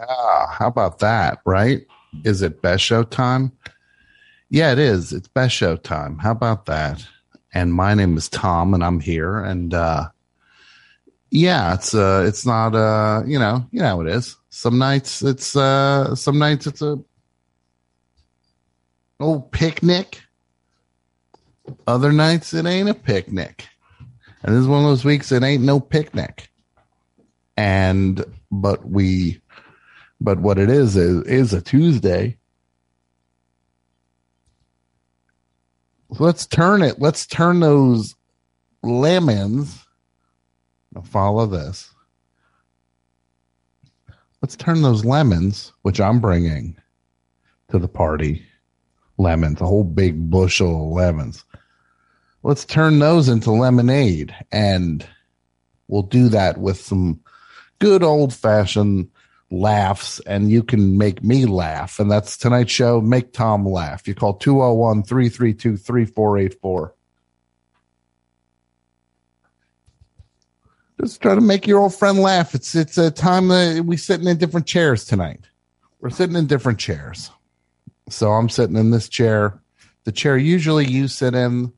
Yeah, how about that, right? Is it best show time? Yeah, it is. It's best show time. How about that? And my name is Tom and I'm here and uh yeah, it's uh it's not uh you know, you know how it is. Some nights it's uh some nights it's a old picnic. Other nights it ain't a picnic. And this is one of those weeks it ain't no picnic. And but we but what it is is, is a Tuesday. Let's turn it. Let's turn those lemons. Now follow this. Let's turn those lemons, which I'm bringing to the party. Lemons, a whole big bushel of lemons. Let's turn those into lemonade. And we'll do that with some good old fashioned laughs and you can make me laugh. And that's tonight's show. Make Tom laugh. You call 201 332 3484. Just try to make your old friend laugh. It's it's a time that we sitting in different chairs tonight. We're sitting in different chairs. So I'm sitting in this chair, the chair usually you sit in,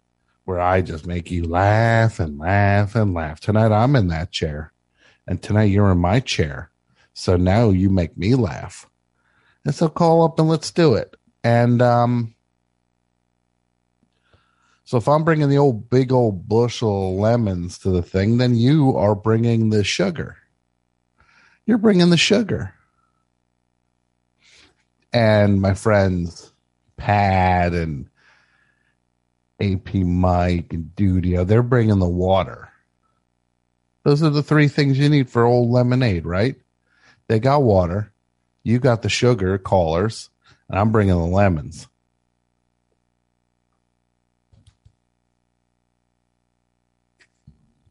where I just make you laugh and laugh and laugh. Tonight I'm in that chair, and tonight you're in my chair so now you make me laugh. And so call up and let's do it. And um, so if I'm bringing the old big old bushel lemons to the thing, then you are bringing the sugar. You're bringing the sugar. And my friends, Pat and AP Mike and Dudio, they're bringing the water. Those are the three things you need for old lemonade, right? They got water. You got the sugar callers, and I'm bringing the lemons.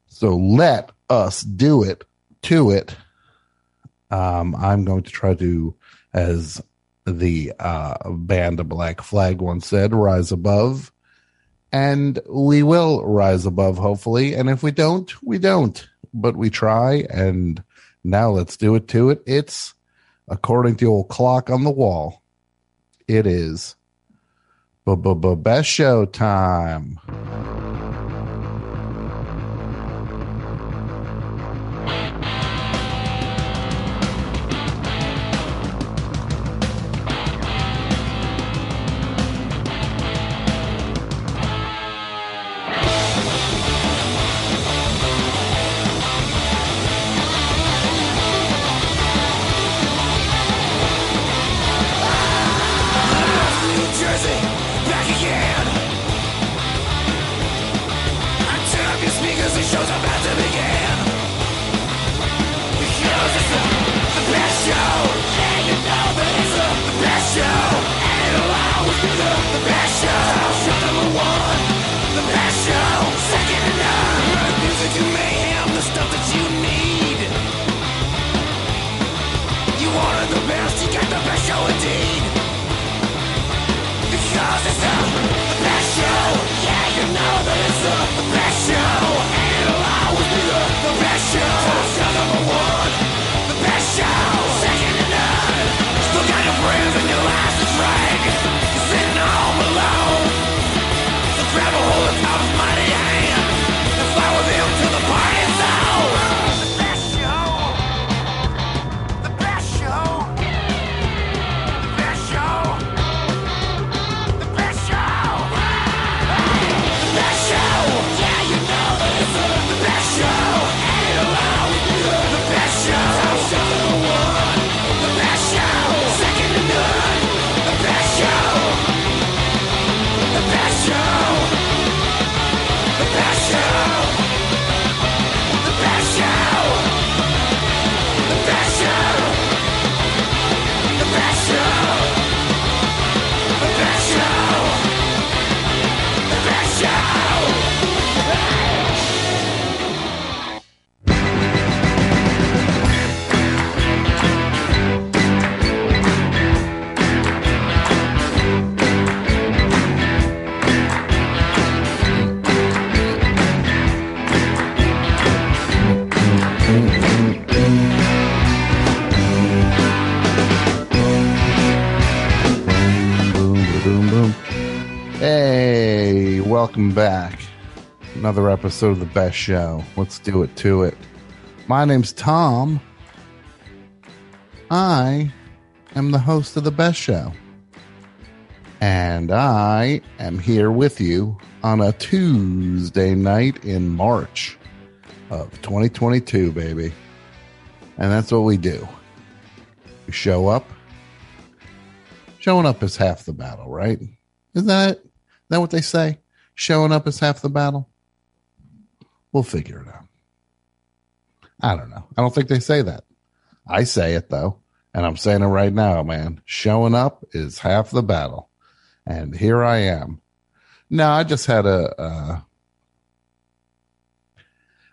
So let us do it to it. Um, I'm going to try to, as the uh, band of Black Flag once said, rise above. And we will rise above, hopefully. And if we don't, we don't. But we try, and now let's do it to it. It's according to the old clock on the wall. It is best show time. Welcome back. Another episode of the best show. Let's do it to it. My name's Tom. I am the host of the best show. And I am here with you on a Tuesday night in March of 2022, baby. And that's what we do. We show up. Showing up is half the battle, right? Isn't that, is that what they say? Showing up is half the battle? We'll figure it out. I don't know. I don't think they say that. I say it though, and I'm saying it right now, man. Showing up is half the battle. And here I am. No, I just had a, a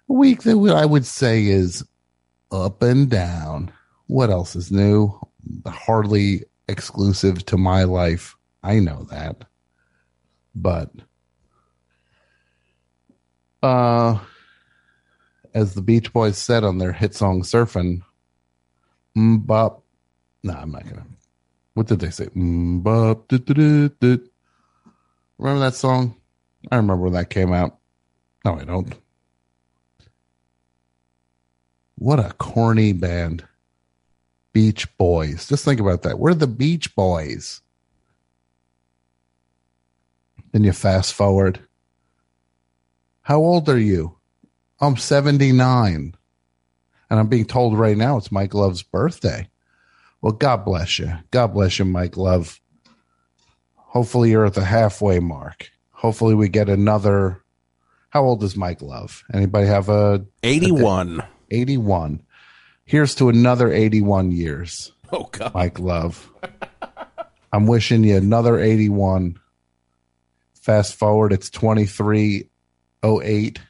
week that I would say is up and down. What else is new? Hardly exclusive to my life. I know that. But uh as the Beach Boys said on their hit song Surfing, bop. No, I'm not gonna. What did they say? Bop. Remember that song? I remember when that came out. No, I don't. What a corny band. Beach Boys. Just think about that. We're the Beach Boys. Then you fast forward. How old are you? I'm 79. And I'm being told right now it's Mike Love's birthday. Well, God bless you. God bless you, Mike Love. Hopefully you're at the halfway mark. Hopefully we get another. How old is Mike Love? Anybody have a 81? A, 81. Here's to another 81 years. Oh God. Mike Love. I'm wishing you another 81. Fast forward, it's 2308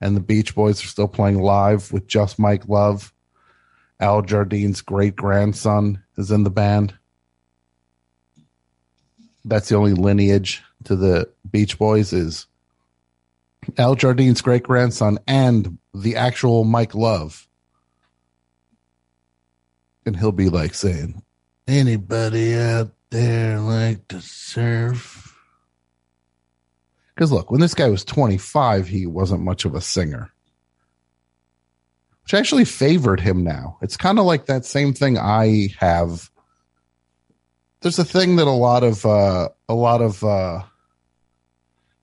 and the Beach Boys are still playing live with just Mike Love. Al Jardine's great grandson is in the band. That's the only lineage to the Beach Boys is Al Jardine's great grandson and the actual Mike Love. And he'll be like saying, Anybody out there like to surf? Because look, when this guy was 25, he wasn't much of a singer, which actually favored him now. It's kind of like that same thing I have. There's a thing that a lot of, uh, a lot of, uh,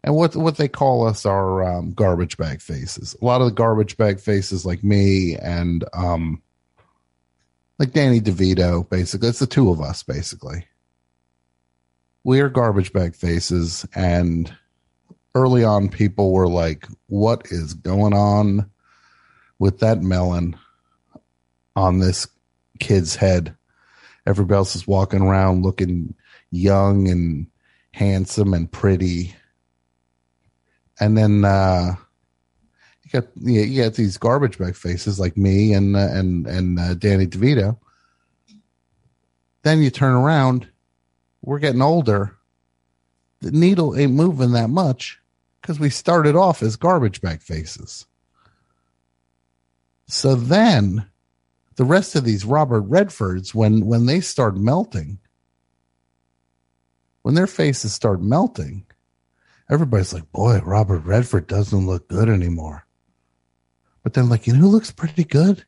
and what what they call us are um, garbage bag faces. A lot of the garbage bag faces, like me and um, like Danny DeVito, basically, it's the two of us, basically. We are garbage bag faces, and early on people were like, what is going on with that melon on this kid's head? Everybody else is walking around looking young and handsome and pretty. And then, uh, you got, you, you got these garbage bag faces like me and, uh, and, and, uh, Danny DeVito. Then you turn around, we're getting older. The needle ain't moving that much because we started off as garbage bag faces. So then the rest of these Robert Redfords, when when they start melting, when their faces start melting, everybody's like, boy, Robert Redford doesn't look good anymore. But then like, you know who looks pretty good?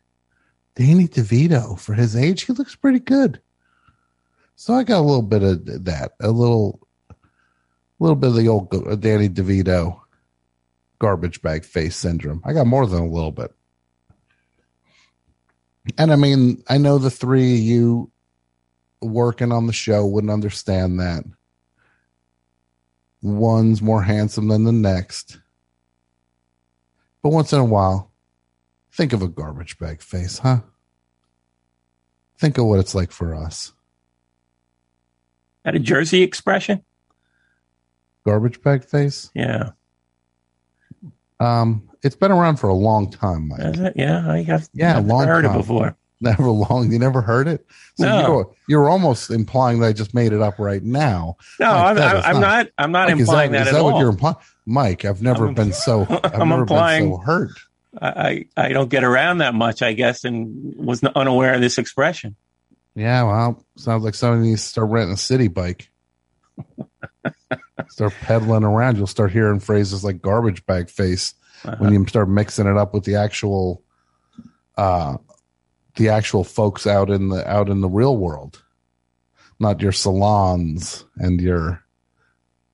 Danny DeVito for his age, he looks pretty good. So I got a little bit of that, a little a little bit of the old uh, Danny DeVito garbage bag face syndrome. I got more than a little bit. And I mean, I know the three of you working on the show wouldn't understand that. One's more handsome than the next. But once in a while, think of a garbage bag face, huh? Think of what it's like for us. That a Jersey expression? Garbage bag face? Yeah. Um, it's been around for a long time, Mike. Is? Yeah, I have. Yeah, a long heard time. it before. Never long. You never heard it. So No. you're, you're almost implying that I just made it up right now. No, Mike, I'm, I'm, is not. I'm not Mike, is implying that, is at that all. what you're implying? Mike, I've never I'm- been so. I've I'm never implying- been so hurt. I I don't get around that much, I guess, and was unaware of this expression. Yeah, well, sounds like somebody needs to start renting a city bike. start peddling around. You'll start hearing phrases like "garbage bag face" when you start mixing it up with the actual, uh, the actual folks out in the out in the real world, not your salons and your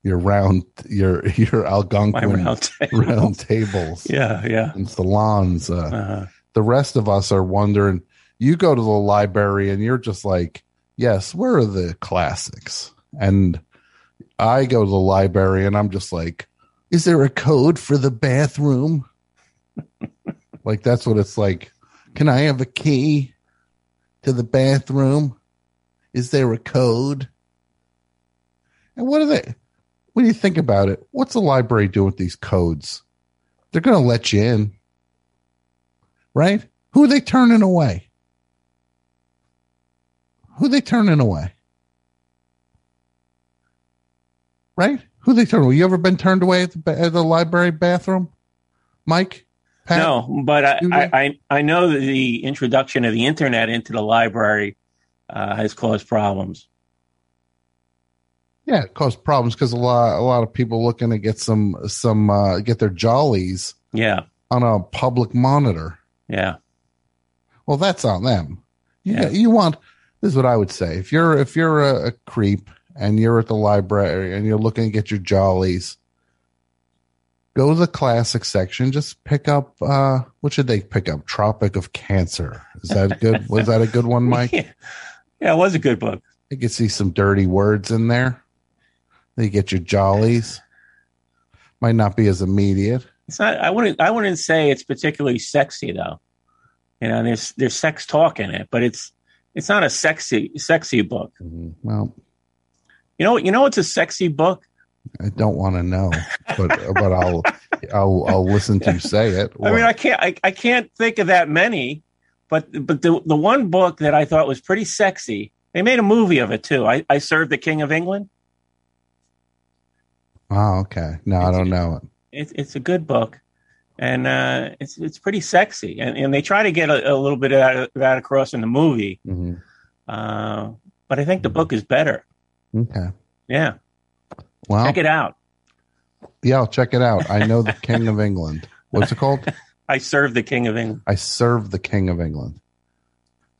your round your your Algonquin round table. round tables Yeah, yeah. and salons. Uh, Uh-huh. the rest of us are wondering. You go to the library and you're just like, yes, where are the classics? And I go to the library and I'm just like, is there a code for the bathroom? like that's what it's like. Can I have a key to the bathroom? Is there a code? And what are they? When you think about it, what's the library doing with these codes? They're going to let you in, right? Who are they turning away? Who are they turning away? Right? Who they turning away? You ever been turned away at the, at the library bathroom? Mike? Pat? No, but I, I. I, I know that the introduction of the internet into the library uh, has caused problems. Yeah, it caused problems because a lot a lot of people looking to get some some uh, get their jollies Yeah, on a public monitor. yeah, Well, that's on them. You, Yeah. you want this is what I would say. If you're if you're a, a creep and you're at the library and you're looking to get your jollies, go to the classic section. Just pick up uh what should they pick up? Tropic of Cancer. Is that good? Was that a good one, Mike? yeah. Yeah, it was a good book. You can see some dirty words in there. They get your jollies. Might not be as immediate. It's not. I wouldn't. I wouldn't say it's particularly sexy though. You know, there's there's sex talk in it, but it's it's not a sexy sexy book. Well, You know. You know, it's a sexy book. I don't want to know, but but I'll I'll I'll listen to you say it. I mean, I can't. I, I can't think of that many, but but the the one book that I thought was pretty sexy. They made a movie of it too. I, I served the King of England. Oh, okay. No, I don't know it. It's it's a good book, and uh, it's it's pretty sexy. And and they try to get a, a little bit of that, across in the movie. Mhm. Uh, but I think the book is better. Okay. Yeah, Well, check it out. yeah, I'll check it out. I know the King of England. What's it called? I serve the King of England. I serve the King of England.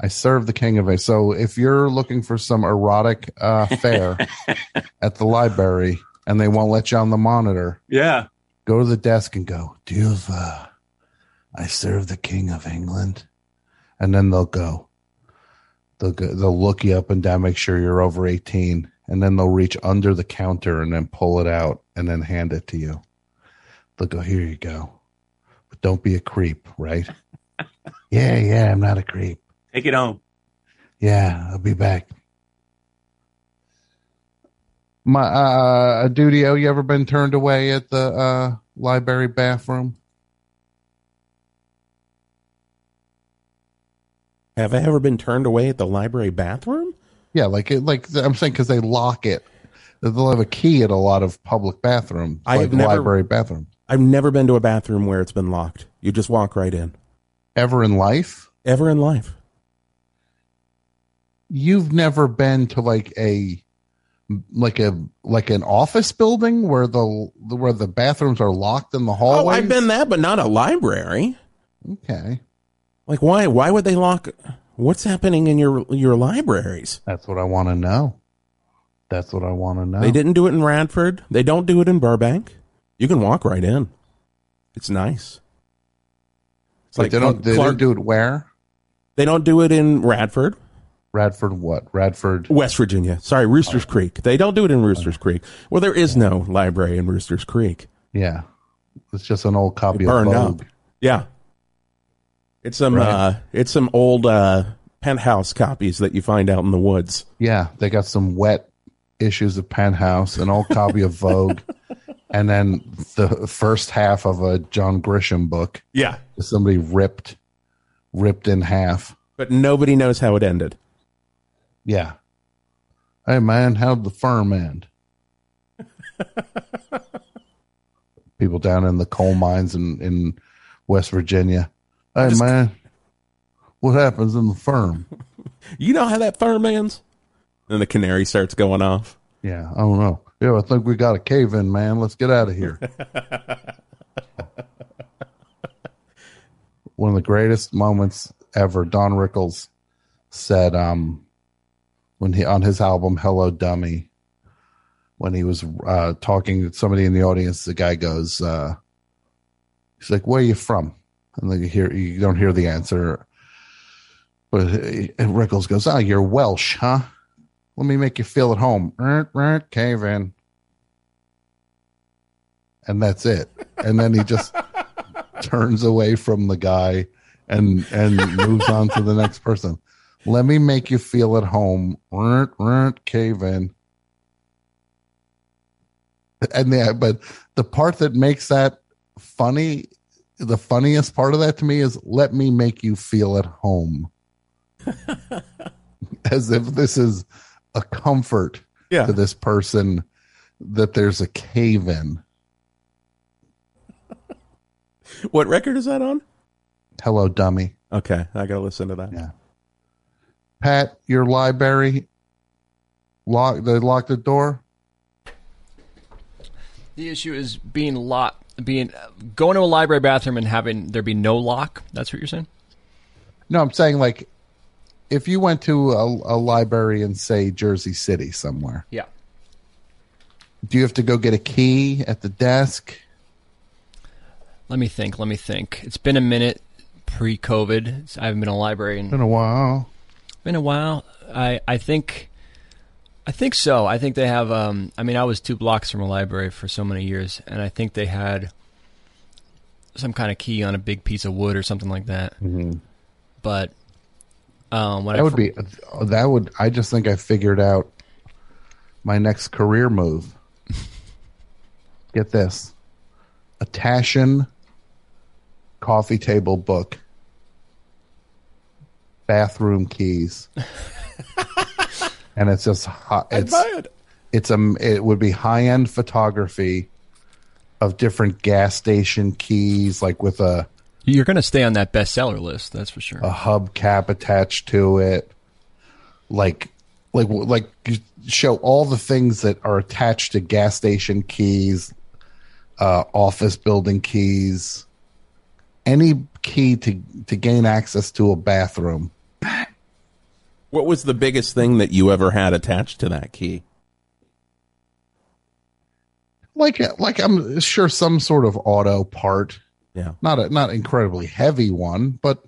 I serve the King of England. So if you're looking for some erotic uh, fare at the library and they won't let you on the monitor, Yeah, go to the desk and go, Do you have, uh, I serve the King of England? And then they'll go. They'll go, they'll look you up and down, make sure you're over 18, and then they'll reach under the counter and then pull it out and then hand it to you. They'll go, Here you go. But don't be a creep, right? yeah, yeah, I'm not a creep. take it home. Yeah, I'll be back. My uh Dudio, you ever been turned away at the uh library bathroom? Have I ever been turned away at the library bathroom? Yeah, like it like I'm saying because they lock it. They'll have a key at a lot of public bathrooms, I like have never- library bathroom. I've never been to a bathroom where it's been locked. You just walk right in. Ever in life? Ever in life. You've never been to like a like a like an office building where the where the bathrooms are locked in the Oh, hallway. I've been that, but not a library. Okay, Like why why would they lock what's happening in your your libraries? that's what I want to know. That's what I want to know. They didn't do it in Radford. They don't do it in Burbank. You can walk right in. It's nice. It's Wait, they don't. They Clark- don't do it where? they don't do it in Radford, Radford. What? Radford. West Virginia. Sorry, Roosters Creek. They don't do it in Roosters Creek. Well, there is no library in Roosters Creek. Yeah, it's just an old copy burned of up. Vogue. Yeah. It's some Right. uh it's some old uh penthouse copies that you find out in the woods. Yeah, they got some wet issues of Penthouse, an old copy of Vogue, and then the first half of a John Grisham book. Yeah. Somebody ripped, ripped in half. But nobody knows how it ended. Yeah. Hey man, how'd the firm end? People down in the coal mines in, in West Virginia. Hey just- man, what happens in the firm? You know how that firm ends? Then the canary starts going off. Yeah, I don't know. Yeah, I think we got a cave in, man. Let's get out of here. One of the greatest moments ever. Don Rickles said, um, when he on his album "Hello Dummy," when he was uh, talking to somebody in the audience, the guy goes, uh, "He's like, where are you from?" And then you hear you don't hear the answer, but Rickles goes, "Ah, you're Welsh, huh?" Let me make you feel at home. Cave in. And that's it. And then he just turns away from the guy and and moves on to the next person. Let me make you feel at home. Cave in. And yeah, but the part that makes that funny, the funniest part of that to me is let me make you feel at home. As if this is a comfort Yeah. to this person that there's a cave in. What record is that on? Hello, dummy. Okay, I gotta listen to that. Yeah. Pat, your library lock they locked the door. The issue is being locked, being going to a library bathroom and having there be no lock. That's what you're saying. No, I'm saying like if you went to a, a library in say Jersey City somewhere, Yeah. do you have to go get a key at the desk? Let me think. Let me think. It's been a minute pre-COVID. I haven't been in a library in Been a while. been a while. I I think I think so. I think they have. Um, I mean, I was two blocks from a library for so many years, and I think they had some kind of key on a big piece of wood or something like that. Mm-hmm. But um, when I That would fir- be that would I just think I figured out my next career move. Get this. A Taschen coffee table book. Bathroom keys. and it's just hot I'd it's buy it. it's a it would be high end photography of different gas station keys like with a you're going to stay on that bestseller list, that's for sure. a hubcap attached to it like like like you show all the things that are attached to gas station keys uh office building keys any key to to gain access to a bathroom What was the biggest thing that you ever had attached to that key? like like i'm sure some sort of auto part Yeah. not a not incredibly heavy one but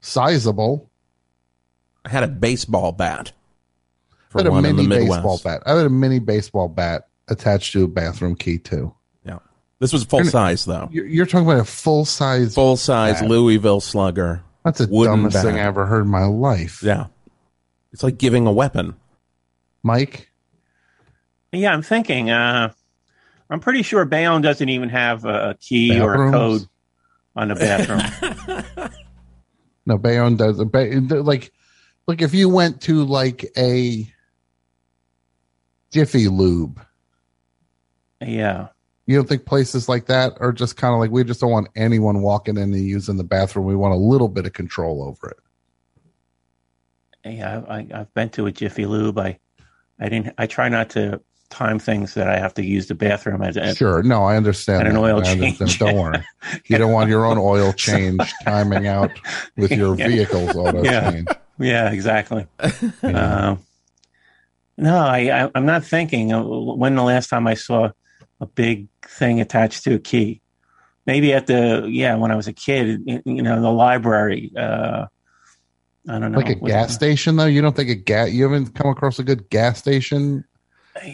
sizable I had a baseball bat. I had a mini baseball bat i had a mini baseball bat attached to a bathroom key too Yeah. This was full size though. you're, you're talking about a full size Full size Bat. Louisville slugger. That's the dumbest bat. thing I ever heard in my life. Yeah. It's like giving a weapon. Mike, Yeah, I'm thinking. Uh, I'm pretty sure Bayonne doesn't even have a, a key or a code on the bathroom. no, Bayonne does. Bay, like, like if you went to like a Jiffy Lube, yeah. you don't think places like that are just kind of like we just don't want anyone walking in and using the bathroom. We want a little bit of control over it. Yeah, I, I've been to a Jiffy Lube. I, I didn't. I try not to time things that I have to use the bathroom Sure, no, I understand. And an oil change. Don't worry, you don't want your own oil change timing out with your Yeah. vehicle's auto Yeah. change. Yeah, exactly. Um, no, I, I, I'm not thinking. When the last time I saw a big thing attached to a key? Maybe at the yeah, when I was a kid, you know, the library. Uh, I don't know, Like a Was gas it- station, though, you don't think a gas? You haven't come across a good gas station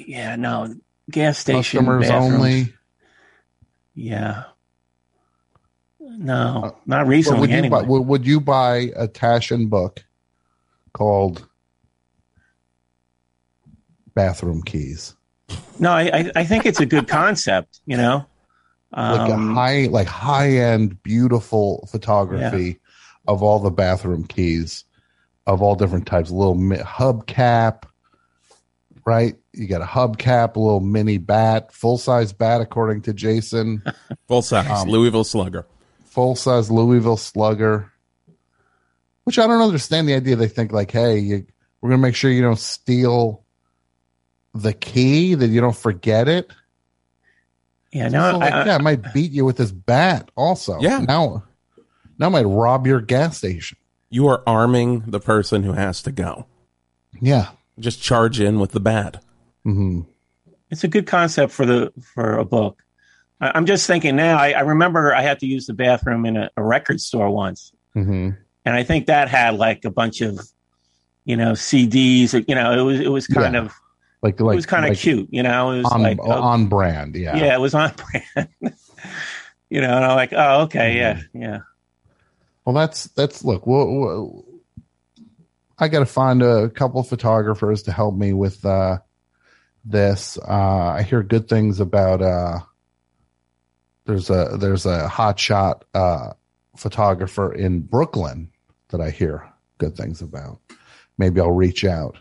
Yeah, no, gas station customers bathrooms. only. Yeah. No, Uh, not recently. would you anyway. buy? Would, would you buy a Taschen book called "Bathroom Keys"? no, I, I, I think it's a good concept. You know, Like Um, a high, like high end, beautiful photography of all the bathroom keys of all different types. A little mi- hubcap, right? You got a hubcap, a little mini bat, full size bat, according to Jason. Full size Um, Louisville slugger. full size Louisville Slugger. Which I don't understand the idea. They think like, hey, you, we're gonna make sure you don't steal the key that you don't forget it. Yeah, no, So, like, I, I, yeah, I might beat you with this bat. Also, Yeah. Now, now I might rob your gas station. You are arming the person who has to go. Yeah. Just charge in with the bad. hmm it's a good concept for the for a book. I, I'm just thinking now. I, I remember I had to use the bathroom in a, a record store once, hmm and I think that had like a bunch of, you know, CDs. You know, it was it was kind Yeah. of Like, it was kind of like cute. You know, it was on like oh, on brand. Yeah. yeah. it was on brand. you know, and I'm like, oh, okay, yeah, Mm-hmm. yeah. Well, that's that's look. We'll, we'll, I got to find a couple of photographers to help me with uh, this. Uh, I hear good things about. Uh, there's a there's a hot shot uh, photographer in Brooklyn that I hear good things about. Maybe I'll reach out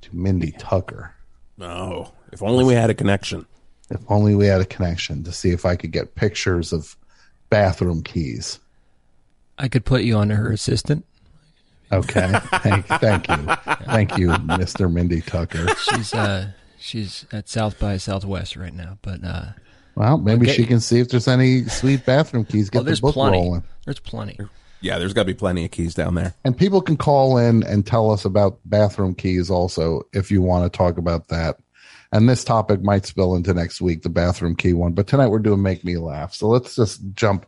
to Mindy Tucker. No. If only we had a connection. If only we had a connection to see if I could get pictures of bathroom keys. I could put you under her assistant. Okay. thank, thank you. Thank you, Mr. Mindy Tucker. She's uh she's at South by Southwest right now, but uh Well, maybe Okay. she can see if there's any sweet bathroom keys. Get oh, the book plenty. rolling. There's plenty. Yeah, there's got to be plenty of keys down there. And people can call in and tell us about bathroom keys also if you want to talk about that. And this topic might spill into next week, the bathroom key one. But tonight we're doing Make Me Laugh. So let's just jump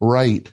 right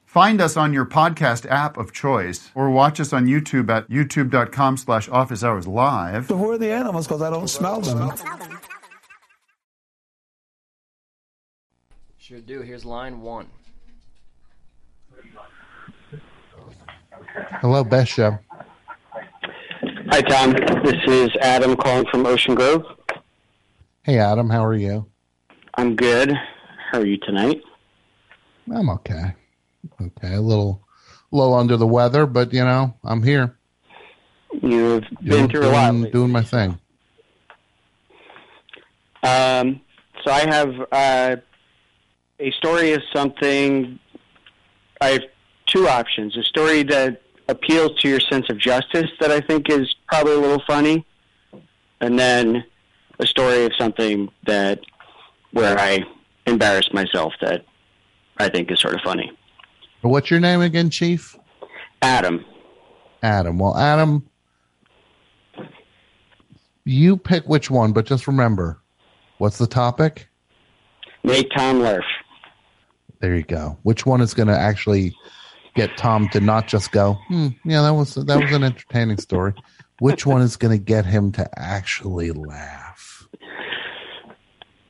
Find us on your podcast app of choice or watch us on YouTube at youtube.com slash office hours live. So who are the animals? Because I don't smell them. Sure do. Here's line one. Hello, Best Show. Hi, Tom. This is Adam calling from Ocean Grove. Hey, Adam, how are you? I'm good. How are you tonight? I'm okay. Okay, a little, little under the weather, but you know, I'm here. You've been Doing, through a lot. lately. doing my thing. Um, so I have uh, a story of something. I have two options: a story that appeals to your sense of justice that I think is probably a little funny, and then a story of something that where I embarrass myself that I think is sort of funny. What's your name again, Chief? Adam, Adam. Well, Adam, you pick which one, but just remember, what's the topic? make Tom laugh. There you go. Which one is going to actually get Tom to not just go, hmm, yeah, that was that was an entertaining story. Which one is going to get him to actually laugh?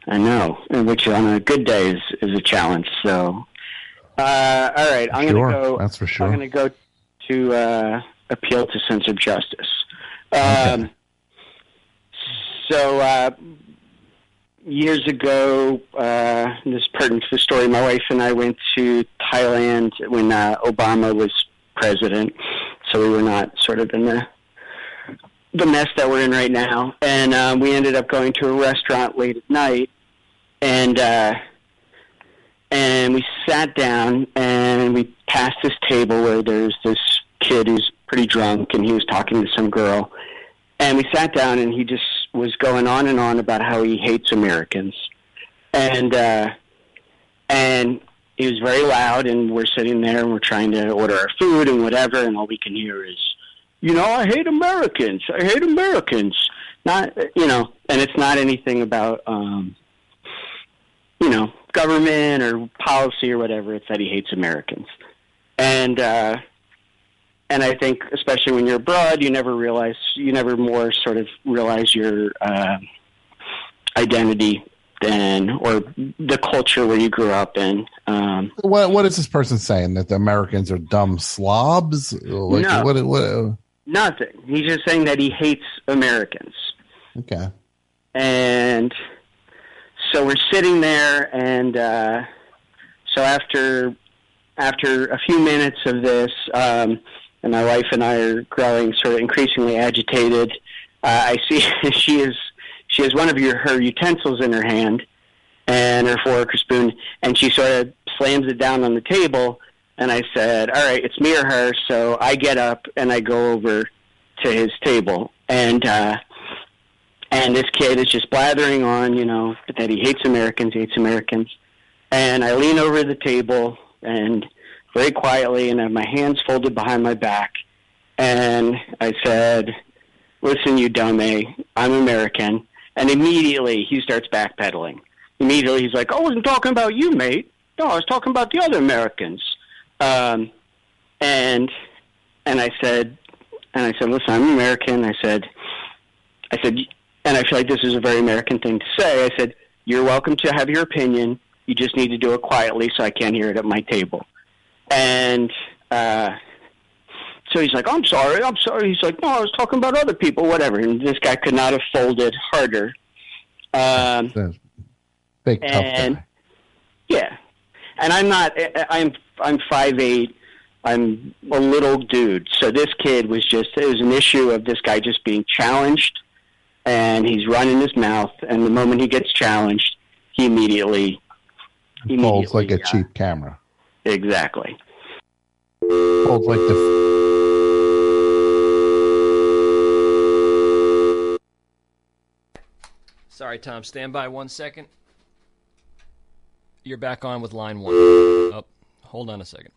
I know, and which on a good day is, is a challenge. So, uh, all right, I'm Sure, going to go. that's for sure. I'm going to go to uh, appeal to sense of justice. Um, So, uh, years ago, uh, this pertains to the story. My wife and I went to Thailand when uh, Obama was president, so we were not sort of in the the mess that we're in right now. And um, we ended up going to a restaurant late at night, and uh, and we sat down and we passed this table where there's this kid who's pretty drunk, and he was talking to some girl, and we sat down and he just was going on and on about how he hates Americans, and uh, and he was very loud, and we're sitting there and we're trying to order our food and whatever, and all we can hear is you know, I hate Americans. I hate Americans. Not, you know, and it's not anything about, um, know, government or policy or whatever. It's that he hates Americans. And, uh, and I think, especially when you're abroad, you never realize, you never more sort of realize your uh, identity than, or the culture where you grew up in. Um, What what is this person saying that the Americans are dumb slobs? Like, No. what, what, nothing. He's just saying that he hates Americans. okay. and so we're sitting there, and uh, so after after a few minutes of this, um, and my wife and I are growing sort of increasingly agitated. Uh, I see she is she has one of your, her utensils in her hand and her fork or spoon, and she sort of slams it down on the table. And I said, "All right, it's me or her." So I get up and I go over to his table, and uh, and this kid is just blathering on, you know, that he hates Americans, hates Americans. And I lean over the table and very quietly, and I have my hands folded behind my back, and I said, "Listen, you dummy, I'm American." And immediately he starts backpedaling. Immediately he's like, "I wasn't talking about you, mate. No, I was talking about the other Americans." Um, and and I said, and I said, "Listen, I'm American." I said, I said, and I feel like this is a very American thing to say. I said, "You're welcome to have your opinion. You just need to do it quietly, so I can't hear it at my table." And uh, so he's like, "I'm sorry, I'm sorry." He's like, "No, I was talking about other people, whatever." And this guy could not have folded harder. Um, Big tough and guy. yeah, and I'm not. I'm I'm five eight. I'm a little dude. So this kid was just. It was an issue of this guy just being challenged, and he's running his mouth. And the moment he gets challenged, he immediately. Folds like a uh, cheap camera. Exactly. Folds like the. Sorry, Tom. Stand by one second. You're back on with line one. Oh, hold on a second.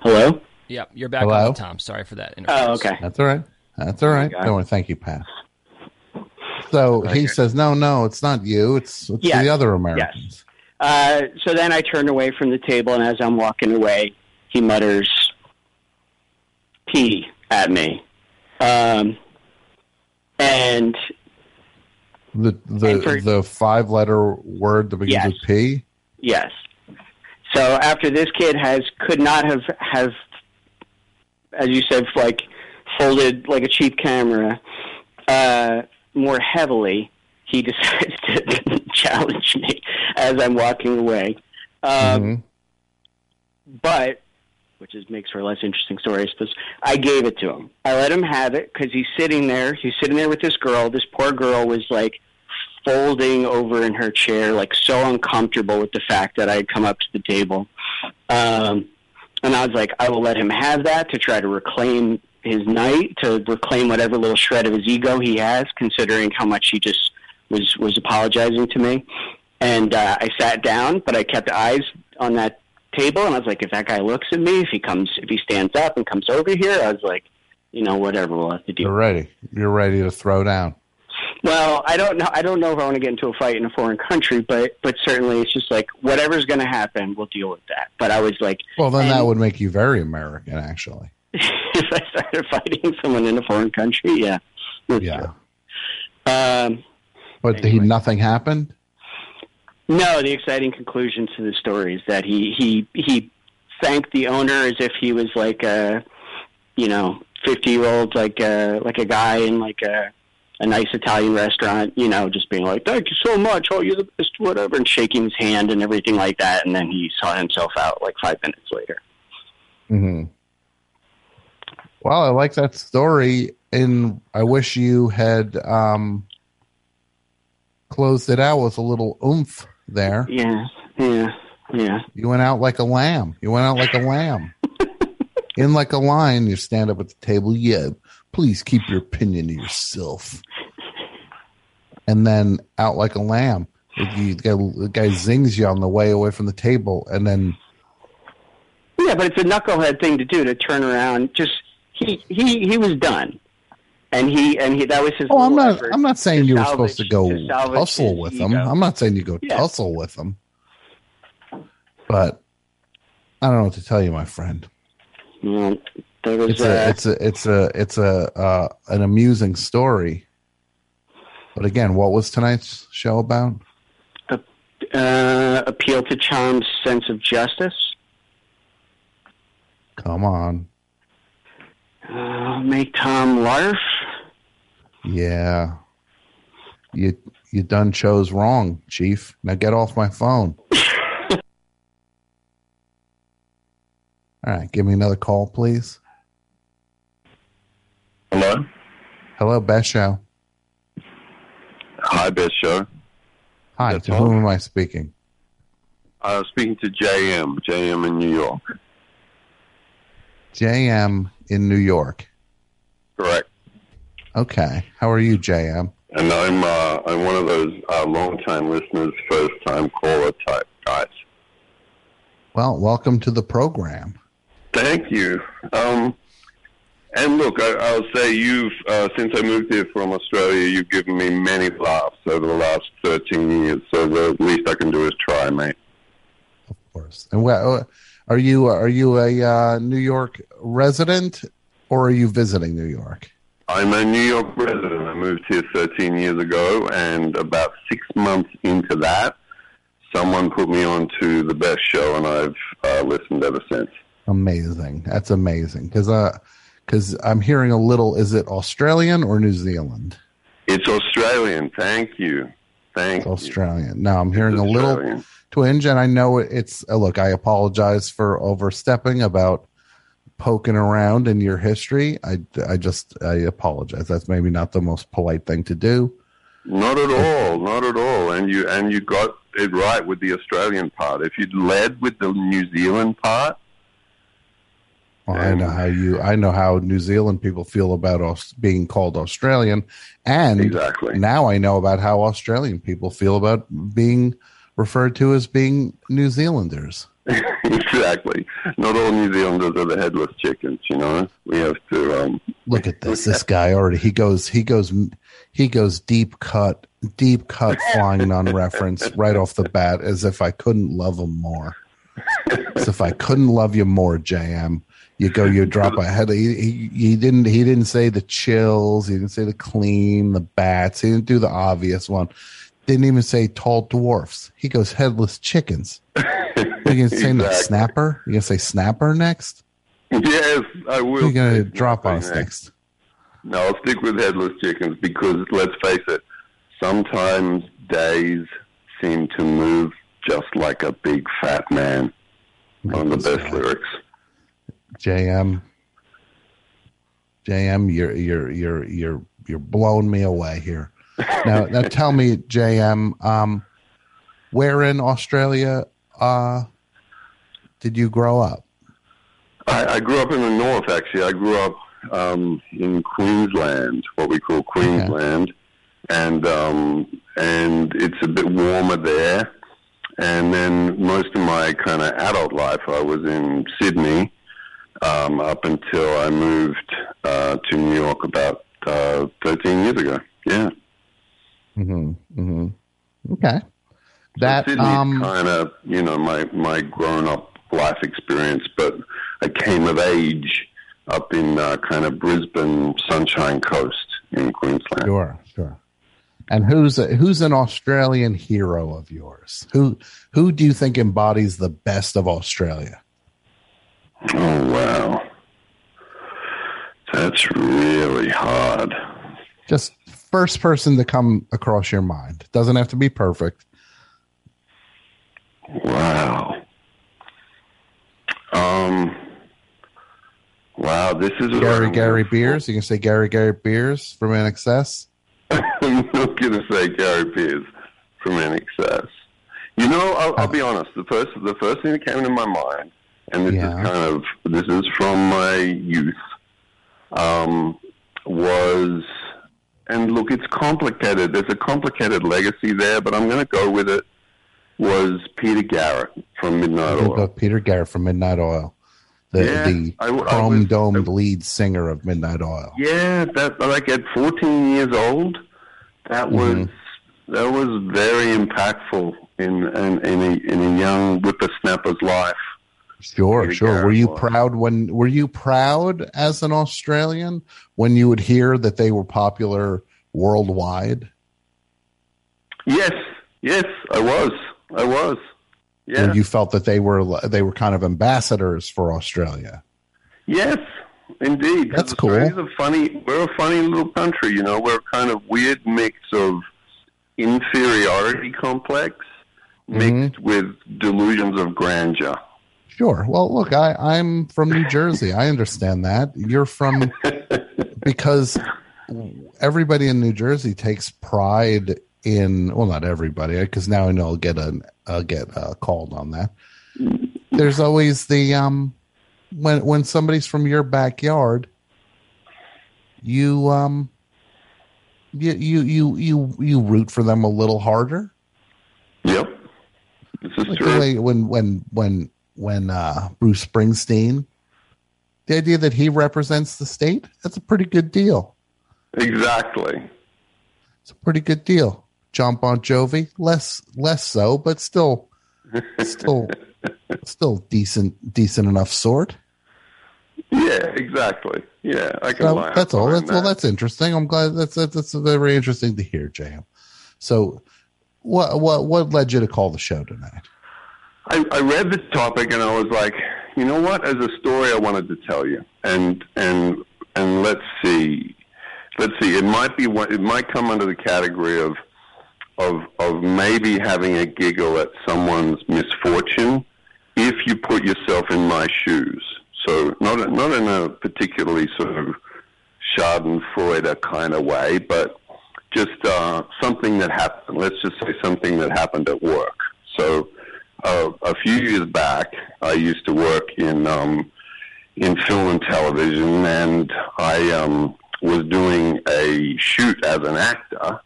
Hello. Yep, you're back Hello? on Tom. Sorry for that. Oh, okay. That's all right. That's all right. Don't worry. Thank you, Pat. So he says, "No, no, it's not you. It's, it's Yes. the other Americans." Uh, so then I turn away from the table, and as I'm walking away, he mutters "P" at me. Um, and The the And for- the five letter word that begins Yes. with P. Yes. So after this kid has could not have have, as you said, like folded like a cheap camera, uh, more heavily, he decides to challenge me as I'm walking away. Um, Mhm. but which is makes for a less interesting story. I suppose I gave it to him. I let him have it because he's sitting there. He's sitting there with this girl. This poor girl was like folding over in her chair, like so uncomfortable with the fact that I had come up to the table. Um, and I was like, I will let him have that to try to reclaim his night, to reclaim whatever little shred of his ego he has, considering how much he just was was apologizing to me. And uh, I sat down, but I kept eyes on that table, and I was like, if that guy looks at me, if he comes, if he stands up and comes over here, I was like, you know, whatever, we'll have to deal. You're ready. You're ready to throw down. Well, I don't know. I don't know if I want to get into a fight in a foreign country, but but certainly it's just like whatever's going to happen, we'll deal with that. But I was like, Well, then that would make you very American, actually. if I started fighting someone in a foreign country, yeah, Yeah. Um, But he, nothing happened. no, the exciting conclusion to the story is that he he he thanked the owner as if he was like a you know fifty year old like a like a guy in like a a nice Italian restaurant, you know, just being like, "Thank you so much, oh, you're the best," whatever, and shaking his hand and everything like that. And then he saw himself out like five minutes later. hmm Well, I like that story, and I wish you had um, closed it out with a little oomph there. Yeah, yeah, yeah. You went out like a lamb. You went out like a lamb. In like a lion, you stand up at the table. Yeah, please keep your opinion to yourself. And then out like a lamb. You, the guy zings you on the way away from the table, and then Yeah, but it's a knucklehead thing to do to turn around. Just he he he was done, and he and he that was his. Oh, I'm not. I'm not saying you were supposed to go to tussle with them. ego. I'm not saying you go Yeah. tussle with them, but I don't know what to tell you, my friend. Yeah, there was It's uh, a, it's a, it's a, it's a, uh, an amusing story. But again, what was tonight's show about? uh, appeal to Chom's sense of justice. Come on, Uh, make Tom larf. yeah, You you done chose wrong, Chief. Now get off my phone. All right, give me another call, please. Hello. Hello, Best Show. Hi, Best Show. Hi, That's to all. whom am I speaking? I was speaking to JM, JM in New York. JM in New York. Correct. Okay. How are you, JM? And I'm uh, I'm one of those uh, long-time listeners, first-time caller type guys. Well, welcome to the program. Thank you. Um, and look, I, I'll say you've uh, since I moved here from Australia, you've given me many laughs over the last 13 years. So the least I can do is try, mate. Of course. And what are you are you a uh, New York resident or are you visiting New York? I'm a New York resident. I moved here 13 years ago, and about six months into that, someone put me on to the best show, and I've uh, listened ever since. Amazing. That's amazing because uh because I'm hearing a little. Is it Australian or New Zealand? It's Australian. Thank you. Thank It's you. Australian. No, I'm hearing a little. Twinge, and I know it's. Uh, look, I apologize for overstepping about poking around in your history. I, I just I apologize. That's maybe not the most polite thing to do. Not at all. Not at all. And you and you got it right with the Australian part. If you'd led with the New Zealand part, Well, I know how you. I know how New Zealand people feel about us being called Australian, and Exactly. now I know about how Australian people feel about being referred to as being New Zealanders. exactly. Not all New Zealanders are the headless chickens. You know, we have to. Um, Look at this. This guy already. He goes. He goes. He goes deep cut. Deep cut Flying Nun reference right off the bat, as if I couldn't love him more. As if I couldn't love you more, JM. You go. You drop a head. He, he, he didn't. He didn't say the chills. He didn't say the clean, the bats. He didn't do the obvious one. Didn't even say tall dwarfs. He goes headless chickens. You gonna say next? Exactly. snapper? You gonna say snapper next? yes, I will. You're gonna drop on us next. No, I'll stick with headless chickens because let's face it, sometimes days seem to move just like a big fat man on the best lyrics. JM. JM, you're you're you're you're you're blowing me away here. Now, now tell me, JM, um, where in Australia uh, did you grow up? I, I grew up in the north, actually. I grew up um, in Queensland, what we call Queensland, and um, and it's a bit warmer there. And then most of my kind of adult life, I was in Sydney um, up until I moved uh, to New York about uh, 13 years ago. Yeah. Mm-hmm. Mm-hmm. Okay. That Sydney's um, kind of you know my my grown up life experience, but I came of age up in uh, kind of Brisbane, Sunshine Coast in Queensland. sure, sure. And who's a, who's an Australian hero of yours? Who who do you think embodies the best of Australia? Oh wow, that's really hard. Just first person to come across your mind. Doesn't have to be perfect. Wow. Um. Wow, this is Gary Gary Beers. You can say Gary Gary Beers from INXS. I'm not going to say Gary Pierce from INXS. You know, I'll, I'll be honest. The first, the first thing that came into my mind, and this Yeah. is kind of this is from my youth, um, was, and look, it's complicated. There's a complicated legacy there, but I'm going to go with it. Was Peter Garrett from Midnight Oil? Peter Garrett from Midnight Oil, the Yeah, the I I chrome was- domed lead singer of Midnight Oil. Yeah, that like at 14 years old, that was Mm-hmm. that was very impactful in in, in a in a young whippersnapper's life. Sure, sure. Were you proud when were you proud as an Australian when you would hear that they were popular worldwide? Yes, yes, I was, I was. Yeah, Or you felt that they were they were kind of ambassadors for Australia? yes, indeed. That's cool. A funny, we're a funny little country. You know, we're a kind of weird mix of inferiority complex mixed mm-hmm. with delusions of grandeur. Sure. Well, look, I, I'm from New Jersey. I understand that. You're from because everybody in New Jersey takes pride in well, not everybody, because now I know I'll get a I'll get uh, called on that. There's always the um when when somebody's from your backyard, you um you you you you you root for them a little harder. Yep, this is Like true. the way when when when when uh, Bruce Springsteen, the idea that he represents the state, that's a pretty good deal. Exactly. It's a pretty good deal. John Bon Jovi, less less so, but still, still, still decent, decent enough sort. Yeah, exactly. Yeah, I can. So that's all. That's well. That's interesting. I'm glad. That's that's, that's very interesting to hear, Jam. So, what what what led you to call the show tonight? I, I read the topic and I was like, you know what? As a story, I wanted to tell you, and and and let's see, let's see. It might be. It might come under the category of of of maybe having a giggle at someone's misfortune if you put yourself in my shoes. So not not in a particularly sort of Schadenfreude kind of way, but just uh, something that happened. Let's just say something that happened at work. So uh, a few years back, I used to work in um, in film and television, and I um, was doing a shoot as an actor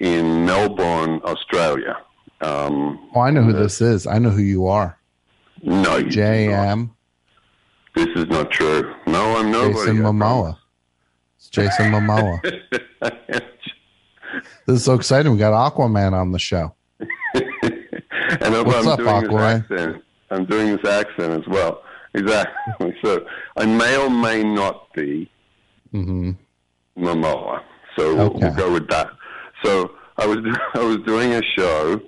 in Melbourne, Australia. Um, Oh, I know who this is. I know who you are. no, you. JM This is not true. No, I'm nobody. Jason Momoa. It's Jason Momoa. This is so exciting. We got Aquaman on the show. and I'm, What's I'm up, doing Aquaman? this accent. I'm doing this accent as well. Exactly. So I may or may not be hmm Momoa. So Okay. we'll go with that. So I was I was doing a show,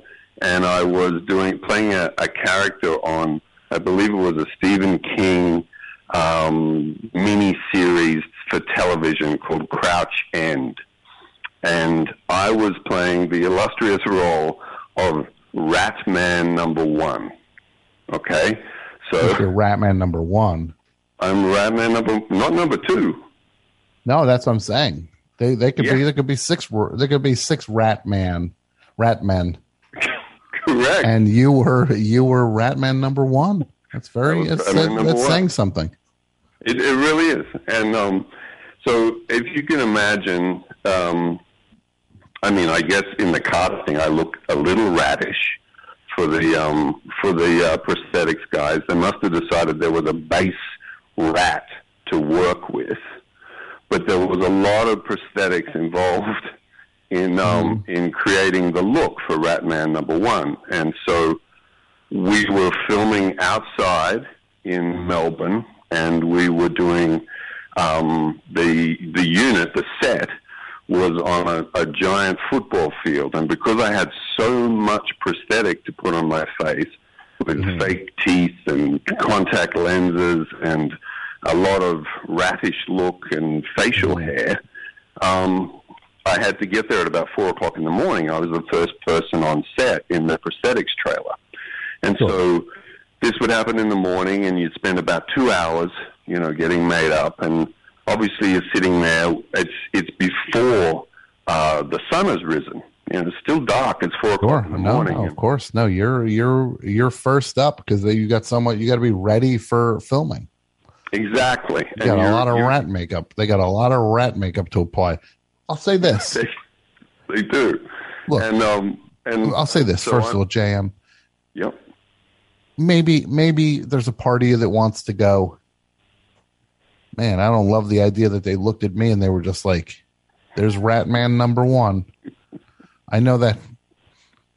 and I was doing playing a, a character on I believe it was a Stephen King um, mini series for television called Crouch End, and I was playing the illustrious role of Ratman Number One. Okay, so You're Ratman number one. I'm Ratman Number not number two. No, that's what I'm saying. They they could be there could be six there could be six Ratman Ratmen, Correct. and you were you were Ratman number one. That's very was it's, that's saying something. It, it really is. And um, so, if you can imagine, um, I mean, I guess in the casting, I look a little radish for the um, for the uh, prosthetics guys. They must have decided there was a base rat to work with, but there was a lot of prosthetics involved in um, in creating the look for Ratman number one, and so we were filming outside in Melbourne, and we were doing um, the the unit, the set was on a, a giant football field, and because I had so much prosthetic to put on my face with fake teeth and contact lenses and a lot of ratish look and facial hair, um, I had to get there at about four o'clock in the morning. I was the first person on set in the prosthetics trailer. And so this would happen in the morning, and you'd spend about two hours, you know, getting made up. And obviously, you're sitting there. It's it's before uh, the sun has risen. You know, it's still dark. It's four Sure. o'clock in the No, morning. no, of course. No, you're you're you're first up because you got someone. you got to be ready for filming. Exactly. You got a lot of rat makeup. They got a lot of rat makeup to apply. I'll say this. They, they do. Look, and um, and I'll say this so first I'm- of all, JM. Yep. Maybe maybe there's a party that wants to go. Man, I don't love the idea that they looked at me and they were just like, "There's Ratman number one." I know that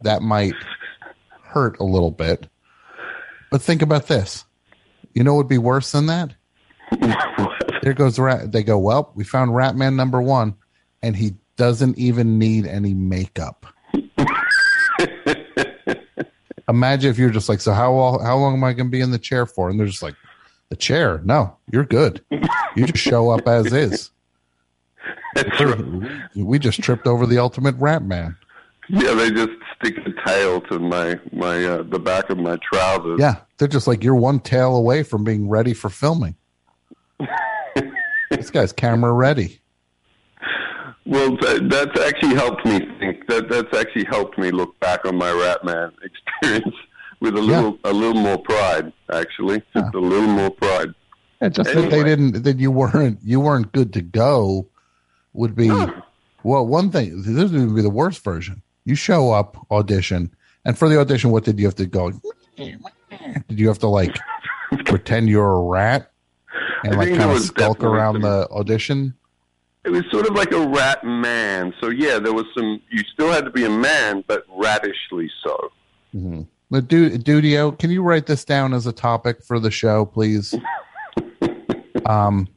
that might hurt a little bit, but think about this. You know what would be worse than that? There goes Rat. They go, well, we found Ratman number one, and he doesn't even need any makeup. Imagine if you're just like, so how how long am I going to be in the chair for? And they're just like, the chair? No, you're good. You just show up as is. That's right. We just tripped over the ultimate Rat Man. Yeah, they just stick a tail to my my uh, the back of my trousers. Yeah, they're just like you're one tail away from being ready for filming. this guy's camera ready. Well, that, that's actually helped me think. That that's actually helped me look back on my Ratman experience with a little a little more pride. Actually, just a little more pride. Yeah, just that they didn't that you weren't you weren't good to go would be well one thing this would be the worst version. You show up audition and for the audition what did you have to go? Did you have to like pretend you're a rat and I like kind of skulk around the audition? It was sort of like a rat man. So yeah, there was some. You still had to be a man, but ratishly so. Mm-hmm. But Du- Dudio, can you write this down as a topic for the show, please? um,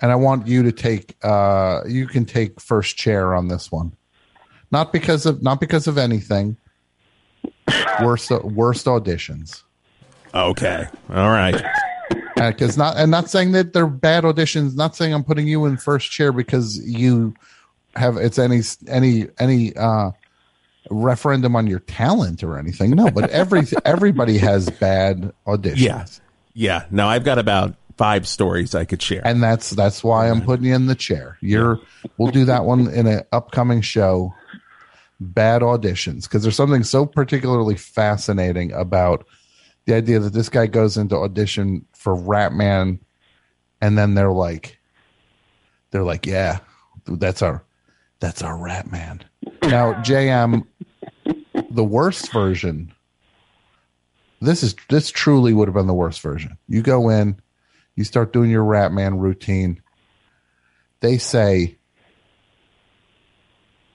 and I want you to take. Uh, you can take first chair on this one, not because of not because of anything. Worst worst auditions. Okay. All right. Because not and not saying that they're bad auditions. Not saying I'm putting you in first chair because you have it's any any any uh referendum on your talent or anything. No, but every everybody has bad auditions. Yeah. Yeah. Now I've got about five stories I could share. and that's that's why I'm putting you in the chair. You're we'll do that one in an upcoming show. Bad auditions because there's something so particularly fascinating about the idea that this guy goes into audition for Ratman, and then they're like, they're like, yeah, that's our that's our Ratman. Now, JM, the worst version. This is this truly would have been the worst version. You go in, you start doing your Ratman routine. They say,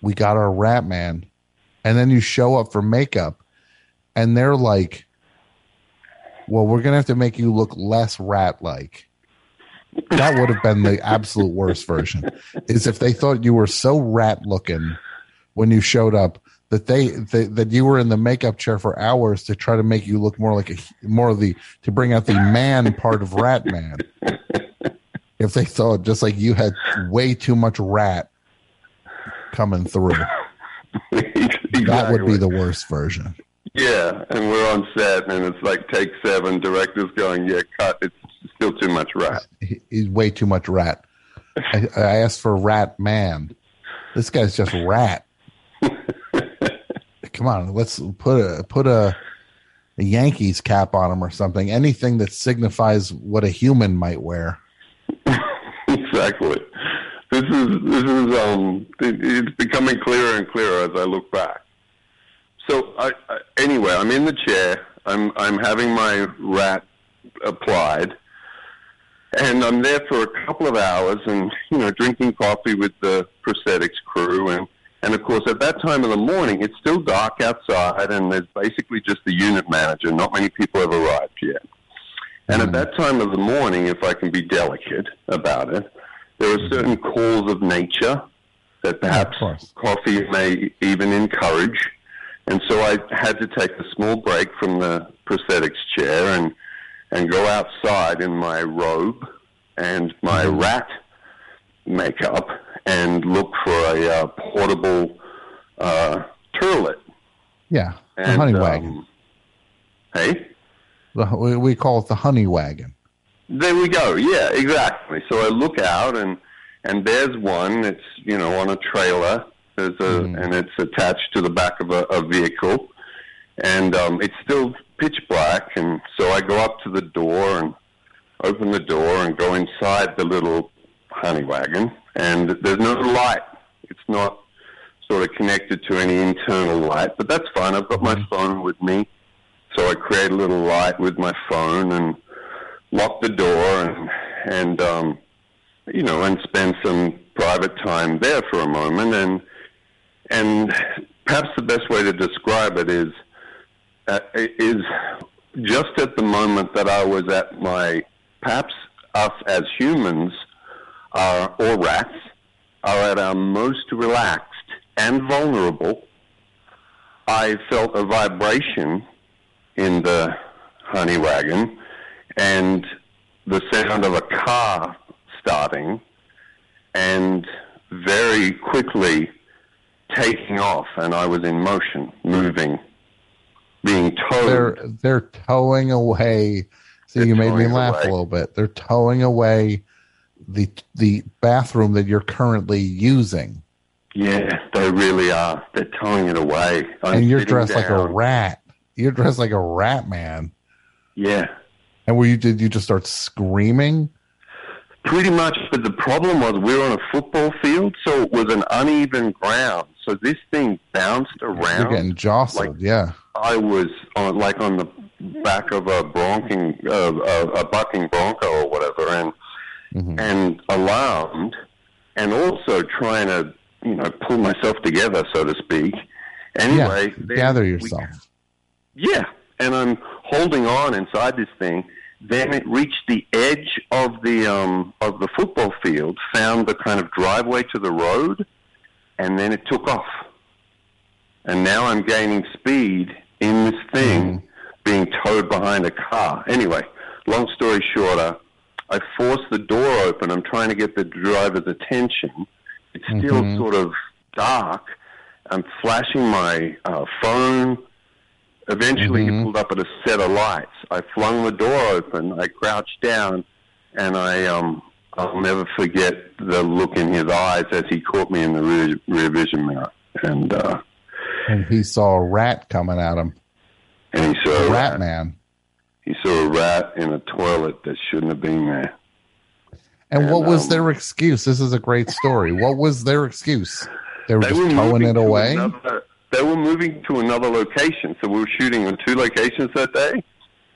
"We got our Ratman," and then you show up for makeup, and they're like, "Well, we're gonna have to make you look less rat-like." That would have been the absolute worst version. Is if they thought you were so rat-looking when you showed up that they, they that you were in the makeup chair for hours to try to make you look more like a more of the to bring out the man part of Rat Man. If they thought just like you had way too much rat coming through, that would be the worst version. Yeah, and we're on set, and it's like take seven. Director's going, yeah, cut. It's still too much rat. He- He's way too much rat. I, I asked for Rat Man. This guy's just rat. Come on, let's put a put a, a Yankees cap on him or something. Anything that signifies what a human might wear. exactly. This is this is um. It, it's becoming clearer and clearer as I look back. So I, I anyway, I'm in the chair. I'm I'm having my rat applied, and I'm there for a couple of hours, and you know, drinking coffee with the prosthetics crew, and and of course, at that time of the morning, it's still dark outside, and there's basically just the unit manager. Not many people have arrived yet. And at hmm. that time of the morning, if I can be delicate about it, there are hmm. certain calls of nature that perhaps coffee may even encourage. And so I had to take a small break from the prosthetics chair and, and go outside in my robe and my hmm. rat makeup and look for a uh, portable uh, turlet. Yeah, the And, honey um, wagon. Hey? The, we, we call it the honey wagon. There we go. Yeah, exactly. So I look out and and there's one. It's you know on a trailer. There's a and it's attached to the back of a, a vehicle, and um, it's still pitch black. And so I go up to the door and open the door and go inside the little honey wagon. And there's no light. It's not sort of connected to any internal light, but that's fine. I've got my phone with me, so I create a little light with my phone and lock the door and and um, you know and spend some private time there for a moment and and perhaps the best way to describe it is uh, is just at the moment that I was at my perhaps us as humans are or rats are at our most relaxed and vulnerable. I felt a vibration in the honey wagon and the sound of a car starting and very quickly taking off, and I was in motion, moving, being towed. They're they're towing away. See, They're you made me laugh away. a little bit. They're towing away the the bathroom that you're currently using, Yeah, they really are. They're towing it away. I'm and you're dressed like a rat. You're dressed like a rat man. Yeah, And were you did you just start screaming? pretty much. But the problem was we were on a football field, so it was an uneven ground. So this thing bounced around. You're getting jostled. like- yeah. I was on like on the back of a bronking, uh, a, a bucking bronco or whatever, and Mhm. and alarmed, and also trying to you know pull myself together, so to speak. Anyway, yeah. Gather we- yourself. yeah, and I'm holding on inside this thing. Then it reached the edge of the um, of the football field, found the kind of driveway to the road, and then it took off. And now I'm gaining speed in this thing, being towed behind a car. Anyway, long story shorter, I force the door open. I'm trying to get the driver's attention. It's still Mhm. sort of dark. I'm flashing my uh, phone. Eventually, Mhm. he pulled up at a set of lights. I flung the door open. I crouched down, and I um I'll never forget the look in his eyes as he caught me in the rear, rear vision mirror, and uh, And he saw a rat coming at him. and he saw A a rat rat. man. He saw a rat in a toilet that shouldn't have been there. And what And, was um, their excuse? This is a great story. What was their excuse? They were They just were towing it away. another- they were moving to another location, so we were shooting on two locations that day,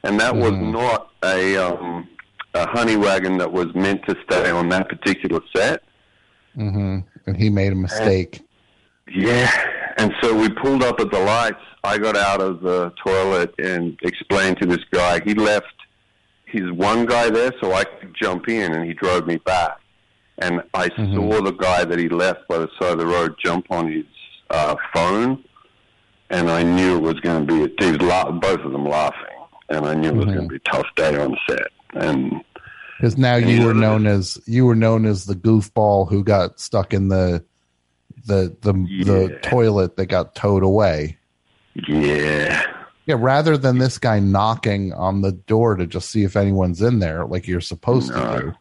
and that was Mhm. not a um, a honey wagon that was meant to stay on that particular set. hmm And he made a mistake. Yeah, and so we pulled up at the lights. I got out of the toilet and explained to this guy. He left his one guy there so I could jump in, and he drove me back. And I Mhm. saw the guy that he left by the side of the road jump on his uh, phone, and I knew it was going to be. He was la- both of them laughing, and I knew it was Mhm. going to be a tough day on set. And Because now And you were know known as you were known as the goofball who got stuck in the the the the toilet that got towed away. Yeah, Yeah, rather than this guy knocking on the door to just see if anyone's in there, like you're supposed No. to do.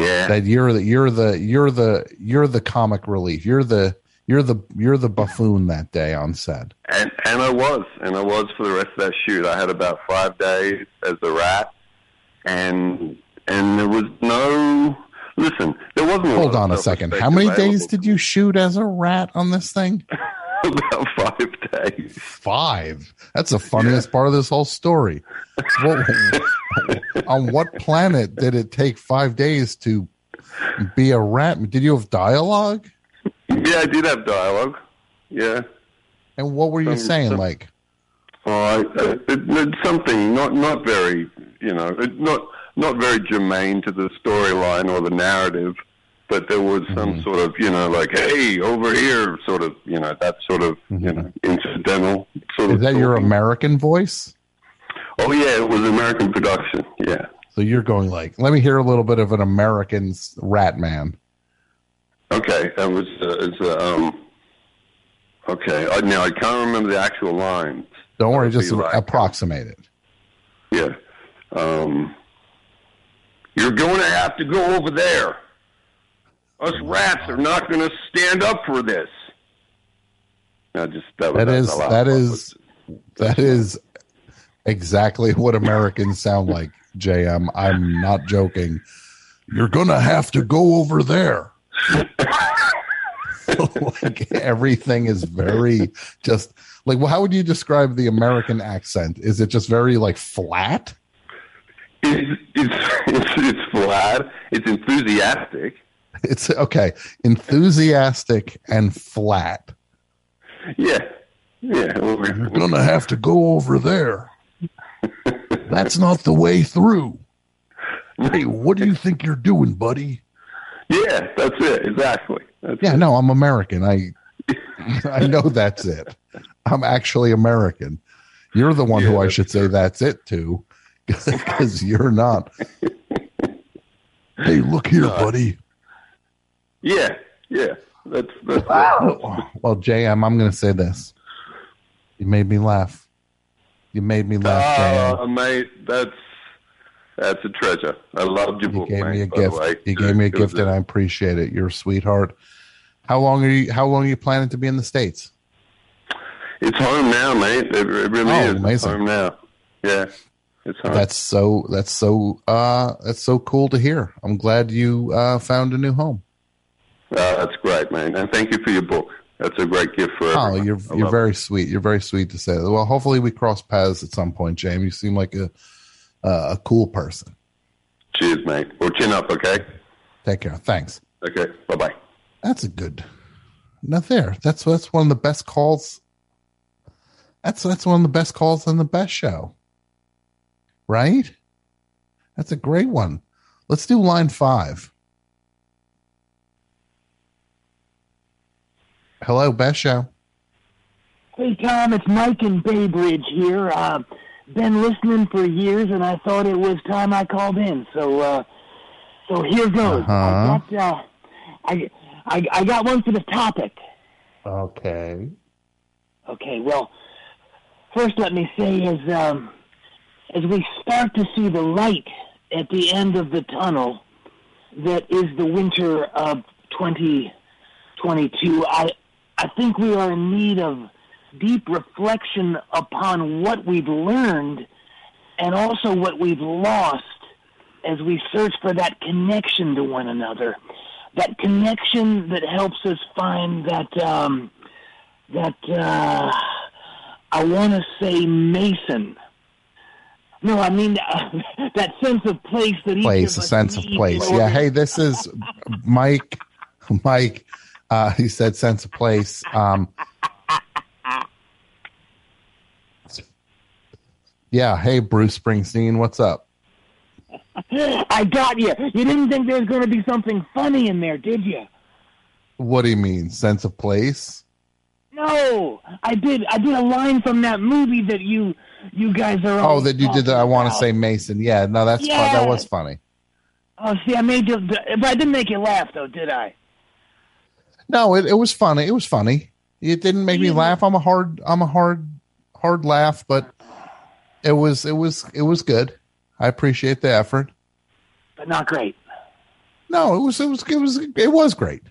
yeah. That you're the you're the you're the you're the comic relief. You're the you're the you're the buffoon that day on set. And and I was, and I was for the rest of that shoot. I had about five days as the rat, and and there was no. Listen, there wasn't. A Hold on a second. How many available days did you shoot as a rat on this thing? about five days. Five. That's the funniest part of this whole story. What, on what planet did it take five days to be a rat? Did you have dialogue? Yeah, I did have dialogue. Yeah, And what were you saying? some- Like, oh, I, uh, it, something not not very, you know, it, not not very germane to the storyline or the narrative. But there was some Mhm. sort of, you know, like, hey, over here, sort of, you know, that sort of, you Mhm. know, incidental sort of. is that your. American voice? Oh yeah, it was American production. Yeah. So you're going like, let me hear a little bit of an American rat man. Okay, that was uh, it's uh, um. Okay, uh, now I can't remember the actual lines. Don't worry, just like- approximate it. Yeah. Um. You're going to have to go over there. Us rats are not going to stand up for this. I just that, That is that is that is exactly what Americans sound like, JM. I'm not joking. You're gonna have to go over there. like everything is very just like well, how would you describe the American accent? Is it just very like flat? It's, it's it's it's flat. It's enthusiastic. It's okay, enthusiastic and flat. Yeah. Yeah. well, You're gonna have to go over there. That's not the way through. Hey, what do you think you're doing, buddy? Yeah, that's it. Exactly. That's Yeah, it. no, I'm American. I I know that's it. I'm actually American. You're the one Yeah, who I should say that's it to, because you're not. Hey, look here, No. buddy. Yeah. Yeah. That's, that's Well, JM, I'm going to say this. You made me laugh. You made me laugh, JM. Oh, mate, that's that's a treasure. I loved your You book, gave mate, me a gift. You gave me a gift, and I appreciate it. You're a sweetheart. How long are you? How long are you planning to be in the states? It's home now, mate. It, it really Oh, is. It's amazing. home now. Yeah, it's. That's so. That's so. Uh, that's so cool to hear. I'm glad you uh, found a new home. Uh, that's great, man. And thank you for your book. That's a great gift for Oh, you're I you're very sweet. You're very sweet to say that. Well, hopefully we cross paths at some point, James. You seem like a uh, a cool person. Cheers, mate. Well, chin up, okay? Take care. Thanks. Okay, bye bye. That's a good. Not there. That's that's one of the best calls. That's that's one of the best calls on the best show. Right? That's a great one. Let's do line five. Hello, best show. Hey, Tom, it's Mike in Baybridge here. Uh, been listening for years, and I thought it was time I called in. So, uh, so here goes. Uh-huh. I got, uh, I, I, I got one for the topic. Okay. Okay, well, first let me say is, um, as we start to see the light at the end of the tunnel that is the winter of 2022, I, I think we are in need of deep reflection upon what we've learned and also what we've lost as we search for that connection to one another. That connection that helps us find that, um, that, uh, I want to say Mason. No, I mean uh, that sense of place that Place, a sense of place. Yeah. Hey, this is Mike. Mike. Uh, he said sense of place. Um, yeah. Hey, Bruce Springsteen. What's up? I got you. You didn't think there was going to be something funny in there, did you? What do you mean? Sense of place? No, I did. I did a line from that movie that you you guys are. Oh, that you did that. I want to say Mason. Yeah. No, that's fun. That was funny. Oh, see, I made you, but I didn't make you laugh, though, did I? No, it, it was funny. It was funny. It didn't make me laugh. I'm a hard. I'm a hard, hard laugh, but it was. It was. It was good. I appreciate the effort. But not great. No, it was. It was. It was. It was great.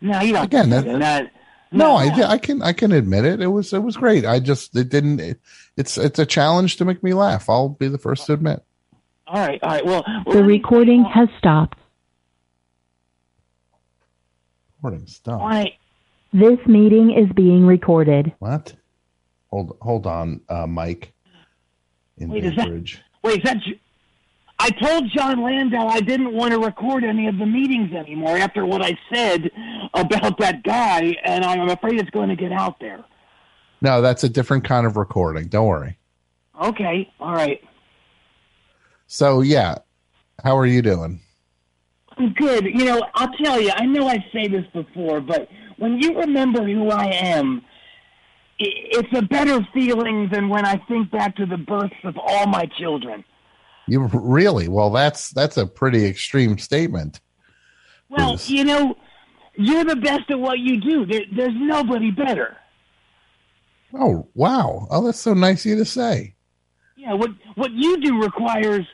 No, you don't. Again, think that- so. Not, No, I, I can. I can admit it. It was. It was great. I just. It didn't. It, it's. It's a challenge to make me laugh. I'll be the first to admit. all right, all right. Well, The recording has stopped. Recording stop. I, This meeting is being recorded. What? Hold. Hold on, uh, Mike. In Wait, is that- wait, is that? I told Jon Landau I didn't want to record any of the meetings anymore after what I said about that guy, and I'm afraid it's going to get out there. No, that's a different kind of recording. Don't worry. Okay, all right. So yeah, how are you doing? Good. You know, I'll tell you, I know I say this before, but when you remember who I am, it's a better feeling than when I think back to the births of all my children. You really? Well, that's that's a pretty extreme statement. Well, Bruce. you know, you're the best at what you do. There, there's nobody better. Oh wow! Oh, that's so nice of you to say. Yeah, what what you do requires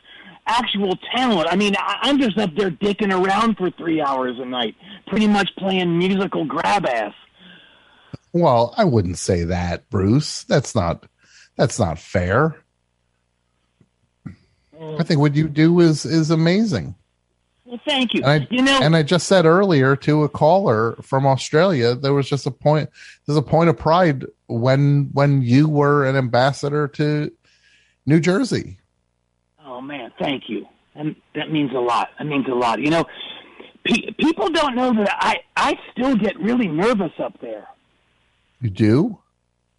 actual talent. I mean, I, I'm just up there dicking around for three hours a night, pretty much playing musical grab ass. Well, I wouldn't say that, Bruce. That's not that's not fair. I think what you do is is amazing. Well, thank you. And I, you know, and I just said earlier to a caller from Australia, there was just a point. There's a point of pride when when you were an ambassador to New Jersey. Oh man, thank you. And that means a lot. That means a lot. You know, pe- people don't know that I I still get really nervous up there. You do?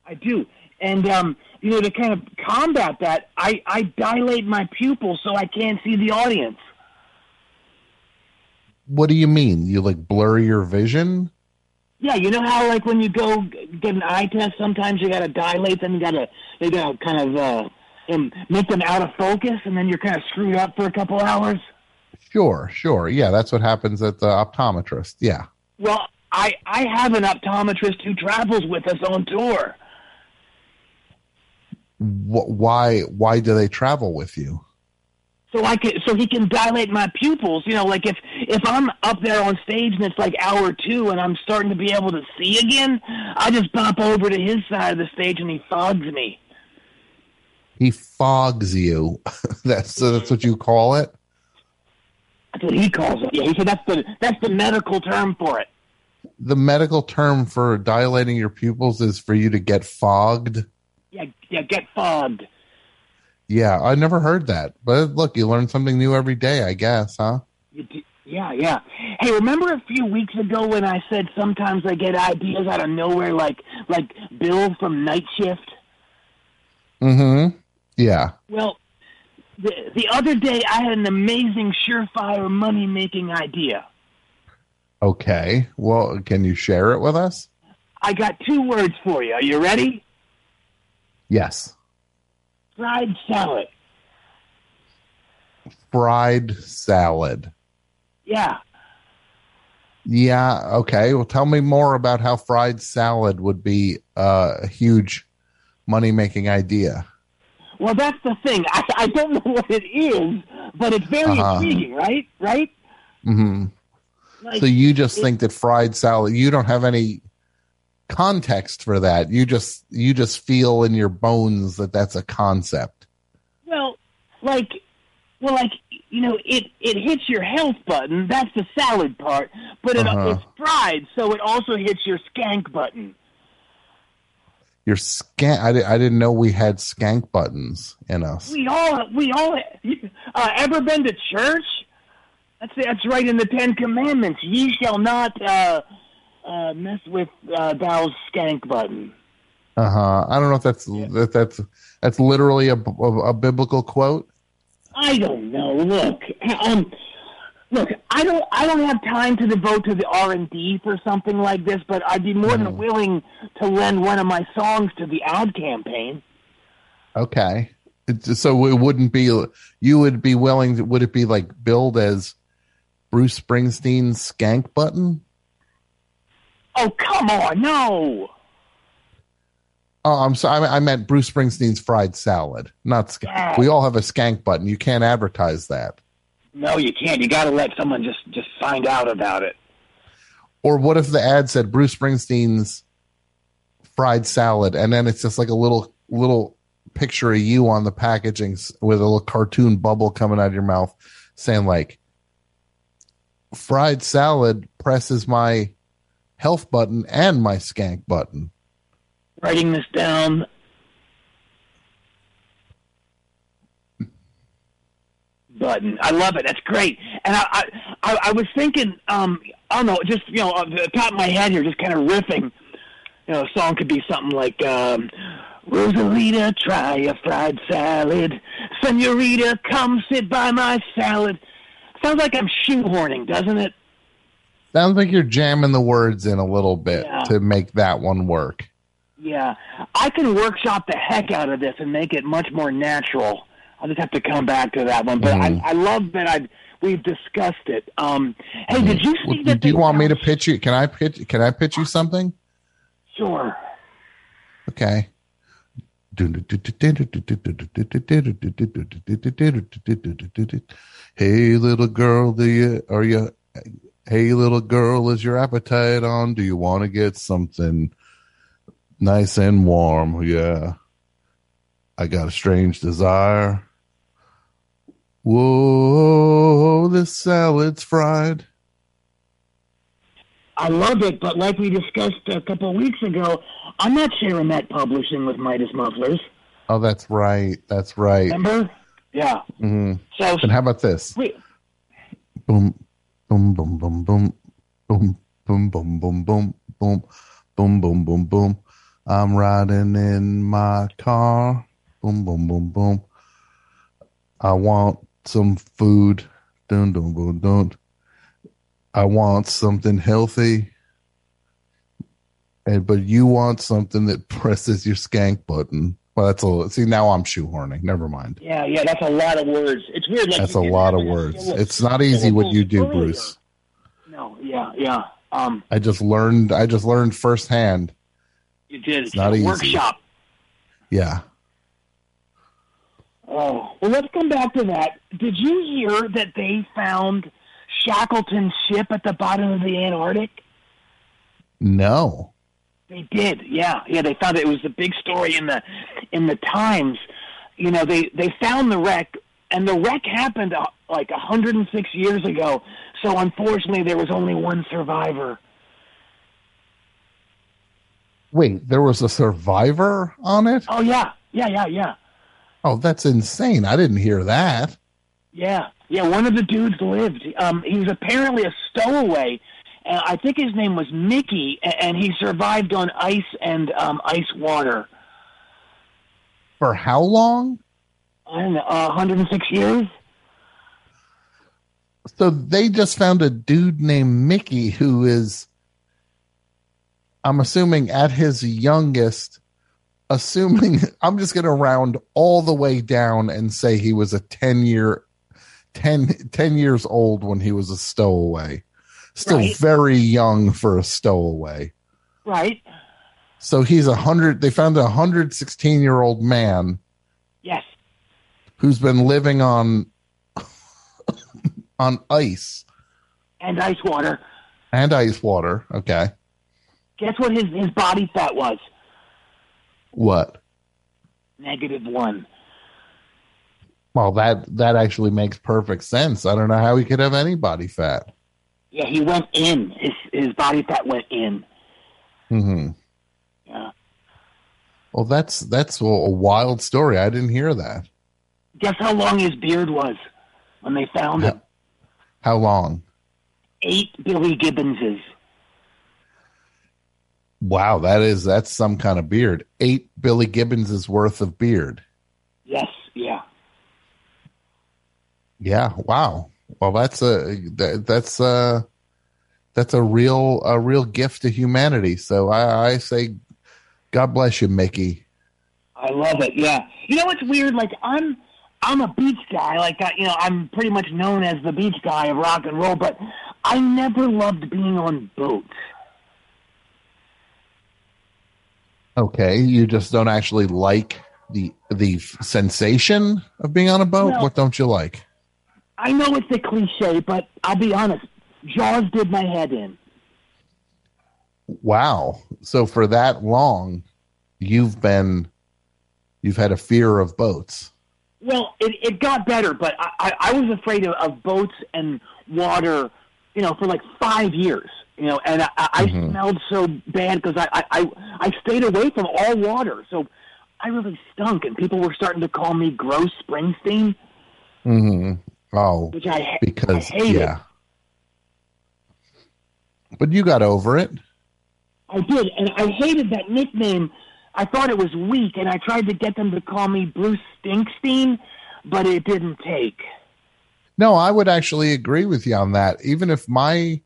I do. And um, you know, to kind of combat that, I I dilate my pupils so I can't see the audience. What do you mean? You like blur your vision? Yeah, you know how like when you go get an eye test, sometimes you got to dilate them. You got to they got to kind of uh, um, make them out of focus, and then you're kind of screwed up for a couple hours. Sure, sure. Yeah, that's what happens at the optometrist. Yeah. Well, I I have an optometrist who travels with us on tour. Wh- why why do they travel with you? so I can so he can dilate my pupils. You know, like if if I'm up there on stage and it's like hour two and I'm starting to be able to see again, I just bump over to his side of the stage and he fogs me. He fogs you. that's so that's what you call it. That's what he calls it. Yeah, he said that's the that's the medical term for it. The medical term for dilating your pupils is for you to get fogged. Yeah, yeah, get fogged. Yeah, I never heard that. But look, you learn something new every day, I guess, huh? Yeah, yeah. Hey, remember a few weeks ago when I said sometimes I get ideas out of nowhere, like like Bill from Night Shift? Mm-hmm. Yeah. Well, the the other day I had an amazing surefire money making idea. Okay. Well, can you share it with us? I got two words for you. Are you ready? Yes. Fried salad. Fried salad. Yeah. Yeah. Okay. Well, tell me more about how fried salad would be uh, a huge money making idea. Well, that's the thing. I, I don't know what it is, but it's very Uh-huh. intriguing, right? Right? hmm Like, So you just it- think that fried salad, you don't have any context for that. You just you just feel in your bones that that's a concept. Well, like, well, like you know, it it hits your health button. That's the salad part, but it, Uh-huh. it's fried, so it also hits your skank button. Your skank. I, di- I didn't know we had skank buttons in us. We all we all uh, ever been to church? That's that's right in the Ten Commandments. Ye shall not uh, uh, mess with uh, thou skank button. Uh huh. I don't know if that's that, that's that's literally a, a, a biblical quote. I don't know. Look, um, look. I don't. I don't have time to devote to the R and D for something like this, but I'd be more than willing to lend one of my songs to the ad campaign. Okay. So it wouldn't be you would be willing to, would it be like billed as Bruce Springsteen's skank button? Oh come on, no. Oh, I'm sorry. I I meant Bruce Springsteen's fried salad, not skank. Yeah. We all have a skank button. You can't advertise that. No, you can't. You got to let someone just just find out about it. Or what if the ad said Bruce Springsteen's fried salad, and then it's just like a little little picture of you on the packaging with a little cartoon bubble coming out of your mouth, saying like, "Fried salad presses my health button and my skank button." Writing this down. Button. I love it. That's great. And I, I, I, I was thinking, um, I don't know, just you know, off the top of my head here, just kind of riffing. You know, a song could be something like, um, "Rosalita, try a fried salad. Senorita, come sit by my salad." Sounds like I'm shoehorning, doesn't it? Sounds like you're jamming the words in a little bit Yeah. to make that one work. Yeah, I can workshop the heck out of this and make it much more natural. I'll just have to come back to that one. But Mhm. I, I love that I we've discussed it. Um, hey, did you see Well, that? do you want me to pitch you? Can I pitch? Can I pitch you something? Sure. Okay. Hey little girl, do you are you hey little girl, is your appetite on? Do you want to get something nice and warm? Yeah. I got a strange desire. Whoa, this salad's fried. I love it, but like we discussed a couple of weeks ago, I'm not sharing that publishing with Midas Mufflers. Oh, that's right. That's right. Remember? Yeah. hmm So And how about this? wait, boom, boom, boom, boom, boom, boom, boom, boom, boom, boom, boom, boom, boom, boom, boom. I'm riding in my car. Boom, boom, boom, boom. I want some food. Dun, dun, dun, dun. I want something healthy. And but you want something that presses your skank button. Well, that's a see. Now I'm shoehorning. Never mind. yeah, yeah, that's a lot of words. It's weird. Like That's a lot of words. It's not easy what you do. Bruce. No, yeah, yeah. Um, I just learned. I just learned firsthand. you did It's not a easy. workshop. Yeah. Oh, well, let's come back to that. Did you hear that they found Shackleton's ship at the bottom of the Antarctic? No. They did, yeah, yeah. They found it. It was a big story in the in the Times. You know, they they found the wreck, and the wreck happened uh, like 106 years ago. So unfortunately, there was only one survivor. Wait, there was a survivor on it? Oh yeah, yeah, yeah, yeah, Oh, that's insane. I didn't hear that. yeah, yeah. One of the dudes lived. Um, he was apparently a stowaway. And I think his name was Mickey, and he survived on ice and um, ice water. For how long? I don't know, uh, 106 years. So they just found a dude named Mickey who is, I'm assuming, at his youngest, assuming, I'm just going to round all the way down and say he was a 10 year, 10, 10 years old when he was a stowaway. Still Right. very young for a stowaway. Right. So he's a hundred, they found a 116 year old man Yes. who's been living on, on ice And ice water. and ice water. Okay. Guess what his, his body fat was? What? Negative one. Well, that that actually makes perfect sense. I don't know how he could have any body fat. Yeah, he went in. His his body fat went in. hmm Yeah. Well, that's that's a, a wild story. I didn't hear that. Guess how long his beard was when they found him? How long? Eight Billy Gibbonses. Wow, that is that's some kind of beard. Eight Billy Gibbons's worth of beard. Yes, yeah. Yeah. Wow. Well, that's a that, that's a that's a real a real gift to humanity. So I, I say, God bless you, Mickey. I love it. Yeah. You know what's weird? Like I'm I'm a beach guy. Like I, you know, I'm pretty much known as the beach guy of rock and roll, but I never loved being on boats. Okay, you just don't actually like the the sensation of being on a boat. No. What don't you like? I know it's a cliche, but I'll be honest. Jaws did my head in. Wow. So for that long, you've been you've had a fear of boats. Well, it, it got better, but I, I, I was afraid of, of boats and water, you know, for like five years. You know, and I, I Mhm. smelled so bad because I, I, I stayed away from all water, so I really stunk, and people were starting to call me Gross Springsteen, hmm Oh, which I ha- because I hated. yeah. But you got over it. I did, and I hated that nickname. I thought it was weak, and I tried to get them to call me Bruce Stinkstein, but it didn't take. No, I would actually agree with you on that. Even if my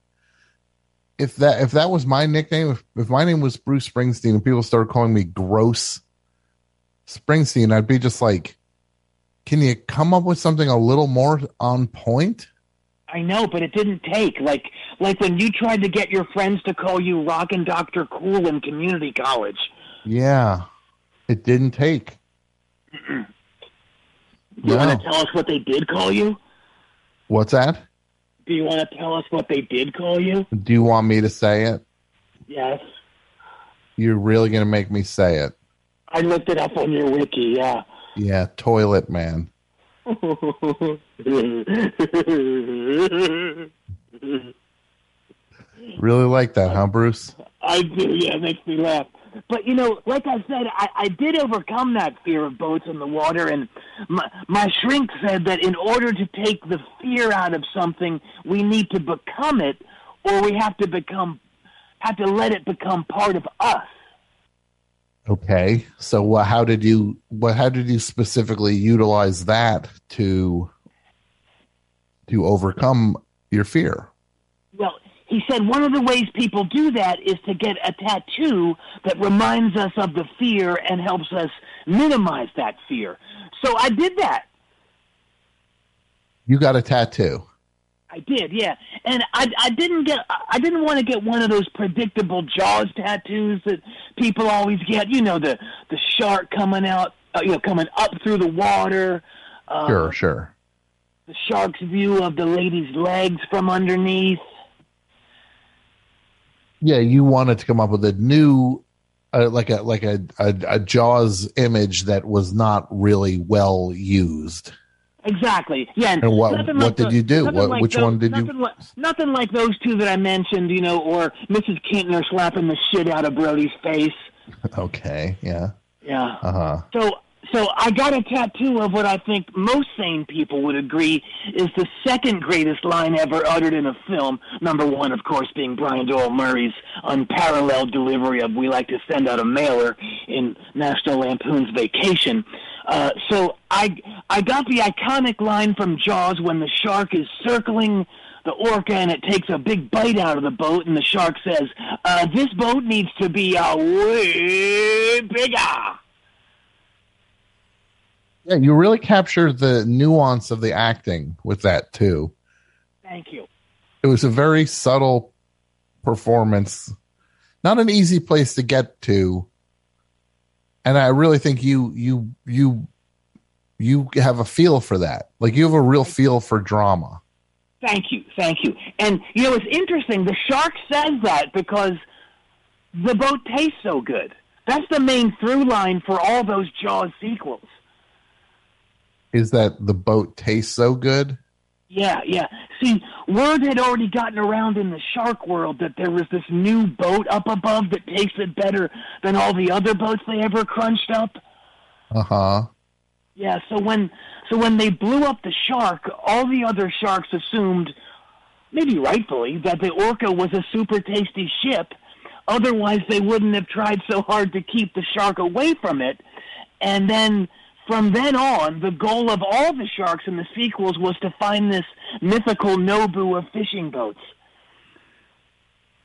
if that if that was my nickname, if, if my name was Bruce Springsteen and people started calling me Gross Springsteen, I'd be just like, can you come up with something a little more on point? I know, but it didn't take. Like like when you tried to get your friends to call you Rockin' Doctor Cool in community college. Yeah, it didn't take. You No. want to tell us what they did call you? What's that? Do you want to tell us what they did call you? Do you want me to say it? Yes. You're really going to make me say it? I looked it up on your wiki, yeah. Yeah, toilet man. Really like that, huh, Bruce? I do, yeah, it makes me laugh. But you know, like I said, I, I did overcome that fear of boats in the water, and my, my shrink said that in order to take the fear out of something, we need to become it, or we have to become, have to let it become part of us. Okay, so how did you? What? How did you specifically utilize that to to overcome your fear? He said one of the ways people do that is to get a tattoo that reminds us of the fear and helps us minimize that fear. So I did that. You got a tattoo. I did, yeah, and I I didn't get I didn't want to get one of those predictable Jaws tattoos that people always get. You know, the the shark coming out, uh, you know, coming up through the water. Uh, Sure, sure. The shark's view of the lady's legs from underneath. Yeah, you wanted to come up with a new, uh, like a like a, a a Jaws image that was not really well used. Exactly. Yeah. And what- what did the- you do? What- like which those- one did you- nothing Like, nothing like those two that I mentioned, you know, or Mrs. Kintner slapping the shit out of Brody's face. Okay, yeah, Yeah. uh huh. So, so I got a tattoo of what I think most sane people would agree is the second greatest line ever uttered in a film. Number one, of course, being Brian Doyle Murray's unparalleled delivery of "We like to send out a mailer" in National Lampoon's Vacation. Uh, so I I got the iconic line from Jaws when the shark is circling the orca and it takes a big bite out of the boat and the shark says, uh, "This boat needs to be uh, way bigger." Yeah, you really captured the nuance of the acting with that too. Thank you. It was a very subtle performance, not an easy place to get to, and I really think you you you you have a feel for that. Like you have a real feel for drama. Thank you, thank you. And you know, it's interesting. The shark says that because the boat tastes so good. That's the main through line for all those Jaws sequels. Is that the boat tastes so good? Yeah, yeah. See, word had already gotten around in the shark world that there was this new boat up above that tasted better than all the other boats they ever crunched up. Uh huh. Yeah, so when so when they blew up the shark, all the other sharks assumed, maybe rightfully, that the orca was a super tasty ship. Otherwise, they wouldn't have tried so hard to keep the shark away from it. And then from then on, the goal of all the sharks in the sequels was to find this mythical Nobu of fishing boats.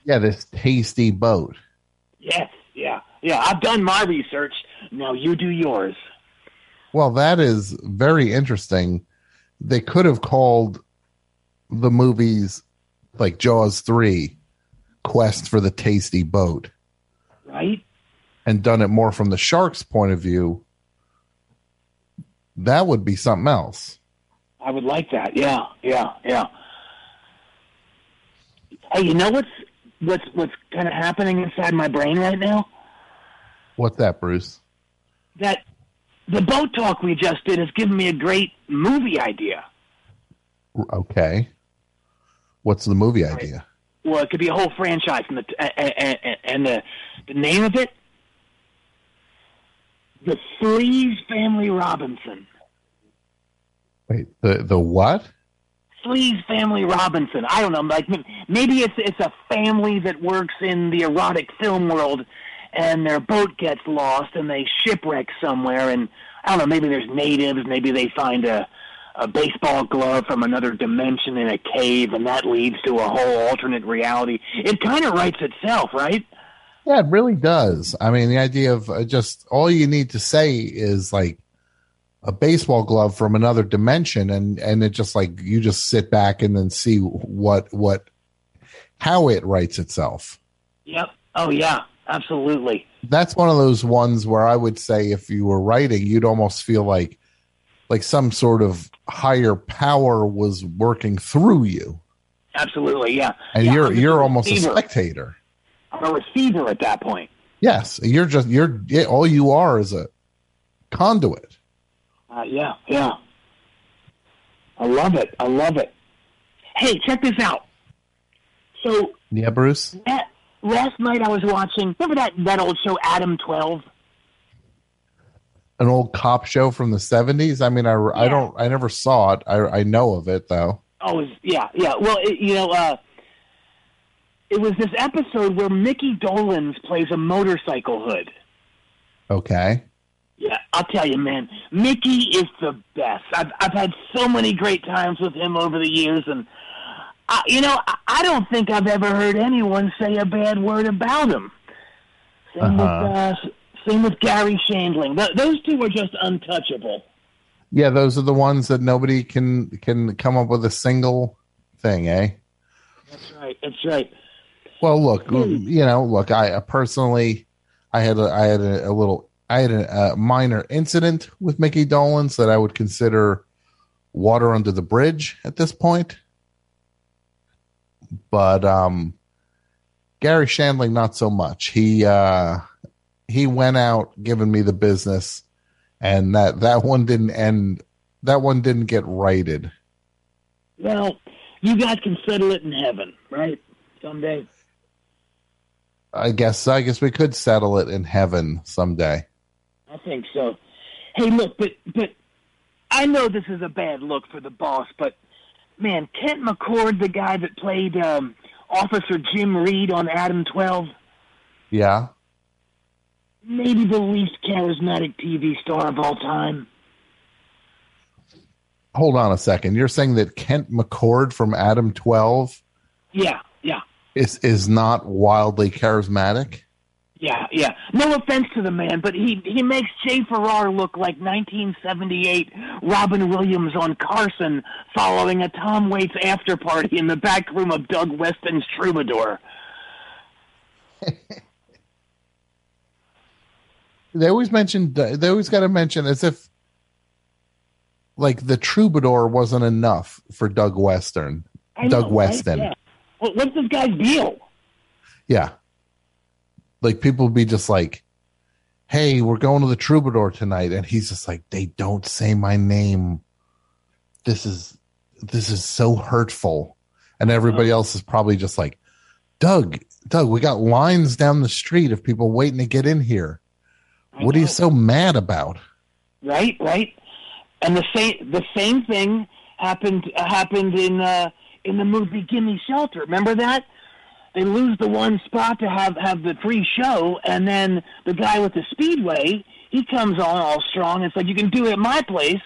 Yeah, this tasty boat. Yes, yeah, yeah. I've done my research. Now you do yours. Well, that is very interesting. They could have called the movies like Jaws 3 Quest for the Tasty Boat Right? and done it more from the shark's point of view. That would be something else. I would like that. Yeah, yeah, yeah. Hey, you know what's what's what's kind of happening inside my brain right now? What's that, Bruce? That the boat talk we just did has given me a great movie idea. Okay. What's the movie idea? Well, it could be a whole franchise, and the and, and, and the the name of it, the Sleaze Family Robinson. Wait, the the what? Sleaze Family Robinson. I don't know. Like maybe it's it's a family that works in the erotic film world, and their boat gets lost and they shipwreck somewhere. And I don't know. Maybe there's natives. Maybe they find a a baseball glove from another dimension in a cave, and that leads to a whole alternate reality. It kind of writes itself, right? Yeah, it really does. I mean, the idea of uh, just all you need to say is like a baseball glove from another dimension, and and it just like you just sit back and then see what what how it writes itself. Yep. Oh yeah, absolutely. That's one of those ones where I would say if you were writing, you'd almost feel like like some sort of higher power was working through you, Absolutely, yeah. and Yeah, you're you're almost a spectator. I'm a receiver at that point. Yes, you're just you're yeah, all you are is a conduit. Uh, yeah, yeah. I love it. I love it. Hey, check this out. So Yeah, Bruce. la- last night I was watching. Remember that that old show Adam Twelve? An old cop show from the seventies. I mean, I, I don't I never saw it. I I know of it though. Oh, it was, yeah, yeah. Well, it, you know, uh, it was this episode where Mickey Dolenz plays a motorcycle hood. Okay. Yeah, I'll tell you, man. Mickey is the best. I've I've had so many great times with him over the years, and I, you know, I, I don't think I've ever heard anyone say a bad word about him. Same Uh-huh. with uh, same with Garry Shandling. Th- those two are just untouchable. Yeah, those are the ones that nobody can can come up with a single thing, eh? That's right. That's right. Well, look, you know, look, I uh, personally, I had a, I had a, a little, I had a, a minor incident with Mickey Dolenz that I would consider water under the bridge at this point. But um, Garry Shandling, not so much. He uh, he went out giving me the business, and that that one didn't end. That one didn't get righted. Well, you guys can settle it in heaven, right? Someday. I guess I guess we could settle it in heaven someday. I think so. Hey, look, but but I know this is a bad look for the boss, but man, Kent McCord, the guy that played um, Officer Jim Reed on Adam Twelve, Yeah. maybe the least charismatic TV star of all time. Hold on a second. You're saying that Kent McCord from Adam 12 Yeah, yeah, is is not wildly charismatic? yeah, yeah. No offense to the man, but he he makes Jay Farrar look like 1978 Robin Williams on Carson following a Tom Waits after party in the back room of Doug Weston's Troubadour. They always mention they always got to mention as if like the troubadour wasn't enough for Doug Weston. I Doug know, right? Yeah. What, what's this guy's deal? Yeah. Like people be just like, Hey, we're going to the troubadour tonight. And he's just like, They don't say my name. This is this is so hurtful. And everybody else is probably just like, Doug, Doug, we got lines down the street of people waiting to get in here. What are you so mad about? Right, right. And the same the same thing happened happened in uh, in the movie Gimme Shelter. Remember that? They lose the one spot to have have the free show, and then the guy with the speedway he comes on all strong. It's like you can do it at my place,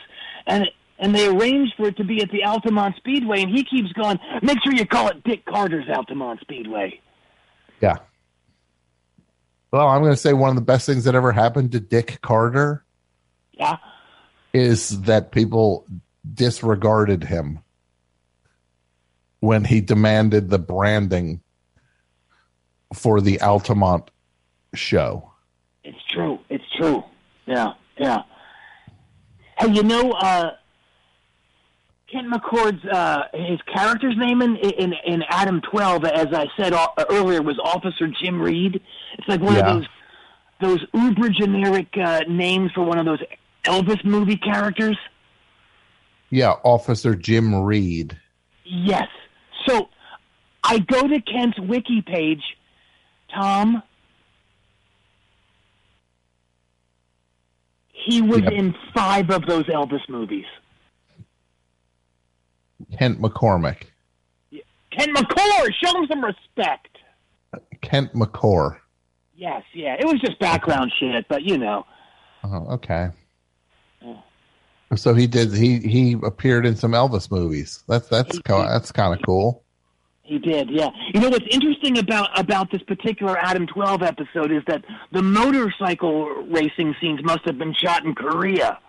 and and they arrange for it to be at the Altamont Speedway, and he keeps going. Make sure you call it Dick Carter's Altamont Speedway. Yeah. Well, I'm going to say one of the best things that ever happened to Dick Carter Yeah. is that people disregarded him when he demanded the branding for the Altamont show. It's true. It's true. Yeah, yeah. Hey, you know, uh, Kent McCord's uh, his character's name in, in in Adam Twelve, as I said uh, earlier, was Officer Jim Reed. It's like one Yeah. of those those uber generic uh, names for one of those Elvis movie characters. Yeah, Officer Jim Reed. Yes. So I go to Kent's wiki page, Tom. He was Yep. in five of those Elvis movies. Kent McCormick. Kent McClure, show him some respect. Kent McCore. Yes, yeah. It was just background shit, but you know. Oh, okay. So he did. He he appeared in some Elvis movies. That's that's co- that's kind of cool. He did, yeah. You know what's interesting about about this particular Adam 12 episode is that the motorcycle racing scenes must have been shot in Korea.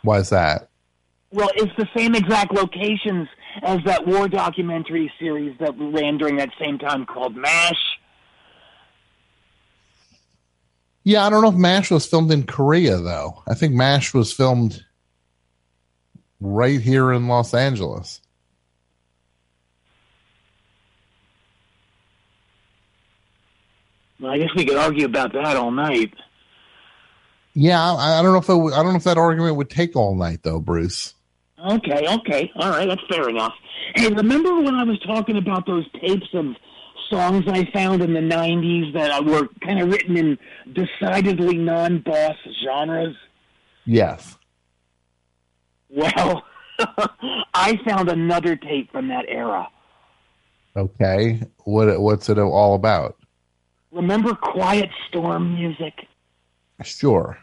Why is that? Well, it's the same exact locations as that war documentary series that ran during that same time called MASH. Yeah, I don't know if MASH was filmed in Korea though. I think MASH was filmed right here in Los Angeles. Well, I guess we could argue about that all night. Yeah, I, I don't know if it, I don't know if that argument would take all night though, Bruce. Okay, okay, all right, that's fair enough. Hey, remember when I was talking about those tapes of songs I found in the '90s that were kind of written in decidedly non-boss genres? Yes. Well, I found another tape from that era. Okay. What what's it all about? Remember Quiet Storm music? Sure.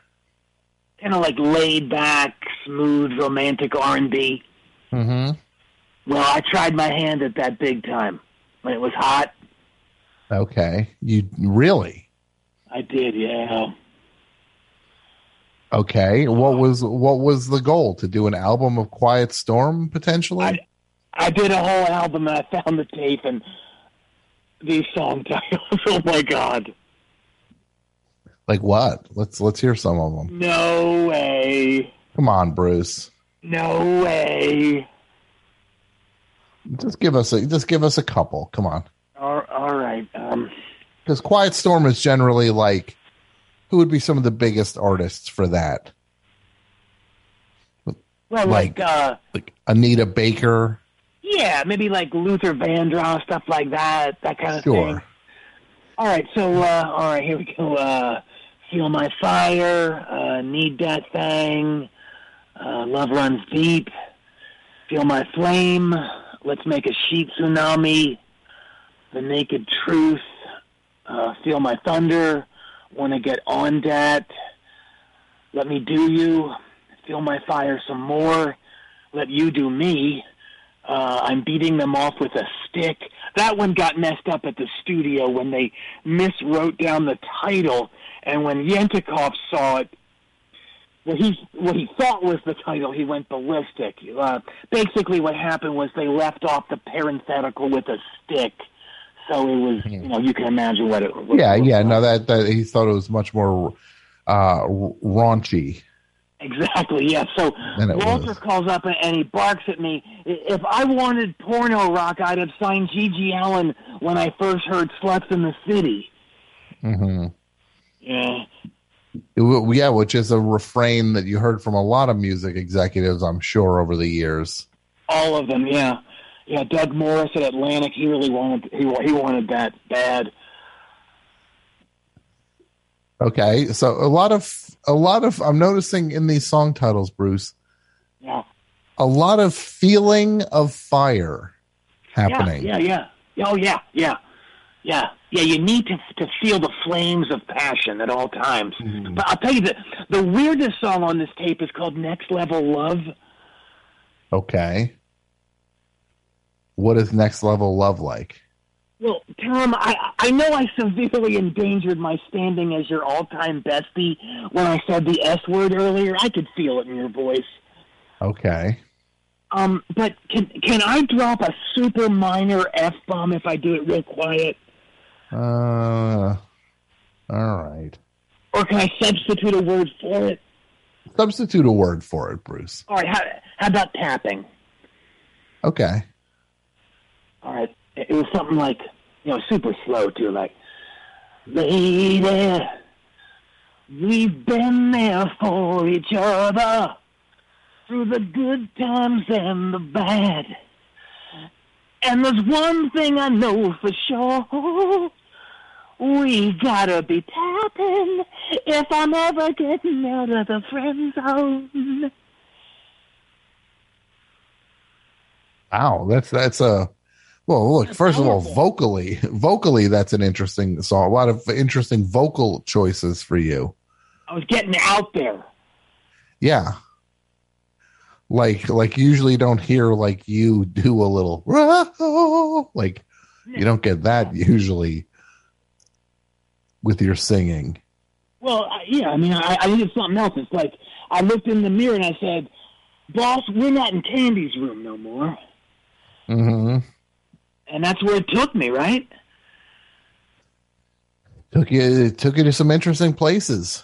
Kind of like laid back, smooth, romantic R&B. Mm-hmm. Well, I tried my hand at that big time when it was hot. Okay. You really? I did, yeah. Okay. What was what was the goal? To do an album of Quiet Storm potentially? I did a whole album and I found the tape and these song titles. Oh my god! Like what? Let's let's hear some of them. No way! Come on, Bruce. No way! Just give us a just give us a couple. Come on. All, all right. Um, Because Quiet Storm is generally like, who would be some of the biggest artists for that? well, Like- like, uh, Like Anita Baker. yeah, maybe like Luther Vandross, stuff like that, that kind of Sure. thing. All right, so uh, all right, here we go. Uh, Feel my fire, uh, need that thing, uh, love runs deep. Feel my flame. Let's make a sheet tsunami. The naked truth. Uh, feel my thunder. Want to get on that. Let me do you. Feel my fire some more. Let you do me. Uh, I'm beating them off with a stick. That one got messed up at the studio when they miswrote down the title, and when Yetnikoff saw it, what he what he thought was the title, he went ballistic. Uh, basically, what happened was they left off the parenthetical with a stick, so it was you know you can imagine what it. What Yeah, it was yeah. like. No, that, that he thought it was much more uh, raunchy. Exactly, yeah. So Walter was. calls up and he barks at me. If I wanted porno rock, I'd have signed GG Allin when I first heard Sluts in the City. hmm Yeah. Yeah, which is a refrain that you heard from a lot of music executives, I'm sure, over the years. All of them, yeah. Yeah, Doug Morris at Atlantic, he really wanted he, he wanted that bad. Okay, so a lot of a lot of I'm noticing in these song titles, Bruce, Yeah. a lot of feeling of fire happening. Yeah, yeah, yeah. Oh, yeah, yeah, yeah, yeah. You need to to feel the flames of passion at all times. Mm-hmm. But I'll tell you the the weirdest song on this tape is called "Next Level Love." Okay. What is next level love like? Well, Tom, I I know I severely endangered my standing as your all-time bestie when I said the S word earlier. I could feel it in your voice. Okay. Um, but can can I drop a super minor F bomb if I do it real quiet, Uh, all right. or can I substitute a word for it? Substitute a word for it, Bruce. All right, how, how about tapping? Okay. All right, it was something like you know super slow too, like lady, we've been there for each other through the good times and the bad. And there's one thing I know for sure. We gotta be tapping if I'm ever getting out of the friend zone. Wow, that's that's a well. Look, first of all, vocally, vocally, that's an interesting song. A lot of interesting vocal choices for you. I was getting out there. Yeah, like like usually don't hear like you do a little like you don't get that usually with your singing. Well, I, yeah, I mean, I, I needed something else. It's like I looked in the mirror and I said, "Boss, we're not in Candy's room no more," hmm and that's where it took me. Right? Took you it took you to some interesting places.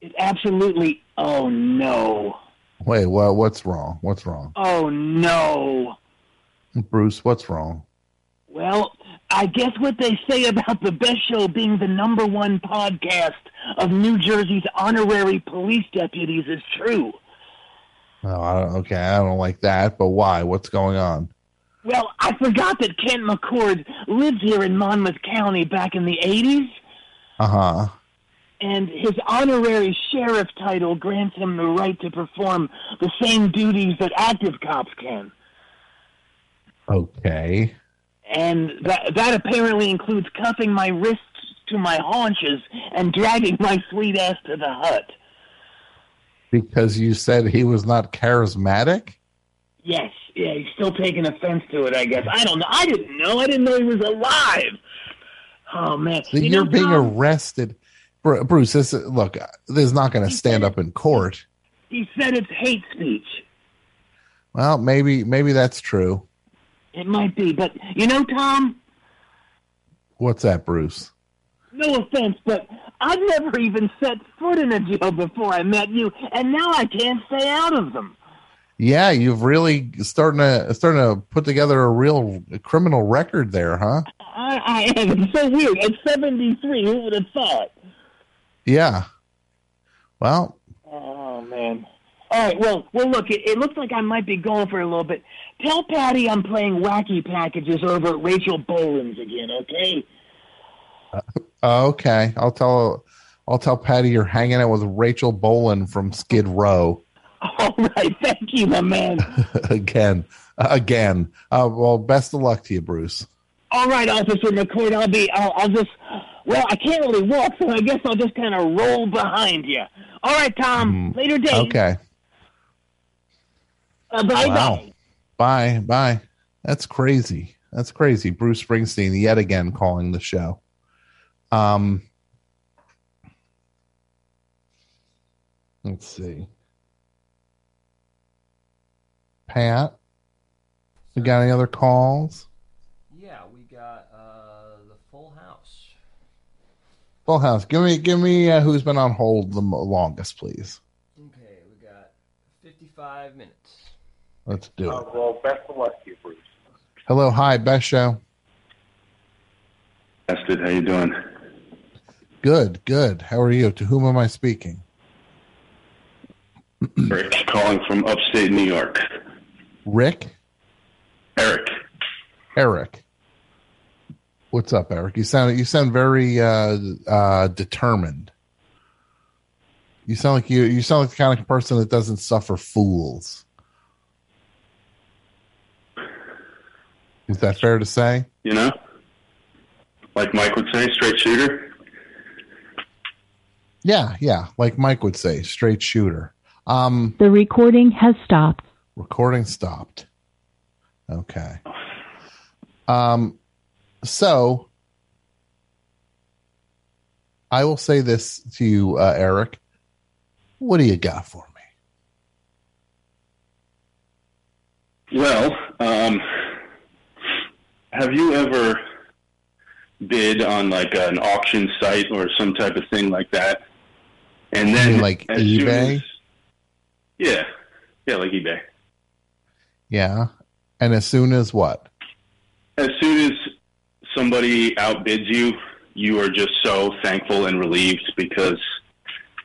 It absolutely. Oh no! Wait, well, what's wrong? What's wrong, Oh no! Bruce? What's wrong? Well, I guess what they say about the best show being the number one podcast of New Jersey's honorary police deputies is true. Oh, I don't, okay, I don't like that. But why? What's going on? Well, I forgot that Kent McCord lived here in Monmouth County back in the 80s. Uh huh. and his honorary sheriff title grants him the right to perform the same duties that active cops can. Okay. And that that apparently includes cuffing my wrists to my haunches and dragging my sweet ass to the hut. Because you said he was not charismatic? Yes, yeah, he's still taking offense to it, I guess. I don't know. I didn't know. I didn't know he was alive. Oh man. So You you're know, being Tom, arrested. Bruce, this look, this is not going to stand up in court. he said it's hate speech. Well, maybe maybe that's true. It might be, but you know, Tom. What's that, Bruce? No offense, but I've never even set foot in a jail before I met you, and now I can't stay out of them. Yeah, you've really starting to starting to put together a real criminal record there, huh? I, I am. It's so weird. At 73, who would have thought? Yeah. Well, Oh, man. All right, well, well, look, it, it looks like I might be going for a little bit. Tell Patty I'm playing wacky packages over at Rachel Bolan's again, okay? uh, okay. I'll tell I'll tell Patty you're hanging out with Rachel Bolan from Skid Row All right, thank you, my man. again. Again. Uh, well, best of luck to you, Bruce. All right, Officer McCoy, I'll be, I'll, I'll just, well, I can't really walk, so I guess I'll just kind of roll behind you. All right, Tom. Later days. Okay. Uh, bye Wow. bye. Bye. Bye. That's crazy. That's crazy. Bruce Springsteen yet again calling the show. Um Let's see. Pat, we got any other calls? Yeah, we got uh, the Full House. Full House. Give me, give me uh, who's been on hold the longest, please. Okay, we got 55 minutes. Let's do it. well, best of luck to you, Bruce. Hello, hi, best show. Ested, how you doing? Good, good. How are you? To whom am I speaking? Rick calling from upstate New York. Rick, Eric. Eric. What's up, Eric? You sound you sound very uh, uh, determined. You sound like you you sound like the kind of person that doesn't suffer fools. Is that fair to say? You know? Like Mike would say, straight shooter. Yeah, yeah. Like Mike would say, straight shooter. Um, The recording has stopped. Recording stopped. Okay. Um, so I will say this to you, uh, Eric. What do you got for me? Well, um, have you ever bid on like an auction site or some type of thing like that? And then, like eBay? as- yeah, yeah, like eBay. Yeah. And as soon as what? As soon as somebody outbids you, you are just so thankful and relieved because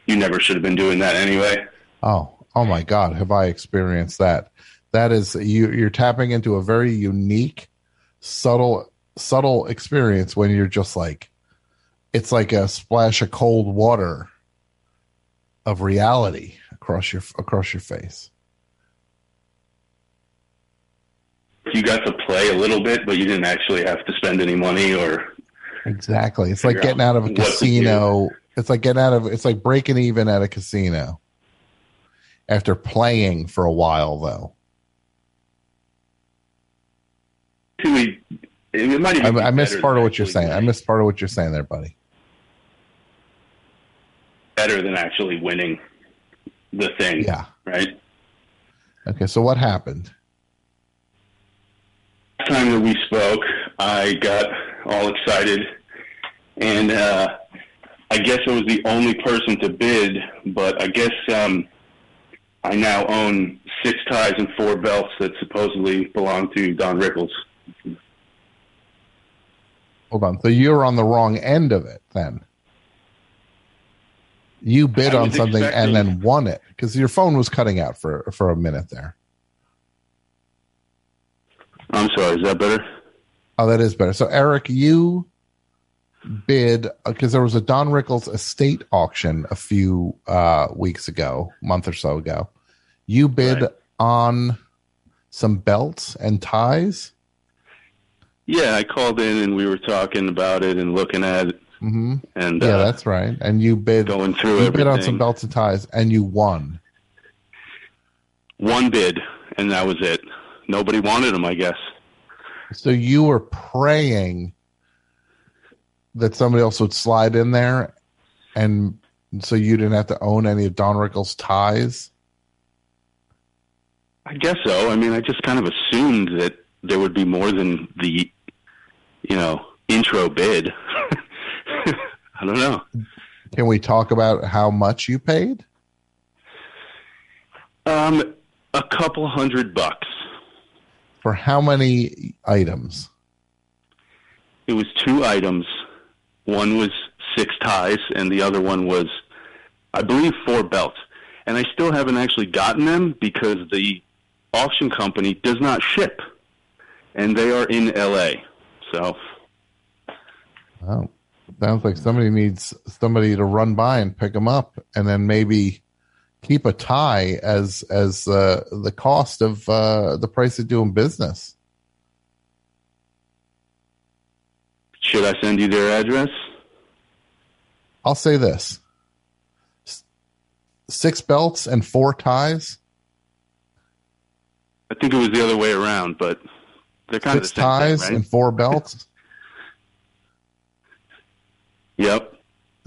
you never should have been doing that anyway. Oh, oh my God, have I experienced that? That is you you're tapping into a very unique, subtle subtle experience when you're just like it's like a splash of cold water of reality across your across your face. You got to play a little bit, but you didn't actually have to spend any money or Exactly. It's like getting out of a what to do. casino. It's like getting out of it's like breaking even at a casino. After playing for a while though. it, it might even I, I missed part of what you're saying. I missed part of what you're saying there, buddy. better than actually winning the thing. Yeah. Right. Okay, so what happened? Time that we spoke, I got all excited, and uh, I guess I was the only person to bid. But I guess um, I now own six ties and four belts that supposedly belong to Don Rickles. Hold on. So you're on the wrong end of it then. You bid on something expecting- and then won it because your phone was cutting out for for a minute there. I'm sorry. Is that better? Oh, that is better. So Eric, you bid because there was a Don Rickles estate auction a few uh, weeks ago, month or so ago. You bid on some belts and ties. Yeah, I called in and we were talking about it and looking at it. hmm And yeah, uh, that's right. And you bid going through you bid on some belts and ties, and you won. one bid, and that was it. Nobody wanted them, I guess. So you were praying that somebody else would slide in there, and so you didn't have to own any of Don Rickles' ties. I guess so. I mean, I just kind of assumed that there would be more than the, you know, intro bid. I don't know. Can we talk about how much you paid? Um, a couple hundred bucks. For how many items? It was two items. One was six ties, and the other one was, I believe, four belts. And I still haven't actually gotten them because the auction company does not ship, and they are in L.A. So, Oh, sounds like somebody needs somebody to run by and pick them up, and then maybe keep a tie as as uh, the cost of uh, the price of doing business. should I send you their address? I'll say this: six belts and four ties. I think it was the other way around, but they're kind Six of the same ties thing, right? and four belts. Yep.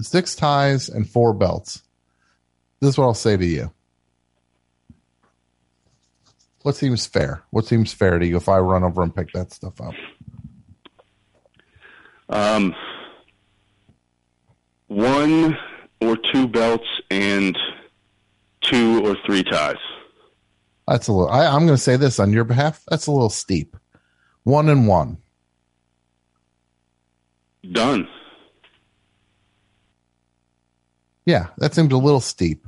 Six ties and four belts. This is what I'll say to you. What seems fair? What seems fair to you if I run over and pick that stuff up? Um, one or two belts and two or three ties. That's a little. I, I'm going to say this on your behalf. That's a little steep. One and one. Done. Yeah, that seems a little steep.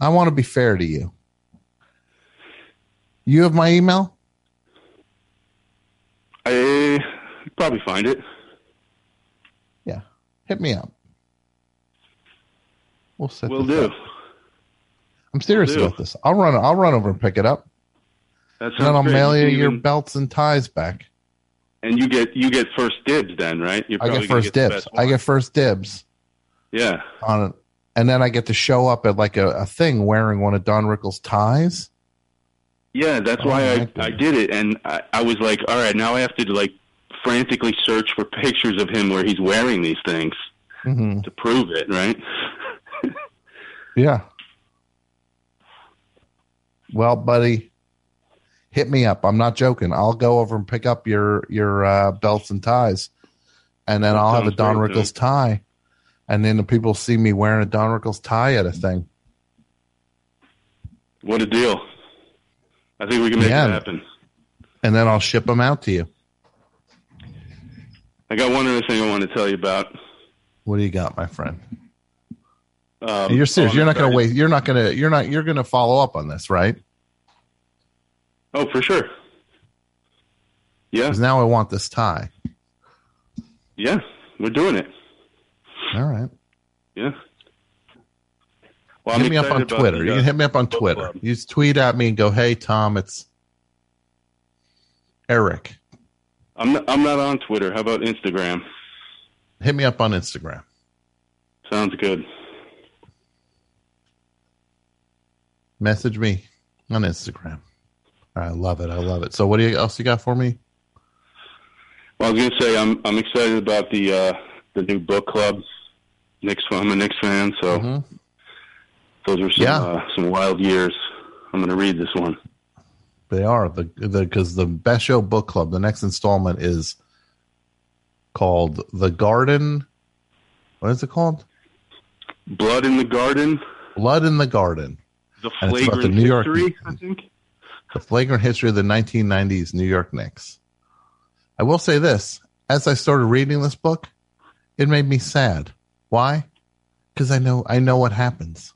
I want to be fair to you. You have my email. I probably find it. Yeah, hit me up. We'll set. Will do. up. I'm serious Will do. about this. I'll run. I'll run over and pick it up. That And then I'll mail you your belts and ties back. and you get you get first dibs then, right? You're I get first the dibs. I get first dibs yeah. on it, and then I get to show up at like a, a thing wearing one of Don Rickles' ties. Yeah, that's Oh, why I. I did it, and I, I was like, all right, now I have to like frantically search for pictures of him where he's wearing these things hmm to prove it, right? Yeah. Well, buddy, hit me up. I'm not joking. I'll go over and pick up your your uh, belts and ties, and then That I'll have a Don Rickles tie, and then the people see me wearing a Don Rickles tie at a thing. What a deal! I think we can make Yeah. it happen. and then I'll ship them out to you. I got one other thing I want to tell you about. What do you got, my friend? Um, you're serious. oh, you're not going to wait. You're not going to. You're not. You're going to follow up on this, right? Oh, for sure. Yeah, Because now I want this tie. yeah, we're doing it. All right. Yeah. Well, hit me up on Twitter. the, you uh, can hit me up on Twitter. club. You just tweet at me and go, "Hey Tom, it's Eric." I'm not, I'm not on Twitter. How about Instagram? Hit me up on Instagram. Sounds good. Message me on Instagram. I love it. I love it. So, what do you else you got for me? Well, I was gonna say I'm I'm excited about the uh, the new book club. Knicks, I'm a Knicks fan, so Mhm. those are some Yeah. uh, some wild years. I'm gonna read this one. They are the the because the Best Show Book Club. The next installment is called The Garden. What is it called? Blood in the Garden, Blood in the Garden. the And it's about flagrant the New York- history. I think. The flagrant history of the 1990s New York Knicks. I will say this: as I started reading this book, it made me sad. Why? Because I know I know what happens.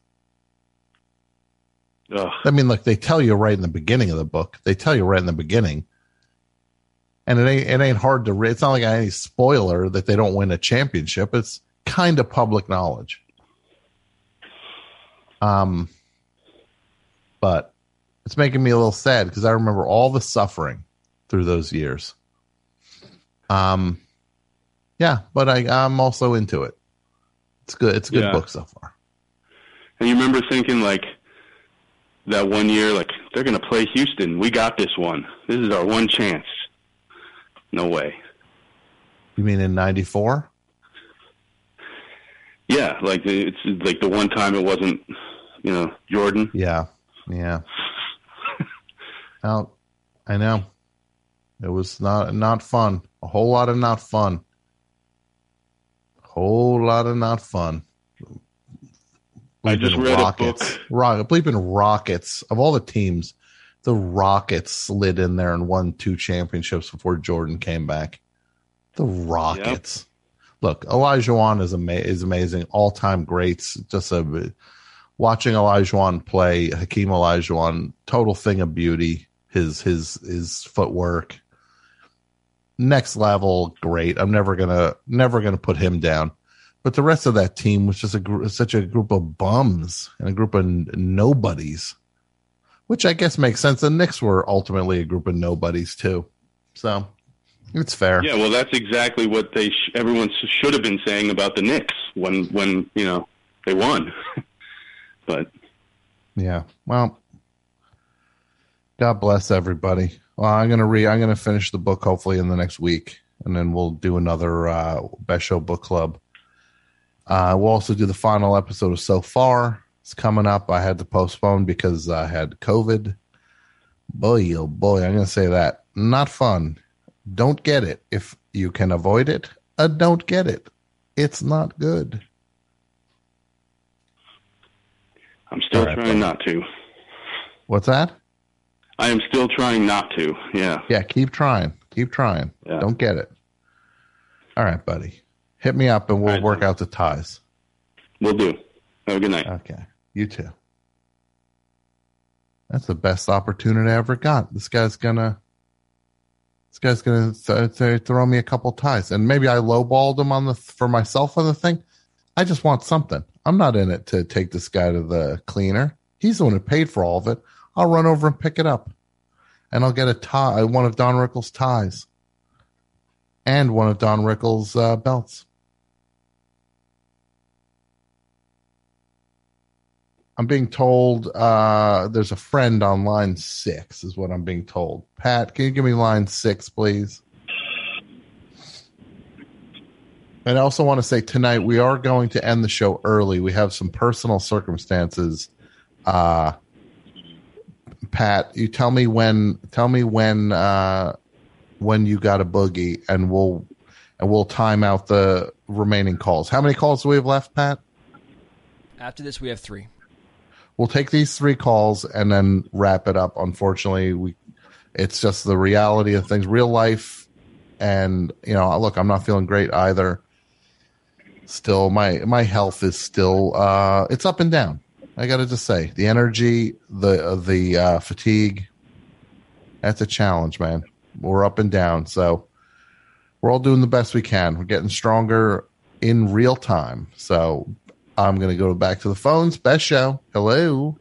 Ugh. I mean, look, they tell you right in the beginning of the book. They tell you right in the beginning, and it ain't it ain't hard to read. It's not like any spoiler that they don't win a championship. It's kind of public knowledge. Um, but it's making me a little sad because I remember all the suffering through those years. Um, yeah, but I I'm also into it. It's good. It's a good Yeah. book so far. And you remember thinking like that one year, like they're gonna play Houston. We got this one. This is our one chance. No way. You mean in '94? Yeah, like the- it's like the one time it wasn't, you know, Jordan. Yeah, yeah. Now, I know. It was not not fun. A whole lot of not fun. Whole lot of not fun. I just Bleeping read a Rockets. book. Rock, bleeping Rockets of all the teams, the Rockets slid in there and won two championships before Jordan came back. The Rockets. Look, Olajuwon is ama- is amazing. All time greats. Just a watching Olajuwon play, Hakeem Olajuwon, total thing of beauty. His his his footwork, next level, great. I'm never gonna never gonna put him down. But the rest of that team was just a gr- such a group of bums and a group of n- nobodies, which I guess makes sense. The Knicks were ultimately a group of nobodies too, so it's fair. Yeah, well, that's exactly what they sh- everyone sh- should have been saying about the Knicks when when you know they won. but Yeah. Well, God bless everybody. Well, I'm gonna read. I'm gonna finish the book hopefully in the next week, and then we'll do another uh, best show book club. Uh, we'll also do the final episode of So Far. It's coming up. I had to postpone because I had COVID. Boy, oh boy, I'm gonna say that not fun. Don't get it if you can avoid it. Uh, don't get it. It's not good. I'm still right, trying buddy. not to. What's that? I am still trying not to. Yeah. Yeah, keep trying. Keep trying. Yeah. Don't get it. All right, buddy. Hit me up and we'll work out the ties. We'll do. Have a good night. Okay. You too. That's the best opportunity I ever got. This guy's gonna this guy's gonna th- th- throw me a couple ties. And maybe I lowballed him on the for myself on the thing. I just want something. I'm not in it to take this guy to the cleaner. He's the one who paid for all of it. I'll run over and pick it up. And I'll get a tie, one of Don Rickles' ties. And one of Don Rickles' uh, belts. I'm being told uh, there's a friend on line six, is what I'm being told. Pat, can you give me line six, please? And I also want to say tonight we are going to end the show early. We have some personal circumstances. Uh, Pat, you tell me when. Tell me when. Uh, when you got a boogie, and we'll and we'll time out the remaining calls. How many calls do we have left, Pat? After this, we have three. we'll take these three calls and then wrap it up. Unfortunately, we it's just the reality of things, real life, and you know, look, I'm not feeling great either. Still, my my health is still uh, it's up and down. I got to just say, the energy, the the uh, fatigue, that's a challenge, man. We're up and down, so we're all doing the best we can. We're getting stronger in real time. So I'm going to go back to the phones. Best show. Hello.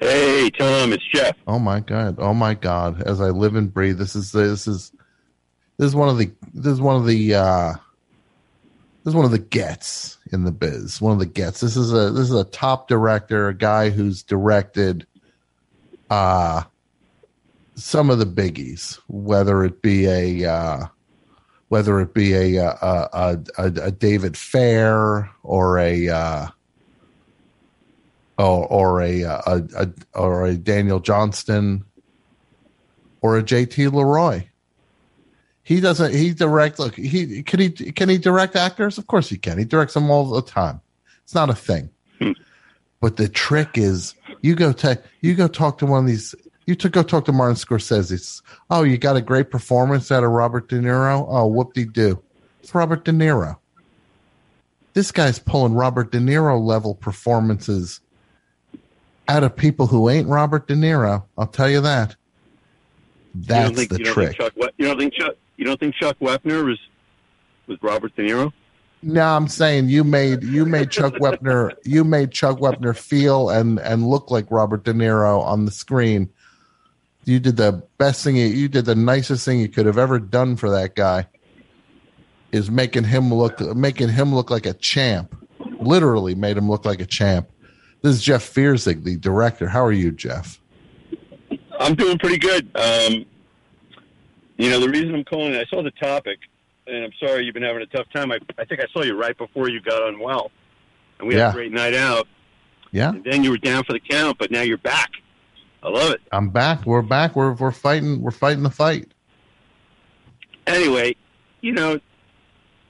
Hey, Tom, it's Jeff. Oh my god. Oh my god. As I live and breathe, this is this is this is one of the this is one of the uh this is one of the gets in the biz. One of the gets. This is a this is a top director, a guy who's directed uh some of the biggies, whether it be a uh whether it be a a a, a, a David Fair or a uh or, or a, a, a or a Daniel Johnston or a JT Leroy. He doesn't. He direct. Look, he can he can he direct actors? Of course he can. He directs them all the time. It's not a thing. Hmm. but the trick is, you go ta- you go talk to one of these. You to go talk to Martin Scorsese. Oh, you got a great performance out of Robert De Niro. Oh, whoop de doo. It's Robert De Niro. This guy's pulling Robert De Niro level performances out of people who ain't Robert De Niro. I'll tell you that. you That's think, the you trick. Chuck, you don't think Chuck? You don't think Chuck Wepner was was Robert De Niro? No, I'm saying you made you made Chuck Wepner you made Chuck Wepner feel and and look like Robert De Niro on the screen. You did the best thing you, you did the nicest thing you could have ever done for that guy. Is making him look making him look like a champ. Literally made him look like a champ. This is Jeff Feuerzeig, the director. How are you, Jeff? I'm doing pretty good. Um, you know, the reason I'm calling, I saw the topic, and I'm sorry you've been having a tough time. I, I think I saw you right before you got unwell, and we had a great night out. Yeah. And then you were down for the count, but now you're back. I love it. I'm back. We're back. We're we're fighting. We're fighting the fight. Anyway, you know,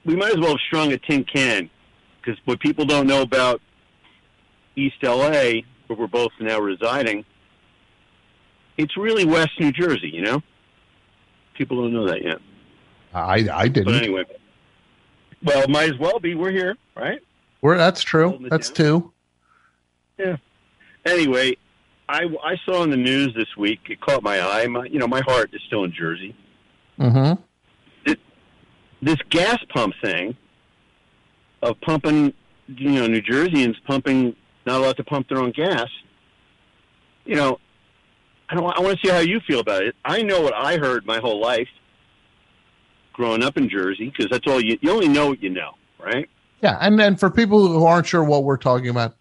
we might as well have strung a tin can because what people don't know about East LA, where we're both now residing, it's really West New Jersey. You know, people don't know that yet. I I didn't. But anyway, well, might as well be. We're here, right? We're that's true. That's down. two. Yeah. Anyway, I, I saw in the news this week. It caught my eye. My, you know, my heart is still in Jersey. Mm-hmm. This gas pump thing of pumping, you know, New Jerseyans pumping, not allowed to pump their own gas. You know, I don't. I want to see how you feel about it. I know what I heard my whole life growing up in Jersey because that's all you. You only know what you know, right? Yeah, and then for people who aren't sure what we're talking about,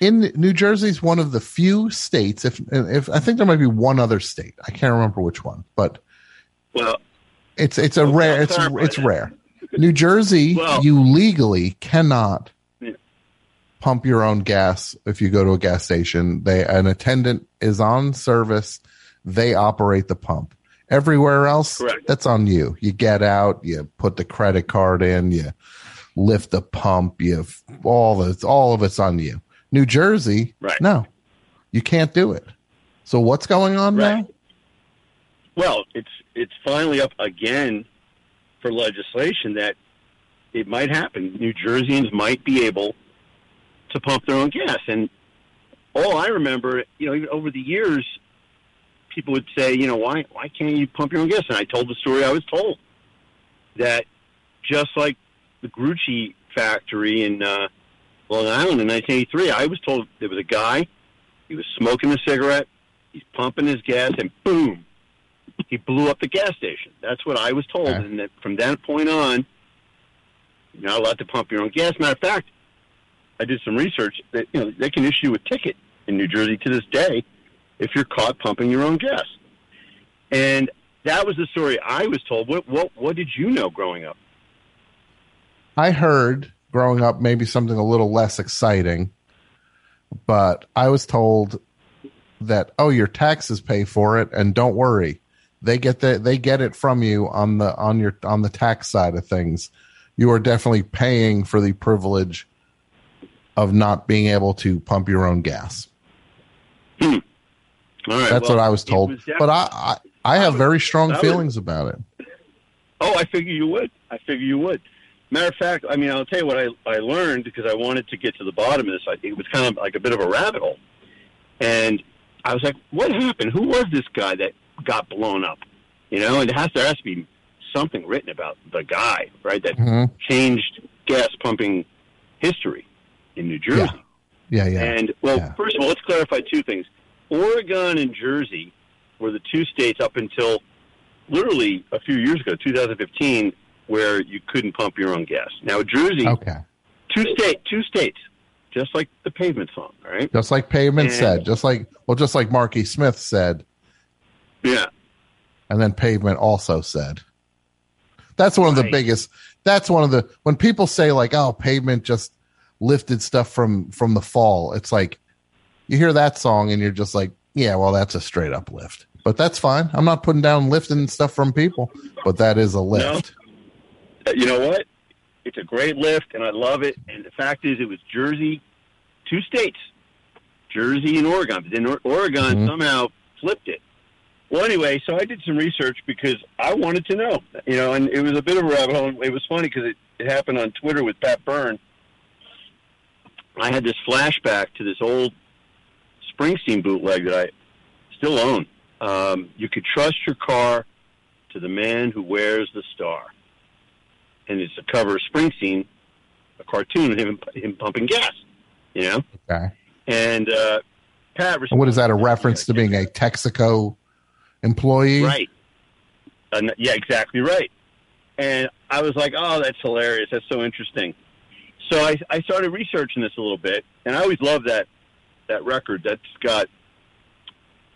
in New Jersey is one of the few states. If if I think there might be one other state, I can't remember which one, but Well, it's it's a rare it's it's that. rare. New Jersey, Well- you legally cannot. Pump your own gas if you go to a gas station. They an attendant is on service. They operate the pump. Everywhere else, Correct. that's on you. You get out, you put the credit card in, you lift the pump, you all it's all of it's on you. New Jersey, Right. no, you can't do it. So what's going on Right. now? Well, it's it's finally up again for legislation that it might happen. New Jerseyans might be able to pump their own gas, and all I remember, you know, even over the years, people would say, you know, why why can't you pump your own gas? And I told the story I was told that just like the Grucci factory in uh, Long Island in 1983, I was told there was a guy, he was smoking a cigarette, he's pumping his gas, and boom, he blew up the gas station. That's what I was told, Okay. and that from that point on, you're not allowed to pump your own gas. Matter of fact, I did some research that you know they can issue a ticket in New Jersey to this day if you're caught pumping your own gas. And that was the story I was told. What what what did you know growing up? I heard growing up maybe something a little less exciting, but I was told that oh your taxes pay for it and don't worry. They get the they get it from you on the on your on the tax side of things. You are definitely paying for the privilege of not being able to pump your own gas. All right, That's well, what I was told. was but I, I I have very strong was- feelings about it. Oh, I figure you would. I figure you would. Matter of fact, I mean, I'll tell you what I, I learned because I wanted to get to the bottom of this. I, it was kind of like a bit of a rabbit hole. And I was like, what happened? Who was this guy that got blown up? You know, and it has, there has to be something written about the guy, right, that Mhm. changed gas pumping history in New Jersey. Yeah, yeah. And well, Yeah. first of all, let's clarify two things. Oregon and Jersey were the two states up until literally a few years ago, 2015, where you couldn't pump your own gas. Now, Jersey, Okay. two state, two states, just like the pavement song, right? Just like Pavement And- said, just like well, just like Marky Smith said, Yeah, and then Pavement also said. That's one of the Right. biggest. That's one of the when people say like, "Oh, Pavement just lifted stuff from from the fall." It's like you hear that song and you're just like, "Yeah, well, that's a straight up lift." But that's fine. I'm not putting down lifting stuff from people, but that is a lift. Uh, you know what? It's a great lift, and I love it. And the fact is, it was Jersey, two states, Jersey and Oregon. But then Or- Oregon Mhm. somehow flipped it. Well, anyway, so I did some research because I wanted to know, you know, and it was a bit of a rabbit hole. It was funny because it, it happened on Twitter with Pat Byrne. I had this flashback to this old Springsteen bootleg that I still own. Um, you could trust your car to the man who wears the star and it's a cover of Springsteen, a cartoon of him him pumping gas, you know. Okay. And uh, Pat, what is that? A reference to being a Texaco employee? right? Uh, yeah, exactly right. And I was like, oh, that's hilarious. That's so interesting. So I, I started researching this a little bit, and I always love that that record that's got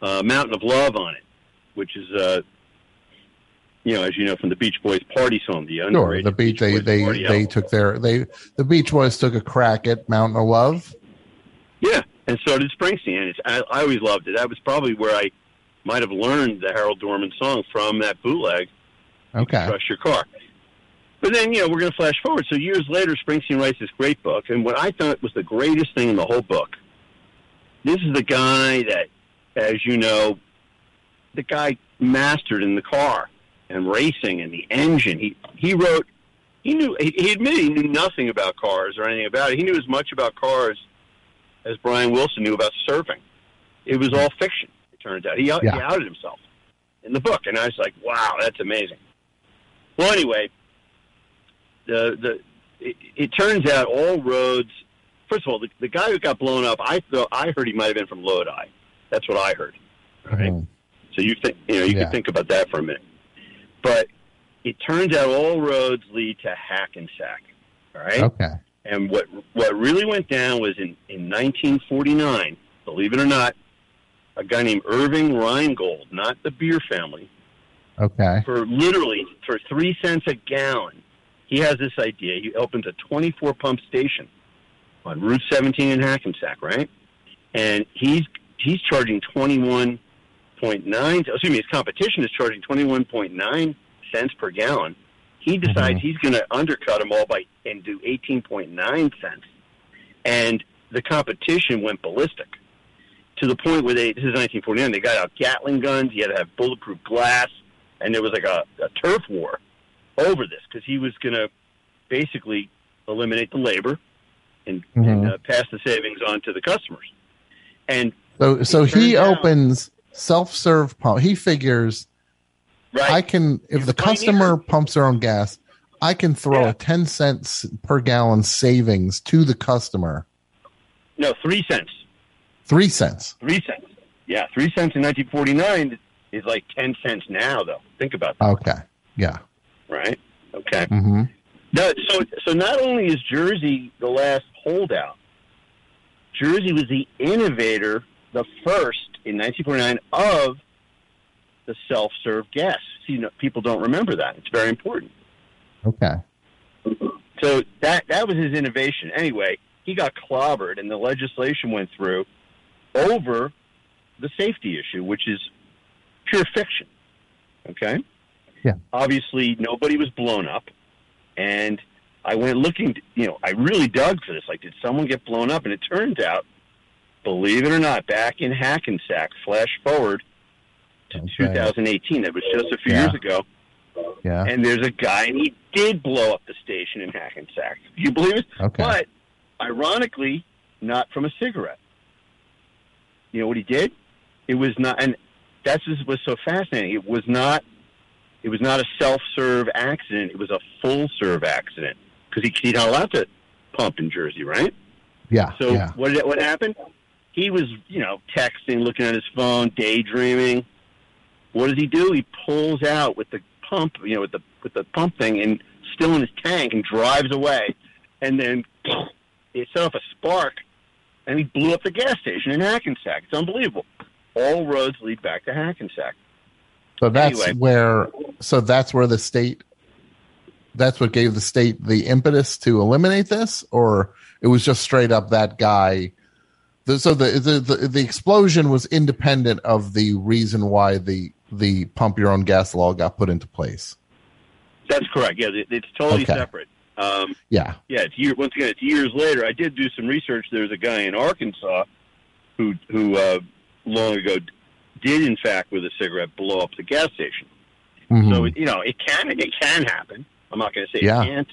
uh, "Mountain of Love" on it, which is uh, you know, as you know from the Beach Boys party song, the Sure. The beach they Boys they they album. took their they the Beach Boys took a crack at Mountain of Love. Yeah, and so did Springsteen. And it's, I, I always loved it. That was probably where I might have learned the Harold Dorman song from that bootleg. Okay. Crush your car. But then, you know, we're going to flash forward. So years later, Springsteen writes this great book, and what I thought was the greatest thing in the whole book. This is the guy that, as you know, the guy mastered in the car and racing and the engine. He he wrote. He knew. He, he admitted he knew nothing about cars or anything about it. He knew as much about cars as Brian Wilson knew about surfing. It was all fiction. It turns out he, out- he outed himself in the book, and I was like, "Wow, that's amazing." Well, anyway, the the it, it turns out all roads. First of all, the, the guy who got blown up, I thought I heard he might have been from Lodi. That's what I heard. Right. Mm-hmm. So you think you know you Yeah. can think about that for a minute. But it turns out all roads lead to Hackensack. All right. Okay. And what what really went down was in in 1949. Believe it or not, a guy named Irving Rheingold, not the beer family, Okay. for literally for three cents a gallon. He has this idea. He opens a 24 pump station on Route 17 in Hackensack, right? And he's he's charging 21.9. Excuse me, his competition is charging 21.9 cents per gallon. He mm-hmm. decides he's going to undercut them all by and do 18.9 cents. And the competition went ballistic to the point where they this is 1949. They got out Gatling guns. You had to have bulletproof glass, and there was like a, a turf war over this because he was going to basically eliminate the labor and, and Mhm. uh, pass the savings on to the customers. And So so he out- opens self-serve pump. He figures right, I can if the customer pumps their own gas, I can throw a 10 cents per gallon savings to the customer. no three cents, 3 cents. three cents. Yeah, three cents in 1949 is like 10 cents now, though. Think about that, Okay. Yeah. Right? Okay. Mm-hmm. No, so so not only is Jersey the last holdout, Jersey was the innovator, the first in 1949 of the self-serve gas. See, no, people don't remember that. It's very important. Okay. So that that was his innovation. Anyway, he got clobbered, and the legislation went through over the safety issue, which is pure fiction. Okay. Yeah. Obviously, nobody was blown up, and I went looking. You know, I really dug for this. Like, did someone get blown up? And it turns out, believe it or not, back in Hackensack, flash forward to 2018. That was just a few Yeah. years ago. Yeah. And there's a guy, and he did blow up the station in Hackensack. You believe it? Okay. But ironically, not from a cigarette. You know what he did? It was not, and that's what was so fascinating. It was not. It was not a self-serve accident. It was a full-serve accident because he, he's not allowed to pump in Jersey, right? Yeah. So yeah. what did, what happened? He was, you know, texting, looking at his phone, daydreaming. What does he do? He pulls out with the pump, you know, with the with the pump thing, and still in his tank, and drives away. And then it set off a spark, and he blew up the gas station in Hackensack. It's unbelievable. All roads lead back to Hackensack. So that's Anyway. where so that's where the state that's what gave the state the impetus to eliminate this or it was just straight up that guy the, so the, the the the explosion was independent of the reason why the the pump your own gas law got put into place. That's correct. Yeah, it's totally Okay. separate. Um, Yeah. yeah, it's year, once again, it's years later. I did do some research. There's a guy in Arkansas who who uh, long ago did, in fact, with a cigarette, blow up the gas station. Mhm. So you know, it can it can happen. I'm not going to say Yeah. it can't.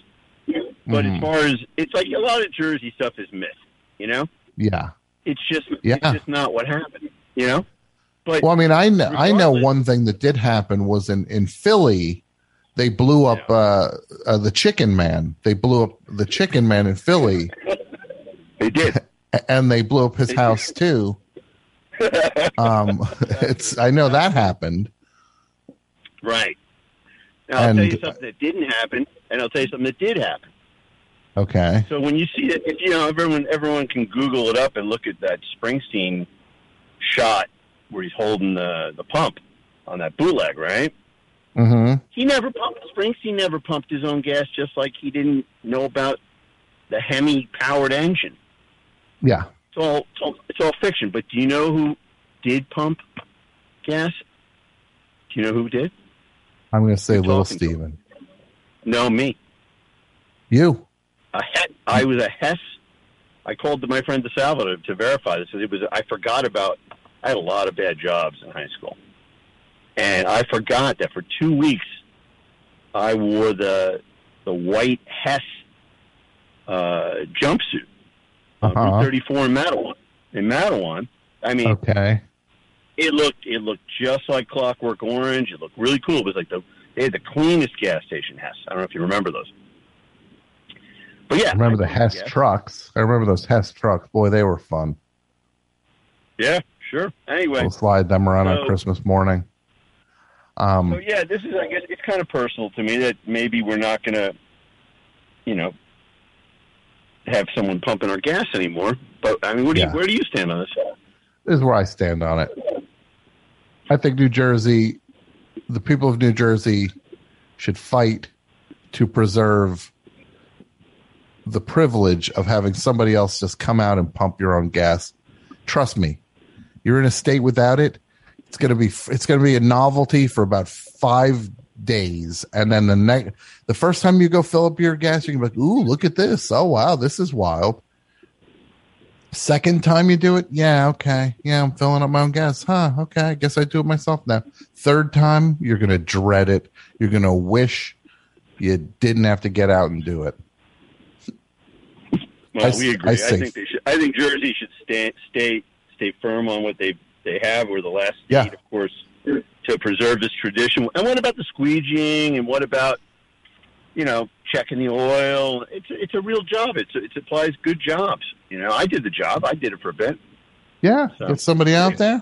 But Mhm. as far as it's like a lot of Jersey stuff is myth. You know, yeah. it's just Yeah. it's just not what happened. You know, but Well, I mean, I know, I know one thing that did happen was in, in Philly, they blew up uh, uh, the Chicken Man. They blew up the Chicken Man in Philly. they did, and they blew up his house too. Um, it's I know that happened. right. Now I'll tell you something that didn't happen, and I'll tell you something that did happen. Okay. So when you see it, if you know everyone, everyone can Google it up and look at that Springsteen shot where he's holding the the pump on that bootleg, right? Mm-hmm. He never pumped. Springsteen never pumped his own gas, just like he didn't know about the Hemi powered engine. Yeah. It's all, it's all it's all fiction. But do you know who did pump gas? Do you know who did? I'm going to say You're Little Steven. No, me. You. A he- I was a Hess. I called my friend DeSalvo to, to verify this. It was I forgot about. I had a lot of bad jobs in high school, and I forgot that for two weeks I wore the the white Hess uh, jumpsuit Uh-huh. Route 34 in Matawan. In Matawan, I mean, Okay. it looked it looked just like Clockwork Orange. It looked really cool. It was like the they had the cleanest gas station Hess. I don't know if you remember those. But yeah, I remember the Hess trucks. I remember those Hess trucks. Boy, they were fun. Yeah, sure. Anyway, We'll slide them around on Christmas morning. Um, so yeah, this is I guess it's kind of personal to me that maybe we're not going to, you know, have someone pumping our gas anymore. But I mean, do Yeah. you, where do you stand on this? this is where I stand on it. I think New Jersey, the people of New Jersey, should fight to preserve the privilege of having somebody else just come out and pump your own gas. Trust me, you're in a state without it. It's gonna be it's gonna be a novelty for about five days, and then the next the first time you go fill up your gas, you can be like, "Ooh, look at this! Oh wow, this is wild." Second time you do it, yeah, okay, yeah, I'm filling up my own gas, huh? Okay, I guess I do it myself now. Third time, you're gonna dread it. You're gonna wish you didn't have to get out and do it. Well, I we agree. I I, think they should. I think Jersey should stay stay stay firm on what they they have. We're the last state, Yeah. of course, to preserve this tradition. And what about the squeegeeing? And what about you know checking the oil? It's it's a real job. It's it applies good jobs. You know, I did the job. I did it for a bit. Yeah, So- get somebody out there.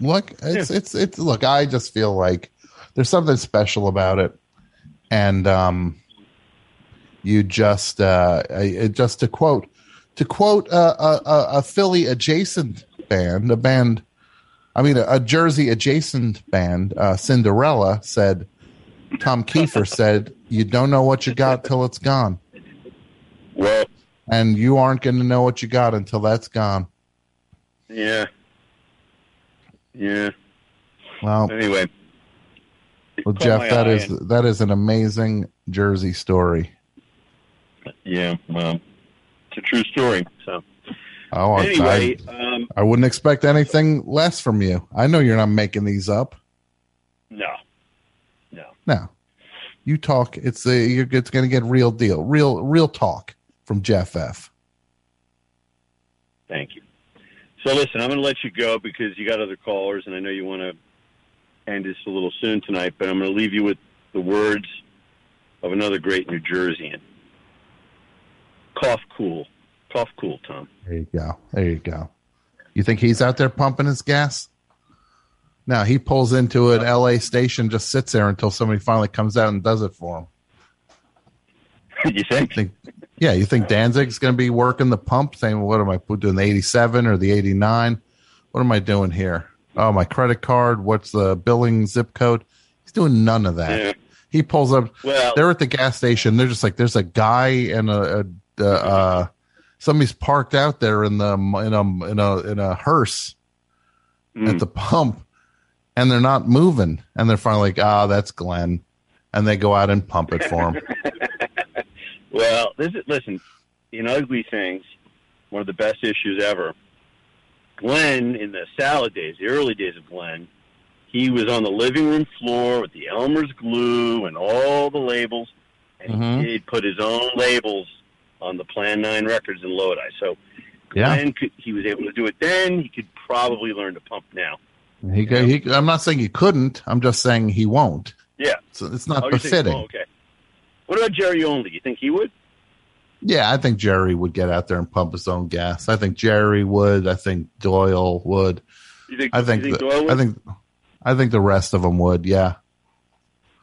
Look, it's it's it's look. I just feel like there's something special about it, and um, you just uh, I- just to quote to quote a, a, a- a Philly adjacent band, a band, I mean a, a Jersey adjacent band, uh, Cinderella said. Tom Kiefer said, "You don't know what you got till it's gone." Well, and you aren't going to know what you got until that's gone. Yeah. Yeah. Well, Anyway. well, Jeff, that is and... that is an amazing Jersey story. yeah. Well, it's a true story. So Oh, I- anyway, I, um, I wouldn't expect anything less from you. I know you're not making these up. no, no. No, you talk. It's a. You're, it's going to get real deal, real real talk from Jeff F. Thank you. So listen, I'm going to let you go because you got other callers, and I know you want to end this a little soon tonight. But I'm going to leave you with the words of another great New Jerseyan. Cough cool, cough cool, Tom. There you go. There you go. You think he's out there pumping his gas? No, he pulls into an L.A. station, just sits there until somebody finally comes out and does it for him. you think? Yeah, you think Danzig's going to be working the pump, saying, "What am I doing? The eighty-seven or the eighty-nine? What am I doing here? Oh, my credit card. What's the billing zip code?" He's doing none of that. Yeah. He pulls up. Well- they're at the gas station. They're just like, there's a guy and a, a, a uh, somebody's parked out there in the in a in a in a hearse Hmm. at the pump, and they're not moving. And they're finally like, "Ah, that's Glenn," and they go out and pump it for him. Well, this is, listen, in Ugly Things, one of the best issues ever. Glenn, in the salad days, the early days of Glenn, he was on the living room floor with the Elmer's glue and all the labels, and Mhm. he'd put his own labels on the Plan 9 records in Lodi. So Yeah. Glenn, could, he was able to do it then. He could probably learn to pump now. He, he, I'm not saying he couldn't. I'm just saying he won't. Yeah. So it's not Oh, befitting. oh, okay. What about Jerry Only? You think he would? Yeah, I think Jerry would get out there and pump his own gas. I think Jerry would. I think Doyle would. You think, I think. think the, Doyle would? I think. I think the rest of them would. Yeah,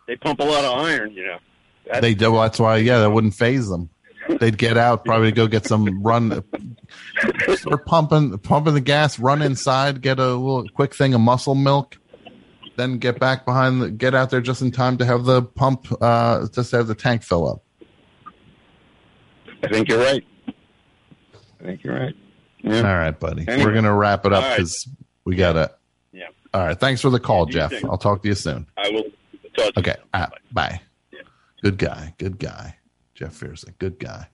they pump a lot of iron, you know. That's- they do. That's why. Yeah, that wouldn't faze them. They'd get out, probably go get some run, start pumping, pumping the gas, run inside, get a little quick thing of muscle milk, then get back behind, the, get out there just in time to have the pump, uh, just have the tank fill up. I think you're right. I think you're right. Yeah. All right, buddy. Anyway. We're gonna wrap it up All right. because we gotta. Yeah. All right. Thanks for the call, You Jeff. too. I'll talk to you soon. I will talk to Okay. Uh, bye. Good guy. Good guy. Jeff Feuerzeig. Good guy.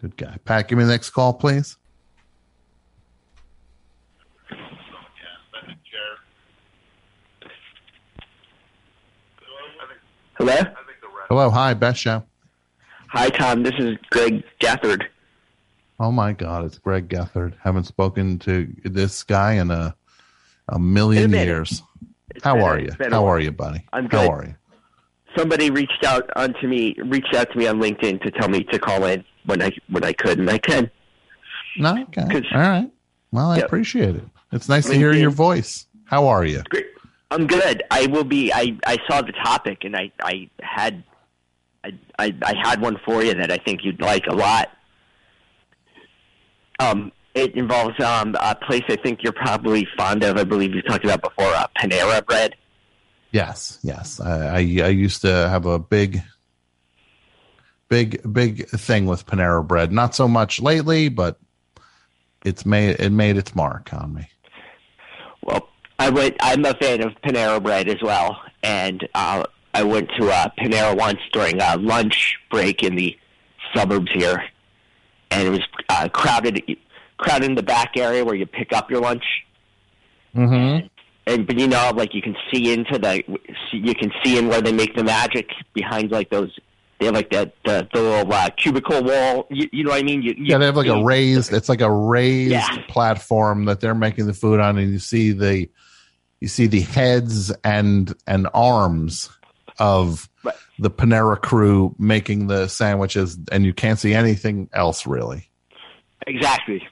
Good guy. Pat, give me the next call, please. Hello? Hello. Hi. Best show. Hi, Tom. This is Greg Gethard. Oh my God, it's Greg Gethard. Haven't spoken to this guy in a a million years. How are you? it's been a How are you, buddy? I'm good. How are you? Somebody reached out onto me, reached out to me on LinkedIn to tell me to call in when I when I could, and I can. No, okay. All right. Well, I Yep. appreciate it. It's nice to hear your voice. How are you? Great. I'm good. I will be. I I saw the topic, and I I had I I, I had one for you that I think you'd like a lot. Um, it involves um a place I think you're probably fond of. I believe you talked about before, uh, Panera Bread. Yes, yes. I, I I used to have a big, big, big thing with Panera Bread. Not so much lately, but it's made it made its mark on me. Well, I went. I'm a fan of Panera Bread as well, and uh, I went to uh, Panera once during a lunch break in the suburbs here, and it was uh, crowded, crowded in the back area where you pick up your lunch. Mm-hmm. And but you know, like you can see into the, you can see in where they make the magic behind like those. They have like that the, the little uh, cubicle wall. You, you know what I mean? You, you Yeah, they have like a raised. It's like a raised Yeah. platform that they're making the food on, and you see the you see the heads and and arms of the Panera crew making the sandwiches, and you can't see anything else really. Exactly.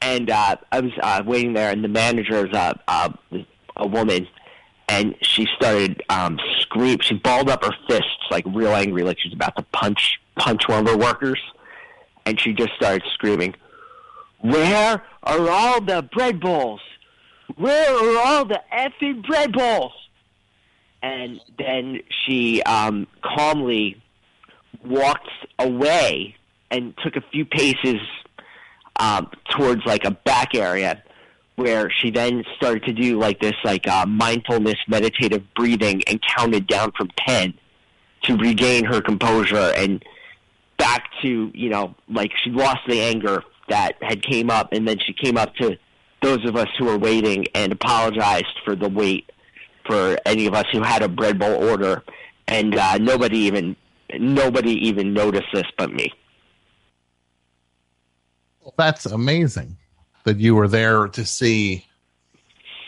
And uh, I was uh, waiting there, and the manager's uh, uh, a woman, and she started um, scream. She balled up her fists like real angry, like she's about to punch punch one of her workers, and she just started screaming, "Where are all the bread bowls? Where are all the effing bread bowls?" And then she um, calmly walked away and took a few paces um, towards like a back area where she then started to do like this like uh, mindfulness meditative breathing and counted down from 10 to regain her composure and back to you know like she lost the anger that had came up and then she came up to those of us who were waiting and apologized for the wait for any of us who had a bread bowl order. And uh, nobody even nobody even noticed this but me. Well, That's amazing that you were there to see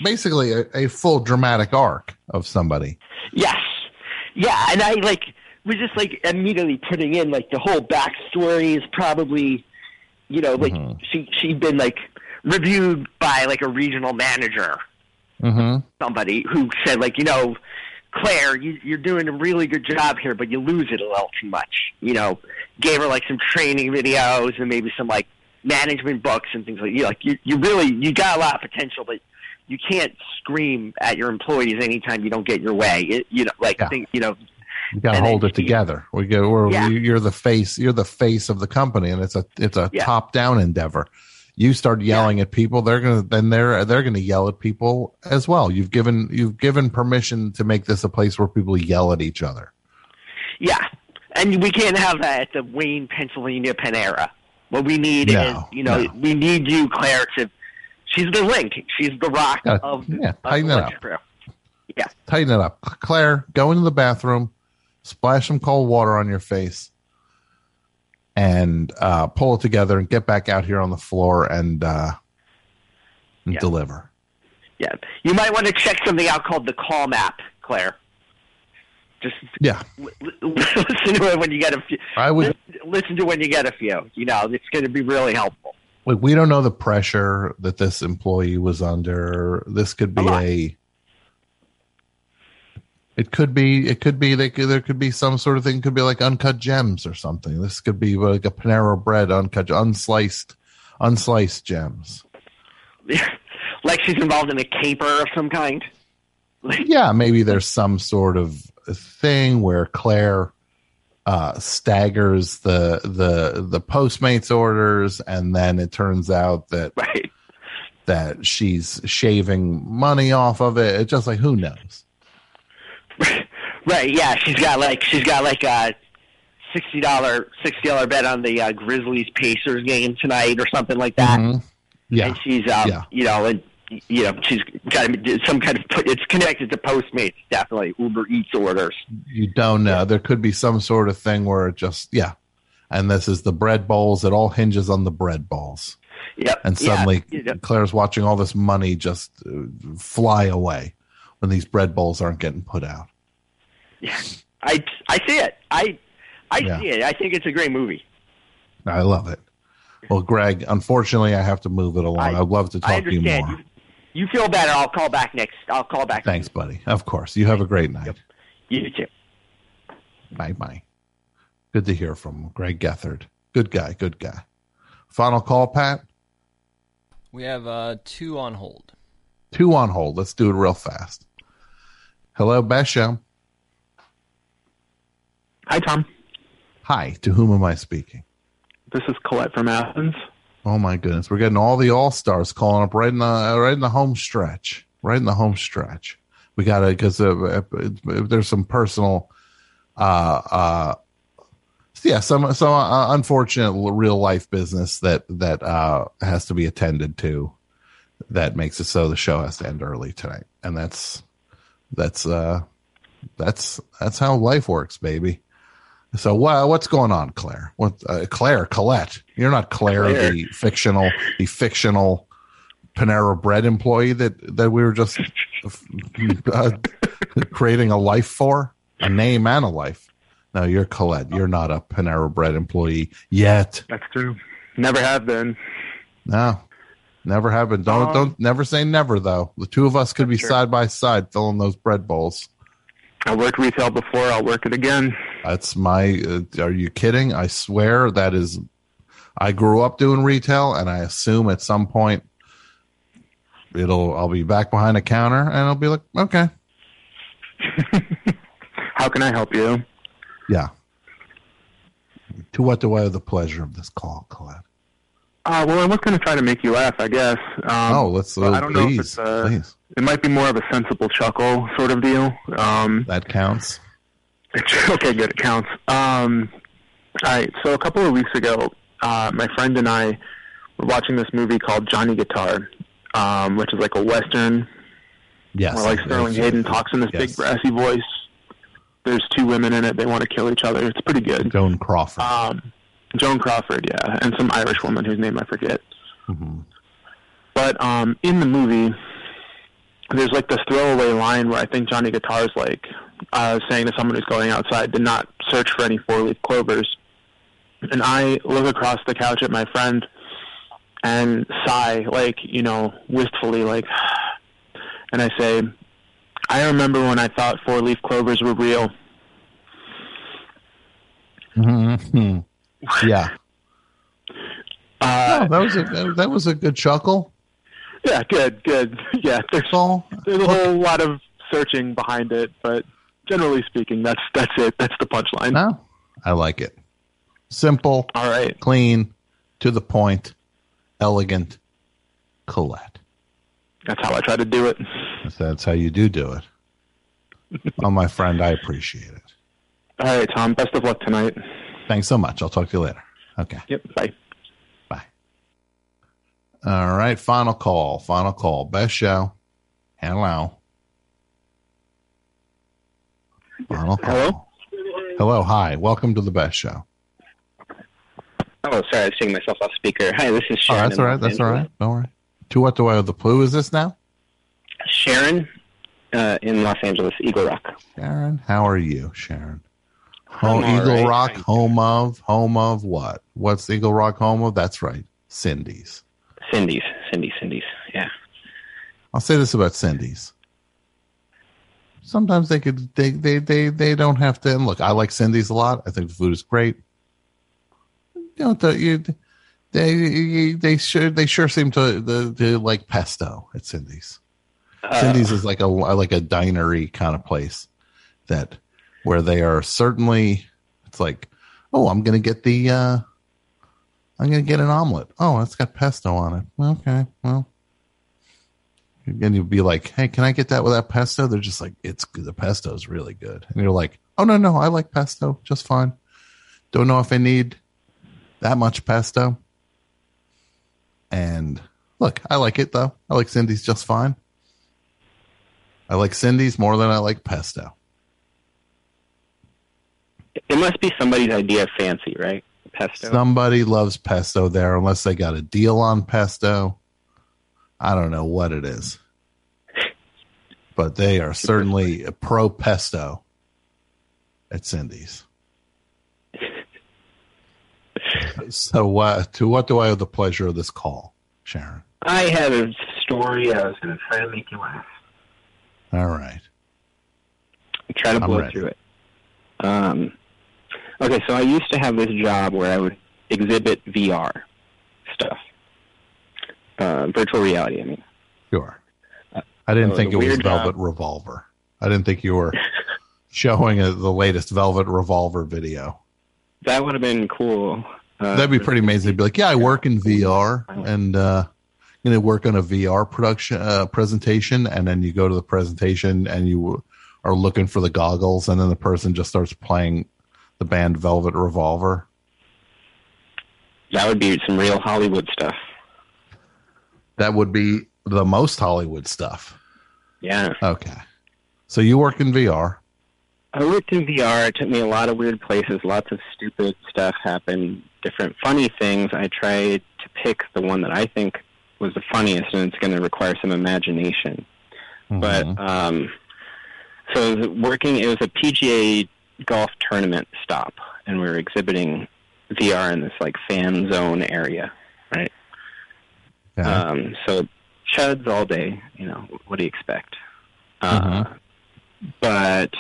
basically a, a full dramatic arc of somebody. Yes. Yeah, and I like was just like immediately putting in like the whole backstory is probably you know, like she she'd been like reviewed by like a regional manager, Mm-hmm. somebody who said like, you know, Claire, you, you're doing a really good job here, but you lose it a little too much. You know, gave her like some training videos and maybe some like management books and things like you like you you really you got a lot of potential, but you can't scream at your employees anytime you don't get your way. It, you know, like think, you know, You got to hold it together. We go. We're, Yeah. you- You're the face. You're the face of the company, and it's a it's a Yeah. top down endeavor. You start yelling at people, they're gonna then they're they're gonna yell at people as well. You've given you've given permission to make this a place where people yell at each other. Yeah, and we can't have that at the Wayne, Pennsylvania Panera. What we need No, is, you know, we need you, Claire, to. She's the link. She's the rock Yeah, of, yeah, of the tighten it up. crew. Yeah, Tighten it up, Claire. Go into the bathroom, splash some cold water on your face, and uh, pull it together, and get back out here on the floor and uh, and Yeah. deliver. yeah. You might want to check something out called the Calm app, Claire. Just Yeah, li- li- listen to it when you get a few. I would. Listen, listen to when you get a few. You know, it's going to be really helpful. Like we don't know the pressure that this employee was under. This could be a. It could be. It could be. They could, there could be some sort of thing. Could be like uncut gems or something. This could be like a Panera Bread uncut, unsliced, unsliced gems. like she's involved in a caper of some kind. Yeah, maybe there's some sort of thing where Claire uh, staggers the the the Postmates orders, and then it turns out that right. that she's shaving money off of it. It's just like who knows. Right, yeah, she's got like she's got like a sixty dollar sixty dollar bet on the uh, Grizzlies Pacers game tonight or something like that. Mhm. Yeah, and she's um, Yeah. you know, and you know, she's got some kind of it's connected to Postmates, definitely Uber Eats orders. you don't know. There could be some sort of thing where it just yeah. And this is the bread bowls. It all hinges on the bread bowls. Yep. And suddenly know. Claire's watching all this money just uh, fly away when these bread bowls aren't getting put out. Yeah, I I see it. I I Yeah. see it. I think it's a great movie. I love it. Well, Greg, unfortunately, I have to move it along. I, would love to talk to you more. You, you feel better. I'll call back next. I'll call back. Thanks, buddy. Of course. You have a great night. You too. Bye bye. Good to hear from Greg Gethard. Good guy. Good guy. Final call, Pat. We have uh, two on hold. Two on hold. Let's do it real fast. Hello, Best Show. Hi, Tom. Hi. To whom am I speaking? This is Colette from Athens. Oh my goodness, we're getting all the all stars calling up right in the right in the home stretch, right in the home stretch. We got to because uh, uh, there's some personal, uh, uh, yeah, some some uh, unfortunate real life business that that uh has to be attended to. That makes it so the show has to end early tonight, and that's that's uh that's that's how life works, baby. So what what's going on, Claire? What uh, Claire Colette? You're not Claire, Claire. the fictional the fictional Panera Bread employee that that we were just uh, creating a life for, a name and a life. No, you're Colette. You're not a Panera Bread employee yet. That's true. Never have been. No, never have been. Don't Um, don't never say never though. The two of us could be side by side filling those bread bowls. I worked retail before. I'll work it again. That's my. Uh, are you kidding? I swear that is. I grew up doing retail, and I assume at some point it'll. I'll be back behind a counter, and I'll be like, okay, How can I help you? yeah. To what do I have the pleasure of this call, Colette? Uh, well, I was going to try to make you laugh, I guess. Um, oh, let's. but I Uh, don't know if it's uh, please. It might be more of a sensible chuckle sort of deal. Um, that counts. okay, good. It counts. Um, all right. So a couple of weeks ago, uh, my friend and I were watching this movie called Johnny Guitar, um, which is like a western Yes. where like Sterling Hayden talks in this Yes. big brassy voice. There's two women in it. They want to kill each other. It's pretty good. Joan Crawford. Um, Joan Crawford, yeah, and some Irish woman whose name I forget. Mm-hmm. But um, in the movie, there's like this throwaway line where I think Johnny Guitar's like uh, saying to someone who's going outside to not search for any four-leaf clovers. And I look across the couch at my friend and sigh, like you know, wistfully, like, and I say, "I remember when I thought four-leaf clovers were real." Mhm. Yeah. Uh, No, that was a that was a good chuckle. Yeah, good, good. Yeah, there's all. There's a whole lot of searching behind it, but generally speaking, that's that's it. That's the punchline. No, I like it. Simple. All right. Clean, to the point, elegant. Colette. That's how I try to do it. If that's how you do do it. well, oh, my friend, I appreciate it. All right, Tom. Best of luck tonight. Thanks so much. I'll talk to you later. Okay. Yep. Bye. Bye. All right. Final call. Final call. Best show. Hello. Call. Hello? Hello. Hi. Welcome to the best show. Oh, sorry, I was taking myself off speaker. Hi, this is Oh, Sharon. that's all right. That's all right. Don't worry. To what do I owe the clue? Is this now? Sharon uh, in Los Angeles, Eagle Rock. Sharon, how are you, Sharon? Home, all Eagle right, Rock, thank home of, home of what? What's Eagle Rock home of? That's right, Cindy's. Cindy's, Cindy, Cindy's. Yeah. I'll say this about Cindy's. Sometimes they could, they, they, they, they don't have to. And look, I like Cindy's a lot. I think the food is great. You know, you, they, they sure, they sure seem to, the, to like pesto at Cindy's. Uh, Cindy's is like a like a dinery kind of place that where they are certainly It's like, oh, I'm gonna get the uh I'm gonna get an omelet. Oh, it's got pesto on it. Okay, well. And you'll be like, hey, can I get that without pesto? They're just like, it's the pesto is really good. And you're like, oh no, no, I like pesto just fine. Don't know if I need that much pesto. And look, I like it though. I like Cindy's just fine. I like Cindy's more than I like pesto. It must be somebody's idea of fancy, right? Pesto. Somebody loves pesto there, unless they got a deal on pesto. I don't know what it is, but they are certainly pro pesto at Cindy's. So, what to what do I owe the pleasure of this call, Sharon? I had a story. I was going to try to make you laugh. All right. Try to blow through it. Um, okay, so I used to have this job where I would exhibit VR stuff, uh, virtual reality. I mean, Sure. I didn't so think it was Velvet job- Revolver. I didn't think you were showing uh the latest Velvet Revolver video. that would have been cool. Uh, That'd be pretty amazing. They'd be like, "Yeah, I work in VR, and uh, you know, work on a VR production uh, presentation." And then you go to the presentation, and you are looking for the goggles, and then the person just starts playing the band Velvet Revolver. That would be some real Hollywood stuff. That would be the most Hollywood stuff. Yeah. Okay, so you work in VR. I worked in VR. It took me a lot of weird places. Lots of stupid stuff happened. Different funny things. I tried to pick the one that I think was the funniest, and it's going to require some imagination. But um, so it was working. It was a PGA golf tournament stop, and we were exhibiting VR in this like fan zone area, Um, so chuds all day. You know, what do you expect? uh-huh but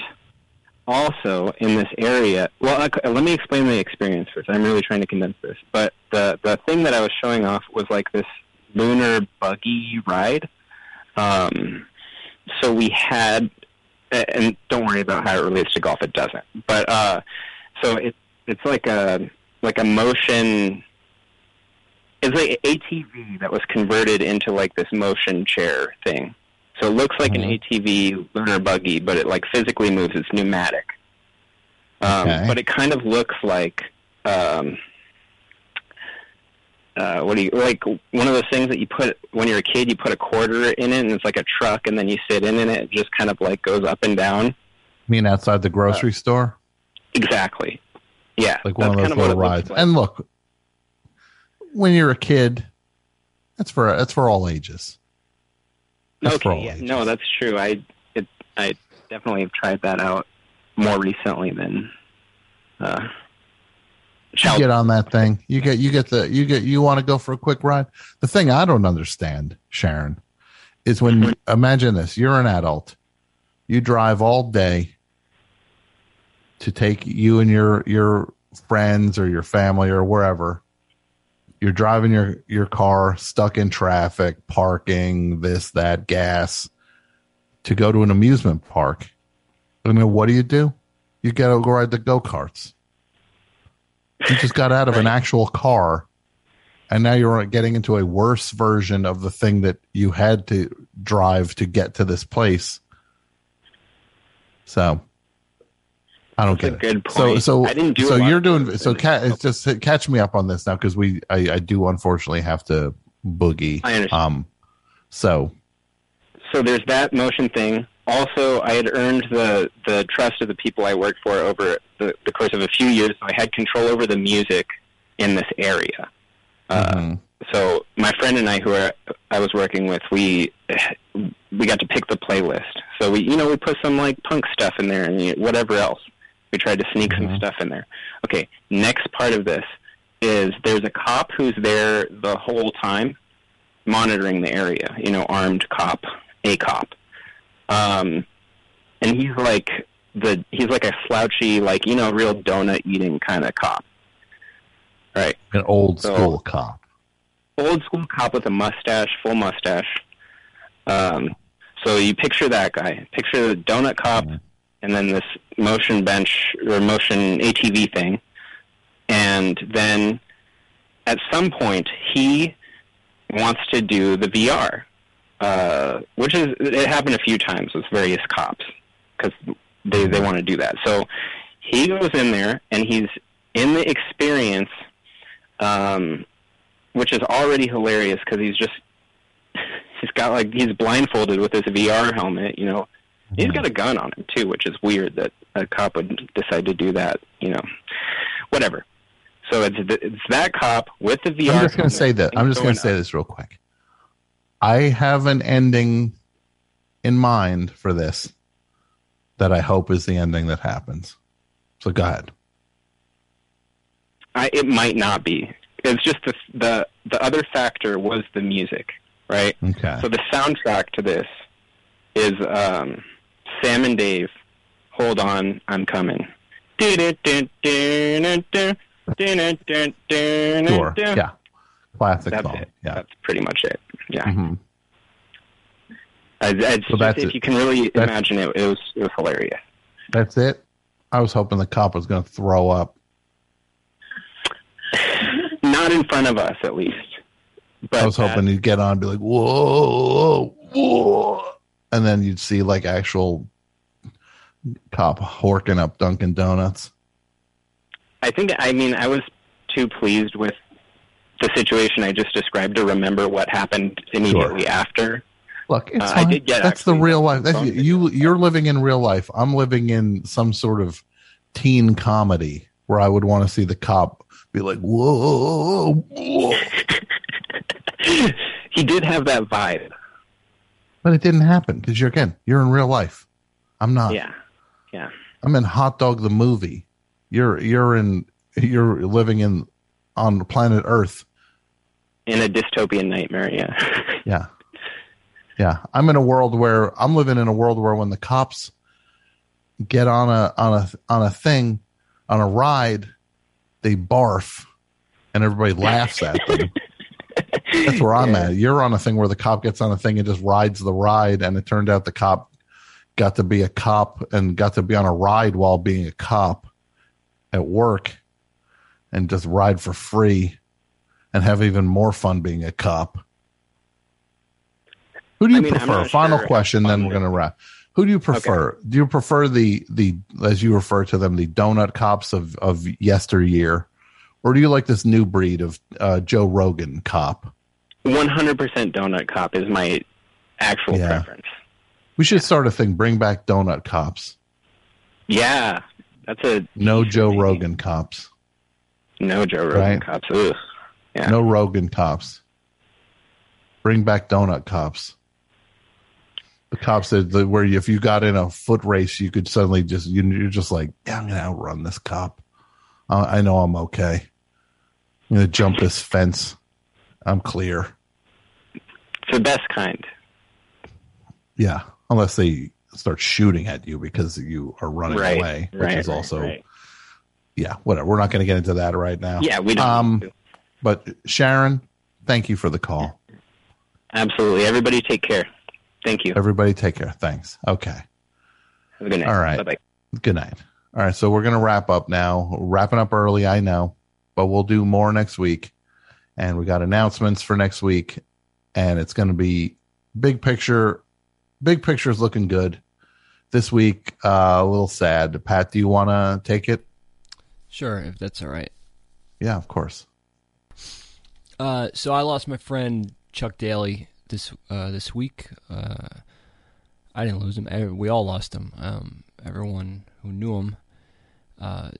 also in this area, well, I- let me explain the experience first. I'm really trying to condense this, but the the thing that I was showing off was like this lunar buggy ride. Um, so we had, and don't worry about how it relates to golf. It doesn't. But uh, so it it's like a like a motion. It's like an ATV that was converted into like this motion chair thing. So it looks like an ATV lunar buggy, but it like physically moves. It's pneumatic. Um, Okay. But it kind of looks like um, uh, what do you like? One of those things that you put when you're a kid, you put a quarter in it, and it's like a truck, and then you sit in it. And it just kind of like goes up and down. You mean outside the grocery store? Exactly. Yeah, like one of those kind of what little rides. like. And look, when you're a kid, that's for that's for all ages. That's for all Okay, yeah, no, that's true. I it I definitely have tried that out more recently than uh, You get on that thing. You get you get the you get you want to go for a quick ride. The thing I don't understand, Sharon, is when imagine this: you're an adult, you drive all day to take you and your your friends or your family or wherever. You're driving your your car, stuck in traffic, parking, this that, gas, to go to an amusement park. And then what do you do? You got to go ride the go karts. You just got out of an actual car, and now you're getting into a worse version of the thing that you had to drive to get to this place. So, I don't That's get good it. So, point. so, I didn't do so you're doing so. Ca- it's just catch me up on this now because we, I, I do unfortunately have to boogie. I understand. Um, so so there's that motion thing. Also, I had earned the the trust of the people I worked for over the, the course of a few years. So I had control over the music in this area. Uh, So my friend and I, who are, I was working with, we we got to pick the playlist. So we, you know, we put some like punk stuff in there and you- whatever else. We tried to sneak some stuff in there. Okay, next part of this is there's a cop who's there the whole time, monitoring the area. You know, armed cop, a cop, um, and he's like the he's like a slouchy, like you know, real donut eating kind of cop. Right. an old So- school cop. Old school cop with a mustache, full mustache. Um, so you picture that guy. Picture the donut cop, and and then this motion bench or motion ATV thing, and then at some point he wants to do the VR, uh, which is it happened a few times with various cops because they they want to do that. So he goes in there and he's in the experience, um, which is already hilarious because he's just he's got like he's blindfolded with his VR helmet, you know. He's got a gun on him too, which is weird that a cop would decide to do that, you know. Whatever. So it's it's that cop with the VR. I'm just going to say that. I'm just going going to say this real quick. I have an ending in mind for this that I hope is the ending that happens. So go ahead. I, it might not be. It's just the the the other factor was the music, right? Okay. So the soundtrack to this is um, Sam and Dave. Hold on, I'm coming. Sure. Yeah. Classic That's song. it. Yeah. That's pretty much it. Yeah. Mhm. I, So that's if it. you can really That's- imagine it, it was it was hilarious. That's it. I was hoping the cop was going to throw up. Not in front of us, at least. But I was hoping he'd get on and be like, whoa, whoa. And then you'd see like actual cop horking up Dunkin' Donuts. I think I mean I was too pleased with the situation I just described to remember what happened immediately after. Look, it's Uh, I did get That's the real life. That's, you. You're living in real life. I'm living in some sort of teen comedy where I would want to see the cop be like, "Whoa, whoa," he did have that vibe. But it didn't happen because you're again, you're in real life. I'm not. Yeah, yeah. I'm in Hot Dog the movie. You're you're in you're living in on planet Earth. In a dystopian nightmare, yeah. Yeah. Yeah. I'm in a world where I'm living in a world where when the cops get on a on a on a thing, on a ride, they barf and everybody laughs at them. That's where I'm at. You're on a thing where the cop gets on a thing and just rides the ride and it turned out the cop got to be a cop and got to be on a ride while being a cop at work and just ride for free and have even more fun being a cop. Who do you I mean, prefer? Final sure question, then we're going to wrap. Who do you prefer? Do you prefer the the as you refer to them the donut cops of of yesteryear, or do you like this new breed of uh, Joe Rogan cop? One hundred percent donut cop is my actual Yeah. preference. We should start a thing. Bring back donut cops. Yeah, that's a No Joe Rogan cops. no Joe Rogan Right. cops. Ugh. Yeah. No Rogan cops. Bring back donut cops. The cops that that where you, if you got in a foot race, you could suddenly just you, you're just like, yeah, I'm gonna outrun this cop. Uh, I know I'm okay. I'm gonna jump this fence. I'm clear. The best kind. Yeah, unless they start shooting at you because you are running Right, away, which right, is also right. yeah, whatever. We're not going to get into that right now. Yeah, we don't Um, but Sharon, thank you for the call. Absolutely. Everybody take care. Thank you. Everybody, take care. Thanks. Okay. Have a good night. All right. Bye-bye. Good night. All right. So we're going to wrap up now. We're wrapping up early, I know, but we'll do more next week. And we got announcements for next week. And it's going to be big picture. Big picture is looking good. This week, uh, a little sad. Pat, do you want to take it? Sure, if that's all right. Yeah, of course. Uh, so I lost my friend Chuck Daly this uh, this week. Uh, I didn't lose him. We all lost him. Um, everyone who knew him. Uh,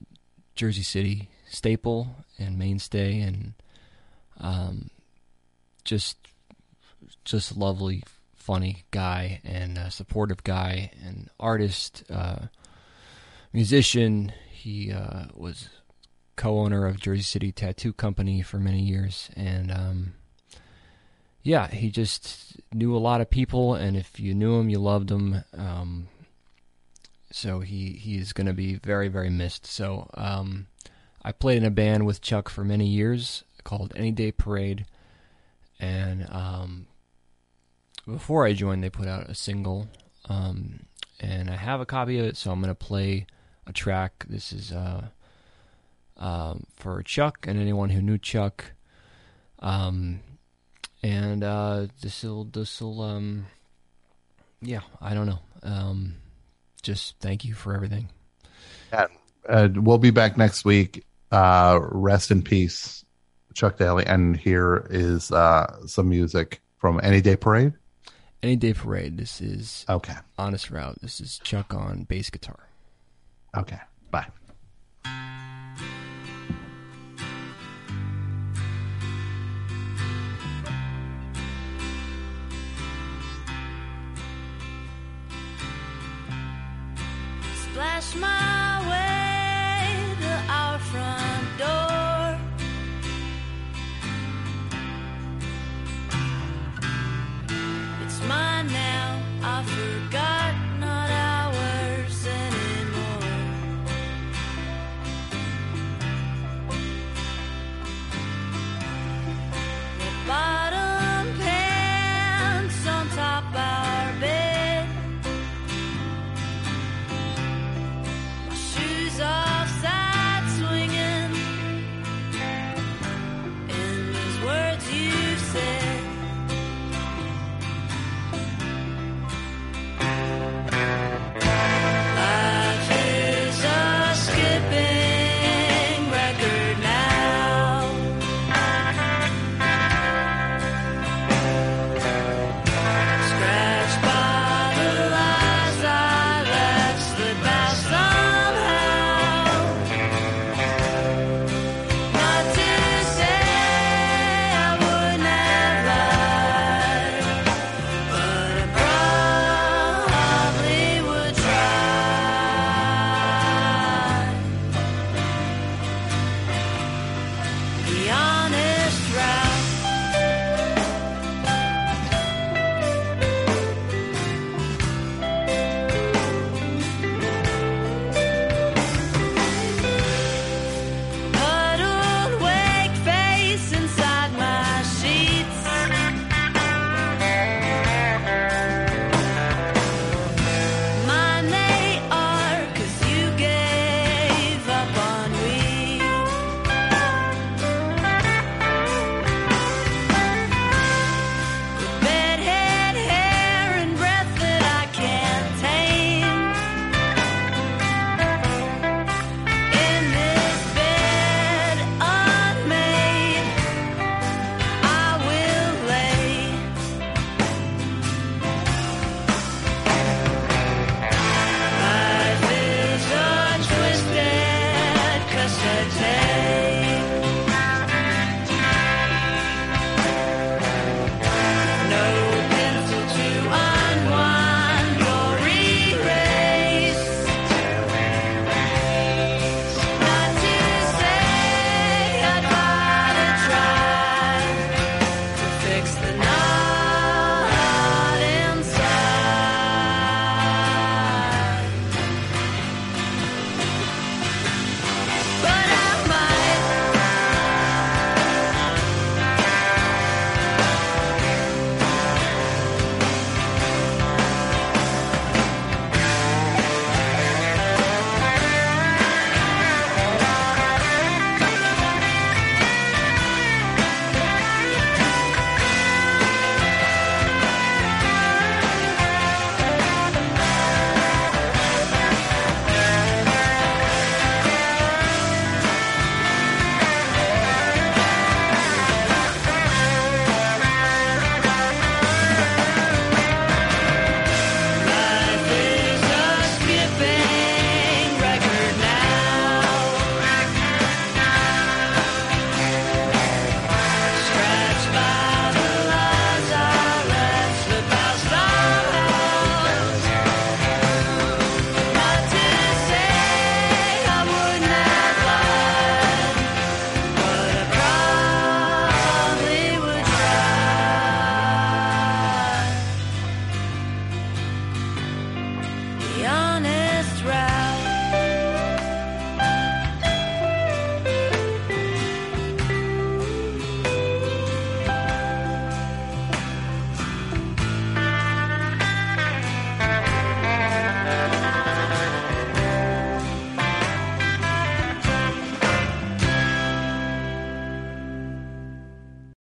Jersey City staple and mainstay, and um, just just lovely, funny guy and supportive guy and artist, uh, musician. He uh, was co-owner of Jersey City Tattoo Company for many years, and um, yeah, he just knew a lot of people, and if you knew him, you loved him. Um, so he he's going to be very very missed. So um, I played in a band with Chuck for many years called Any Day Parade, and um, before I joined, they put out a single, um, and I have a copy of it, so I'm going to play a track. This is uh, um, for Chuck and anyone who knew Chuck. Um, and uh, this will this will um, yeah, I don't know. Um, just thank you for everything. And uh, we'll be back next week. Uh, rest in peace, Chuck Daly. And here is uh, some music from Any Day Parade. Any Day Parade. This is okay. Honest Route. This is Chuck on bass guitar. Okay. Bye. Splash my